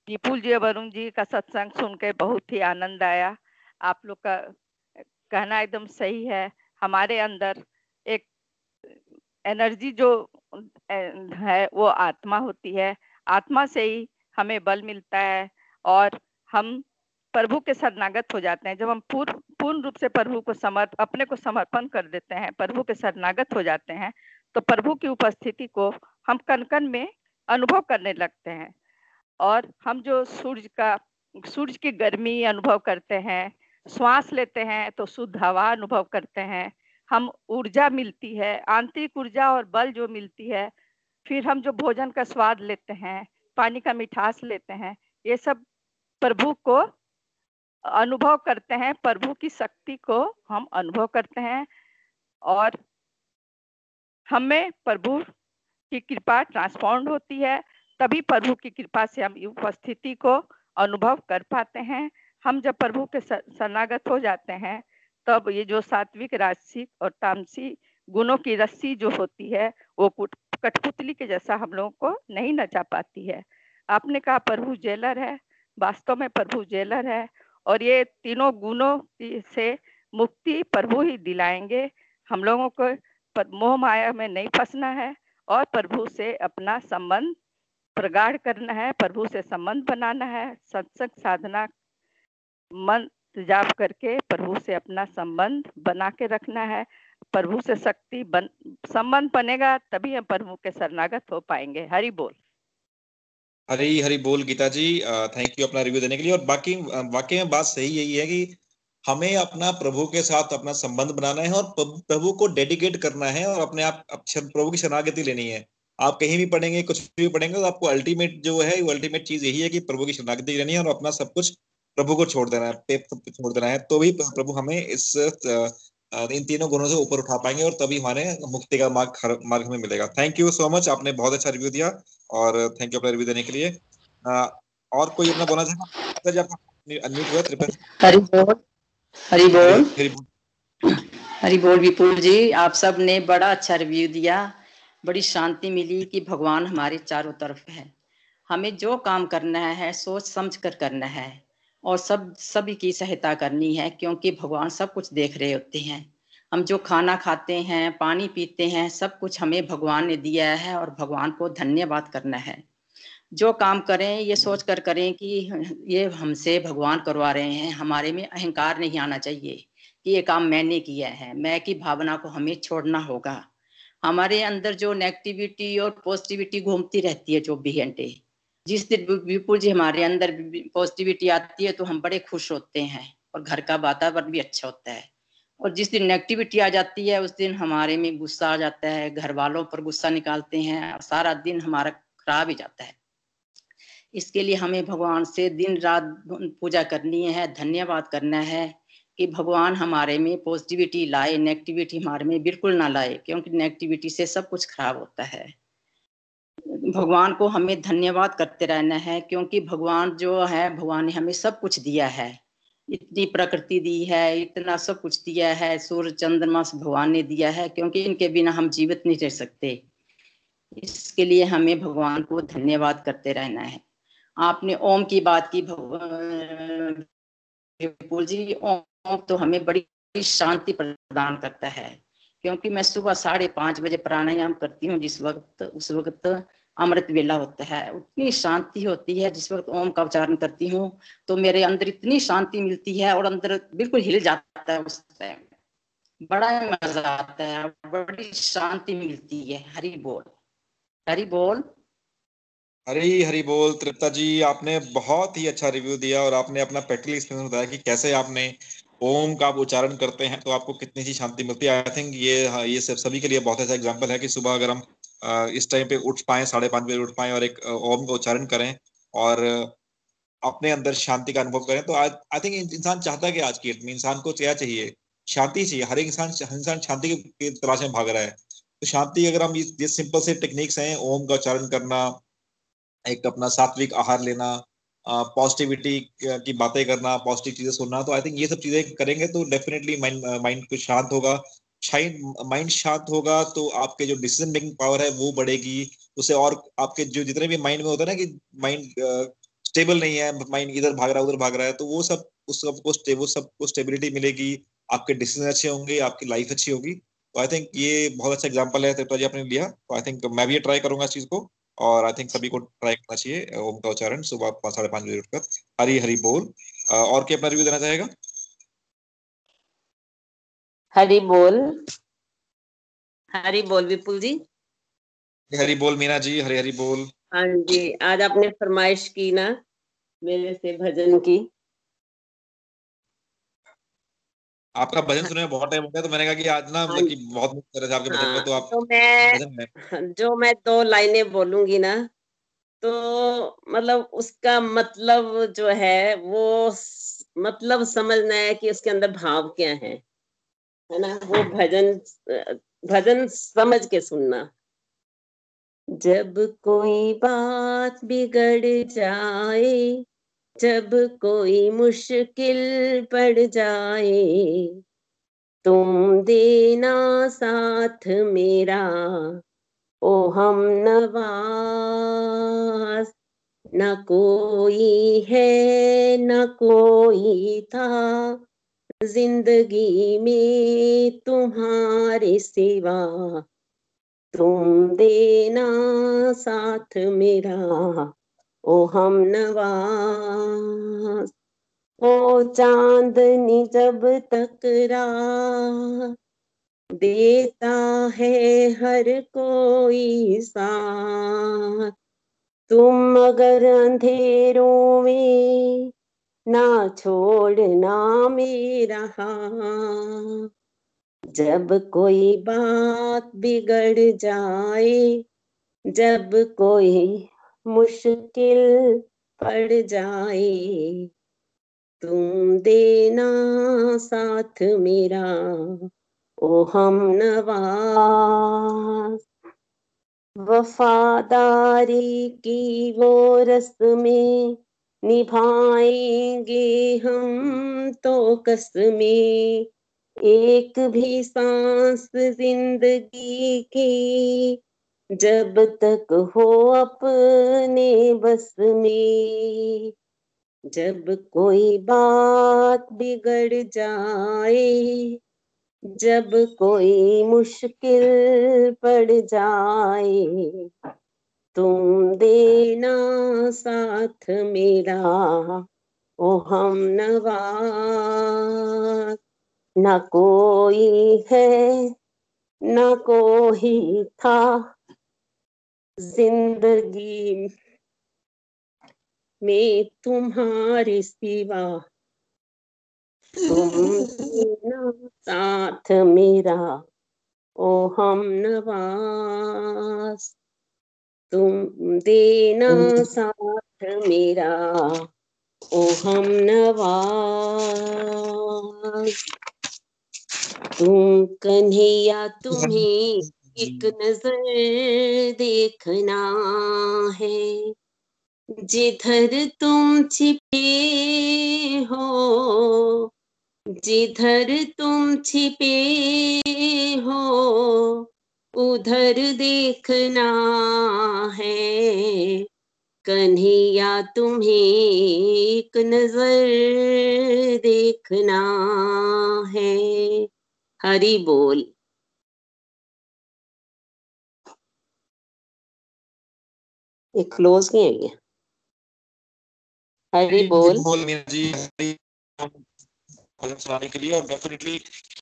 विपुल जी वरुण जी का सत्संग सुन के बहुत ही आनंद आया। आप लोग का कहना एकदम सही है। हमारे अंदर एनर्जी जो है, वो आत्मा होती है। आत्मा से ही हमें बल मिलता है और हम प्रभु के शरणागत हो जाते हैं। जब हम पूर्ण पूर्ण रूप से प्रभु को समर्प, अपने को समर्पण कर देते हैं, प्रभु के शरणागत हो जाते हैं तो प्रभु की उपस्थिति को हम कन कन में अनुभव करने लगते हैं। और हम जो सूर्य का, सूर्य की गर्मी अनुभव करते हैं, श्वास लेते हैं तो शुद्ध हवा अनुभव करते हैं हम ऊर्जा मिलती है, आंतरिक ऊर्जा और बल जो मिलती है, फिर हम जो भोजन का स्वाद लेते हैं, पानी का मिठास लेते हैं, ये सब प्रभु को अनुभव करते हैं, प्रभु की शक्ति को हम अनुभव करते हैं और हमें प्रभु की कृपा ट्रांसफॉर्म होती है, तभी प्रभु की कृपा से हम उपस्थिति को अनुभव कर पाते हैं। हम जब प्रभु के शरणागत हो जाते हैं तब ये जो सात्विक राजसिक और तामसी गुणों की रस्सी जो होती है, वो कठपुतली के जैसा हम लोगों को नहीं नचा पाती है। आपने कहा प्रभु जेलर है, वास्तव में प्रभु जेलर है, और ये तीनों गुणों से मुक्ति प्रभु ही दिलाएँगे। हम लोगों को मोह माया में नहीं फंसना है, और प्रभु से अपना संबंध प्रगाढ़ करना है, प्रभु से संबंध बनाना है, सत्संग साधना, मन जाप करके प्रभु से अपना संबंध बना के रखना है। प्रभु से शक्ति बन, संबंध बनेगा तभी हम प्रभु के शरणागत हो पाएँगे। हरि बोल। हरी हरी बोल गीता जी थैंक यू अपना रिव्यू देने के लिए। और बाकी वाकई में बात सही यही है कि हमें अपना प्रभु के साथ अपना संबंध बनाना है और प्रभु को डेडिकेट करना है और अपने आप प्रभु की शरणागति लेनी है। आप कहीं भी पढ़ेंगे, कुछ भी पढ़ेंगे तो आपको अल्टीमेट जो है, वो अल्टीमेट चीज़ यही है कि प्रभु की शरणागति लेनी है और अपना सब कुछ प्रभु को छोड़ देना है पेप छोड़ देना है तो भी प्रभु हमें इस इन तीनों गुणों से ऊपर उठा पाएँगे और तभी हमारे मुक्ति का मार्ग मार्ग हमें मिलेगा। थैंक यू सो मच आपने बहुत अच्छा रिव्यू दिया और थैंक यू अपना रिव्यू देने के लिए। और कोई अपना बोलना चाहेगा हरी बोल हरी बोल। हरी बोल। विपुल जी आप सबने बड़ा अच्छा रिव्यू दिया। बड़ी शांति मिली कि भगवान हमारे चारों तरफ़ है। हमें जो काम करना है सोच समझ कर करना है। और सब, सभी की सहायता करनी है, क्योंकि भगवान सब कुछ देख रहे होते हैं। हम जो खाना खाते हैं, पानी पीते हैं, सब कुछ हमें भगवान ने दिया है और भगवान को धन्यवाद करना है। जो काम करें, ये सोच कर करें कि ये हमसे भगवान करवा रहे हैं, हमारे में अहंकार नहीं आना चाहिए कि ये काम मैंने किया है, मैं की भावना को हमें छोड़ना होगा। हमारे अंदर जो नेगेटिविटी और पॉजिटिविटी घूमती रहती है, चौबीस घंटे जिस दिन विपुल जी हमारे अंदर पॉजिटिविटी आती है तो हम बड़े खुश होते हैं और घर का वातावरण भी अच्छा होता है। और जिस दिन नेगेटिविटी आ जाती है, उस दिन हमारे में गुस्सा आ जाता है घर वालों पर गुस्सा निकालते हैं सारा दिन हमारा खराब ही जाता है। इसके लिए हमें भगवान से दिन रात पूजा करनी है, धन्यवाद करना है कि भगवान हमारे में पॉजिटिविटी लाए नेगेटिविटी हमारे में बिल्कुल ना लाए, क्योंकि नेगेटिविटी से सब कुछ खराब होता है। भगवान को हमें धन्यवाद करते रहना है, क्योंकि भगवान जो है, भगवान ने हमें सब कुछ दिया है। इतनी प्रकृति दी है, इतना सब कुछ दिया है, सूर्य चंद्रमा भगवान ने दिया है, क्योंकि इनके बिना हम जीवित नहीं रह सकते। इसके लिए हमें भगवान को धन्यवाद करते रहना है। आपने ओम की बात की विपुल जी, ओम तो हमें बड़ी शांति प्रदान करता है, क्योंकि मैं सुबह साढ़े पाँच बजे प्राणायाम करती हूँ जिस वक्त, उस वक्त अमृत वेला होता है उतनी शांति होती है जिस वक्त ओम का उच्चारण करती हूँ तो मेरे अंदर इतनी शांति मिलती है और अंदर बिल्कुल हिल जाता है उस टाइम बड़ा मज़ा आता है बड़ी शांति मिलती है हरी बोल। हरी बोल। हरी हरी बोल तृप्ता जी आपने बहुत ही अच्छा रिव्यू दिया और आपने अपना प्रैक्टिकल एक्सपीरियंस बताया कि कैसे आपने ओम का आप उच्चारण करते हैं तो आपको कितनी सी शांति मिलती है। आई थिंक ये हाँ, ये सब सभी के लिए बहुत अच्छा एग्जांपल है कि सुबह अगर हम इस टाइम पे उठ पाए, साढ़े पाँच बजे उठ पाए और एक ओम का उच्चारण करें और अपने अंदर शांति का अनुभव करें। तो आज आई थिंक इंसान चाहता है कि आज की में इंसान को क्या चाहिए? शांति चाहिए। हर इंसान इंसान शांति की तलाश में भाग रहा है। तो शांति अगर हम ये सिंपल से टेक्निक्स हैं, ओम का उच्चारण करना, एक अपना सात्विक आहार लेना पॉजिटिविटी की बातें करना पॉजिटिव चीज़ें सुनना तो आई थिंक ये सब चीज़ें करेंगे तो डेफिनेटली माइंड माइंड कुछ शांत होगा। माइंड शांत होगा तो आपके जो डिसीज़न मेकिंग पावर है, वो बढ़ेगी। उसे और आपके जो जितने भी माइंड में होता है ना कि माइंड स्टेबल नहीं है माइंड इधर भाग रहा है, उधर भाग रहा है तो वो सब, उस सबको वो सबको स्टेबिलिटी मिलेगी, आपके डिसीज़न अच्छे होंगे, आपकी लाइफ अच्छी होगी। तो आई थिंक ये बहुत अच्छा एग्ज़ाम्पल है जी, आपने लिया। तो आई थिंक मैं भी ये ट्राई करूँगा इस चीज़ को, और आई थिंक सभी को ट्राई करना चाहिए, ओम का उच्चारण, सुबह साढ़े पाँच बजे उठकर। हरी हरी बोल। और क्या अपना रिव्यू देना चाहेगा? हरी बोल। हरी बोल विपुल जी। हरी बोल मीना जी हरी हरी बोल। हाँ जी आज आपने फरमाइश की ना मेरे से भजन की। आपका भजन सुने बहुत टाइम हो गया तो मैंने कहा कि आज ना मतलब कि बहुत मिस कर रहे थे आपके भजन हाँ, तो आप तो मैं जो मैं दो लाइनें बोलूँगी ना तो मतलब उसका मतलब जो है वो मतलब समझना है कि उसके अंदर भाव क्या है। है ना? वो भजन भजन समझ के सुनना। जब कोई बात बिगड़ जाए, जब कोई मुश्किल पड़ जाए, तुम देना साथ मेरा, ओ हम नवाज़। न कोई है, न कोई था ज़िंदगी में तुम्हारे सिवा तुम देना साथ मेरा। ओ हम नवाज़, ओ चांदनी जब तक देता है हर कोई साथ। तुम अगर अंधेरों में ना छोड़ना मेरा जब कोई बात बिगड़ जाए, जब कोई मुश्किल पड़ जाए, तुम देना साथ मेरा, ओ हम नवाज़। वफादारी की वो रस्में निभाएँगे हम तो कसमें। एक भी सांस ज़िंदगी की जब तक हो अपने बस में। जब कोई बात बिगड़ जाए, जब कोई मुश्किल पड़ जाए तुम देना साथ मेरा, ओ हम नवा न कोई है, न कोई था, ज़िंदगी में तुम्हारे सिवा। तुम देना साथ मेरा, ओ हम नवाज़। तुम देना साथ मेरा ओ हम नवाज़। तुम कन्हैया तुम्हें एक नज़र देखना है। जिधर तुम छिपे हो जिधर तुम छिपे हो उधर देखना है कन्हैया तुम्हें एक नज़र देखना है। हरि बोल। ये क्लोज नहीं है ये हरि बोल। बोल मीना जी के लिए और डेफिनेटली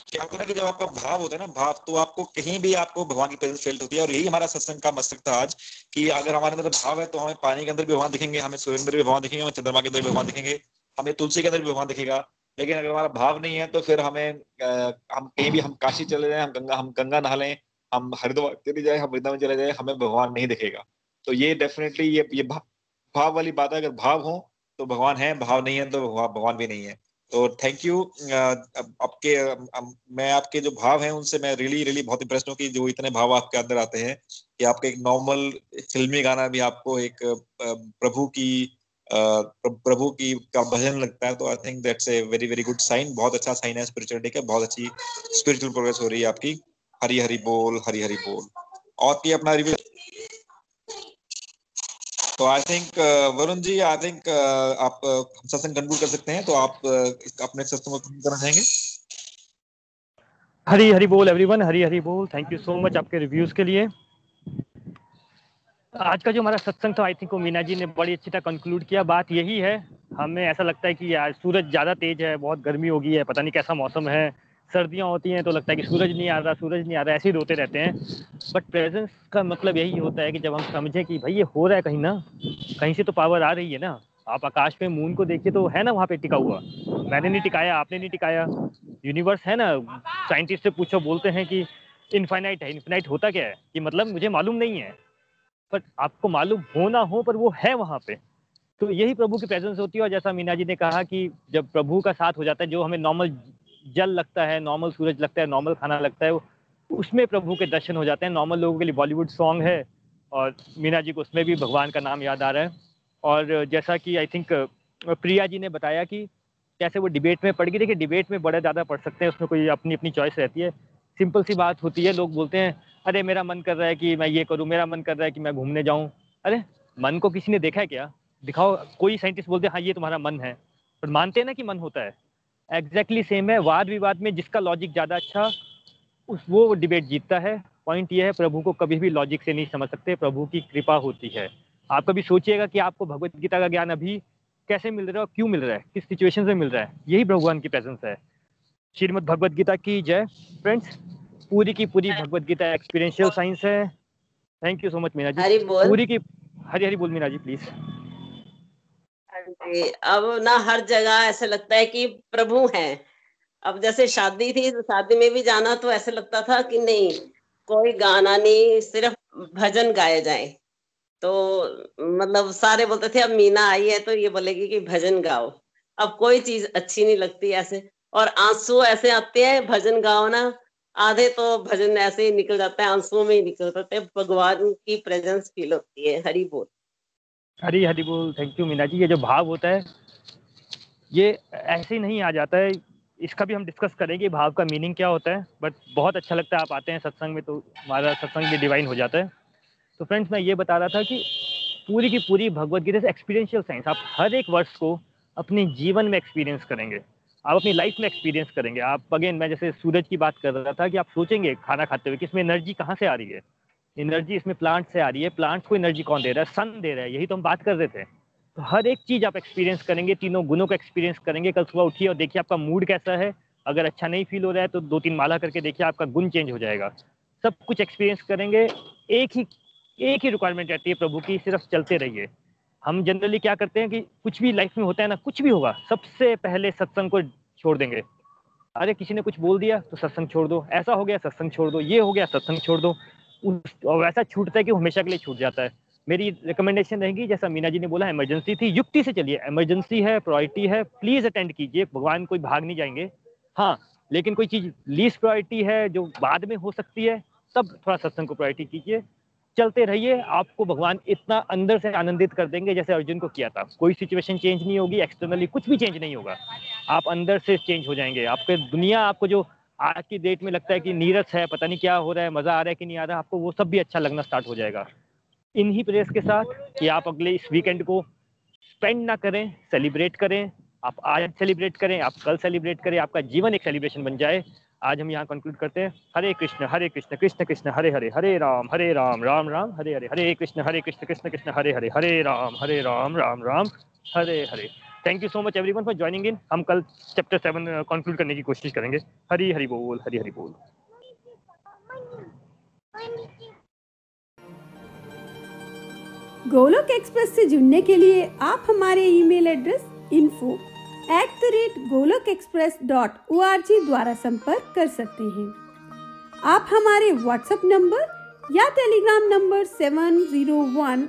क्या होता है कि जब आपका भाव होता है ना, भाव तो आपको कहीं भी आपको भगवान की प्रेजेंस फील होती है। और यही हमारा सत्संग का मस्तक था आज कि अगर हमारे अंदर भाव है तो हमें पानी के अंदर भी भगवान दिखेंगे, हमें सूर्य अंदर भी भगवान दिखेंगे, हमें चंद्रमा के अंदर भी भगवान दिखेंगे, हमें तुलसी के अंदर भी भगवान दिखेगा। लेकिन अगर हमारा भाव नहीं है तो फिर हमें हम कहीं भी, हम काशी चले जाए, हम गंगा हम गंगा नहा लें, हम हरिद्वार चले जाए, हम वृंदावन चले जाए, हमें भगवान नहीं दिखेगा। तो ये डेफिनेटली ये ये भाव वाली बात है, अगर भाव हो तो भगवान है, भाव नहीं है तो भगवान भी नहीं है। तो थैंक यू आपके मैं आपके जो भाव हैं, उनसे मैं रियली रियली बहुत इंप्रेस हूँ कि जो इतने भाव आपके अंदर आते हैं, कि आपके एक नॉर्मल फिल्मी गाना भी आपको एक प्रभु की प्रभु की का भजन लगता है तो I think that's a very very good sign बहुत अच्छा साइन है स्पिरिचुअलिटी का बहुत अच्छी स्पिरिचुअल प्रोग्रेस हो रही है आपकी. हरी हरी बोल, हरी हरी बोल. और की अपना रिव्यू तो I think Varun ji I think आप सत्संग कंक्लूड कर सकते हैं तो आप uh, अपने सत्संग को करना चाहेंगे? हरी हरी बोल एवरीवन हरी हरी बोल। थैंक यू सो मच आपके रिव्यूज़ के लिए। आज का जो हमारा सत्संग था आई थिंक मीना जी ने बड़ी अच्छी तरह कंक्लूड किया। बात यही है हमें ऐसा लगता है कि आज सूरज ज़्यादा तेज है बहुत गर्मी होगी है पता नहीं कैसा मौसम है। सर्दियाँ होती हैं तो लगता है कि सूरज नहीं आ रहा, सूरज नहीं आ रहा, ऐसे ही रोते रहते हैं। बट प्रेजेंस का मतलब यही होता है कि जब हम समझें कि भाई ये हो रहा है कहीं ना, कहीं से तो पावर आ रही है ना। आप आकाश में मून को देखिए तो है ना वहाँ पे टिका हुआ। मैंने नहीं टिकाया, आपने नहीं टिकाया। यूनिवर्स है ना साइंटिस्ट से पूछो, बोलते हैं कि इनफाइनाइट है। इनफाइनाइट होता क्या है? कि मतलब मुझे मालूम नहीं है। बट आपको मालूम हो ना हो, पर वो है वहाँ पे। तो यही प्रभु की प्रेजेंस होती है। और जैसा मीना जी ने कहा कि जब प्रभु का साथ हो जाता है, जो हमें नॉर्मल जल लगता है नॉर्मल सूरज लगता है नॉर्मल खाना लगता है उसमें प्रभु के दर्शन हो जाते हैं। नॉर्मल लोगों के लिए बॉलीवुड सॉन्ग है और मीना जी को उसमें भी भगवान का नाम याद आ रहा है। और जैसा कि आई थिंक प्रिया जी ने बताया कि कैसे वो डिबेट में पड़ गई। देखिए डिबेट में बड़े ज़्यादा पढ़ सकते हैं, उसमें कोई अपनी अपनी चॉइस रहती है। सिंपल सी बात होती है, लोग बोलते हैं, अरे, मेरा मन कर रहा है कि मैं ये करूँ, मेरा मन कर रहा है कि मैं घूमने जाऊँ। अरे, मन को किसी ने देखा है क्या? दिखाओ, कोई साइंटिस्ट बोलते हैं हाँ ये तुम्हारा मन है। पर मानते हैं ना कि मन होता है। एग्जैक्टली सेम है वाद विवाद में जिसका लॉजिक ज़्यादा अच्छा उस वो डिबेट जीतता है। पॉइंट ये है प्रभु को कभी भी लॉजिक से नहीं समझ सकते प्रभु की कृपा होती है। आप कभी सोचिएगा कि आपको भगवत गीता का ज्ञान अभी कैसे मिल रहा है और क्यों मिल रहा है? किस सिचुएशन में मिल रहा है? यही भगवान की प्रेजेंस है। श्रीमद भगवत गीता की जय। फ्रेंड्स पूरी की पूरी भगवत गीता एक्सपीरियंशियल साइंस है। Thank you so much Meena ji. पूरी की हरी हरी बोल मीना जी प्लीज़ अब ना हर जगह ऐसे लगता है कि प्रभु हैं। अब जैसे शादी थी तो शादी में भी जाना तो ऐसे लगता था कि नहीं, कोई गाना नहीं, सिर्फ़ भजन गाए जाए। तो मतलब सारे बोलते थे, अब मीना आई है तो ये बोलेगी कि भजन गाओ। अब कोई चीज़ अच्छी नहीं लगती ऐसे। और आँसू ऐसे आते हैं, भजन गाओ ना, आधे तो भजन ऐसे ही निकल जाता है, आंसुओं में ही निकल जाते हैं। भगवान की प्रेजेंस फील होती है, हरी बोल। हरी हरी बोल थैंक यू मीना जी ये जो भाव होता है, ये ऐसे ही नहीं आ जाता है। इसका भी हम डिस्कस करेंगे, भाव का मीनिंग क्या होता है बट बहुत अच्छा लगता है आप आते हैं सत्संग में तो हमारा सत्संग भी डिवाइन हो जाता है। तो फ्रेंड्स मैं ये बता रहा था कि पूरी की पूरी भगवत गीता से एक्सपीरियंशियल साइंस आप हर एक वर्ष को अपने जीवन में एक्सपीरियंस करेंगे। आप अपनी लाइफ में एक्सपीरियंस करेंगे। आप अगेन मैं जैसे सूरज की बात कर रहा था कि आप सोचेंगे खाना खाते हुए कि इसमें एनर्जी कहाँ से आ रही है। एनर्जी इसमें प्लांट से आ रही है। प्लांट्स को एनर्जी कौन दे रहा है? सन दे रहा है। यही तो हम बात कर रहे थे। तो हर एक चीज़ आप एक्सपीरियंस करेंगे, तीनों गुणों का एक्सपीरियंस करेंगे। कल सुबह उठिए और देखिए आपका मूड कैसा है। अगर अच्छा नहीं फील हो रहा है तो दो तीन माला करके देखिए, आपका गुण चेंज हो जाएगा। सब कुछ एक्सपीरियंस करेंगे। एक ही एक ही रिक्वायरमेंट रहती है प्रभु की, सिर्फ़ चलते रहिए। हम जनरली क्या करते हैं कि कुछ भी लाइफ में होता है ना, कुछ भी होगा, सबसे पहले सत्संग को छोड़ देंगे। अरे, किसी ने कुछ बोल दिया तो सत्संग छोड़ दो। ऐसा हो गया, सत्संग छोड़ दो। ये हो गया, सत्संग छोड़ दो। और वैसा छूटता है कि हमेशा के लिए छूट जाता है। मेरी रिकमेंडेशन रहेगी, जैसा मीना जी ने बोला इमरजेंसी थी, युक्ति से चलिए। इमरजेंसी है प्रायोरिटी है प्लीज़ अटेंड कीजिए, भगवान कोई भाग नहीं जाएँगे। हाँ लेकिन कोई चीज़ लीस्ट प्रायोरिटी है, जो बाद में हो सकती है, तब थोड़ा सत्संग को प्रायोरिटी कीजिए। चलते रहिए, आपको भगवान इतना अंदर से आनंदित कर देंगे जैसे अर्जुन को किया था। कोई सिचुएशन चेंज नहीं होगी एक्सटर्नली कुछ भी चेंज नहीं होगा। आप अंदर से चेंज हो जाएँगे। आपके दुनिया, आपको जो आज की डेट में लगता है कि नीरस है, पता नहीं क्या हो रहा है, मज़ा आ रहा है कि नहीं आ रहा है, आपको वो सब भी अच्छा लगना स्टार्ट हो जाएगा। इन्हीं प्रेस के साथ कि आप अगले इस वीकेंड को स्पेंड ना करें सेलिब्रेट करें, आप आज सेलिब्रेट करें, आप कल सेलिब्रेट करें, आपका जीवन एक सेलिब्रेशन बन जाए। आज हम यहाँ कंक्लूड करते हैं। Hare Krishna Hare Krishna Krishna Krishna, Hare Hare Hare Ram Hare Ram Ram Ram, Hare Hare Hare Krishna Hare Krishna Krishna Krishna, Hare Hare Hare Ram Hare Ram Ram Ram, Hare Hare. Thank you so much everyone for joining in हम कल chapter seven conclude करने की कोशिश करेंगे। हरी हरी बोल, हरी हरी बोल। Golok express से जुड़ने के लिए आप हमारे email address info at the rate Golok express dot O R G द्वारा संपर्क कर सकते हैं। आप हमारे व्हाट्सएप नंबर या telegram number seven zero one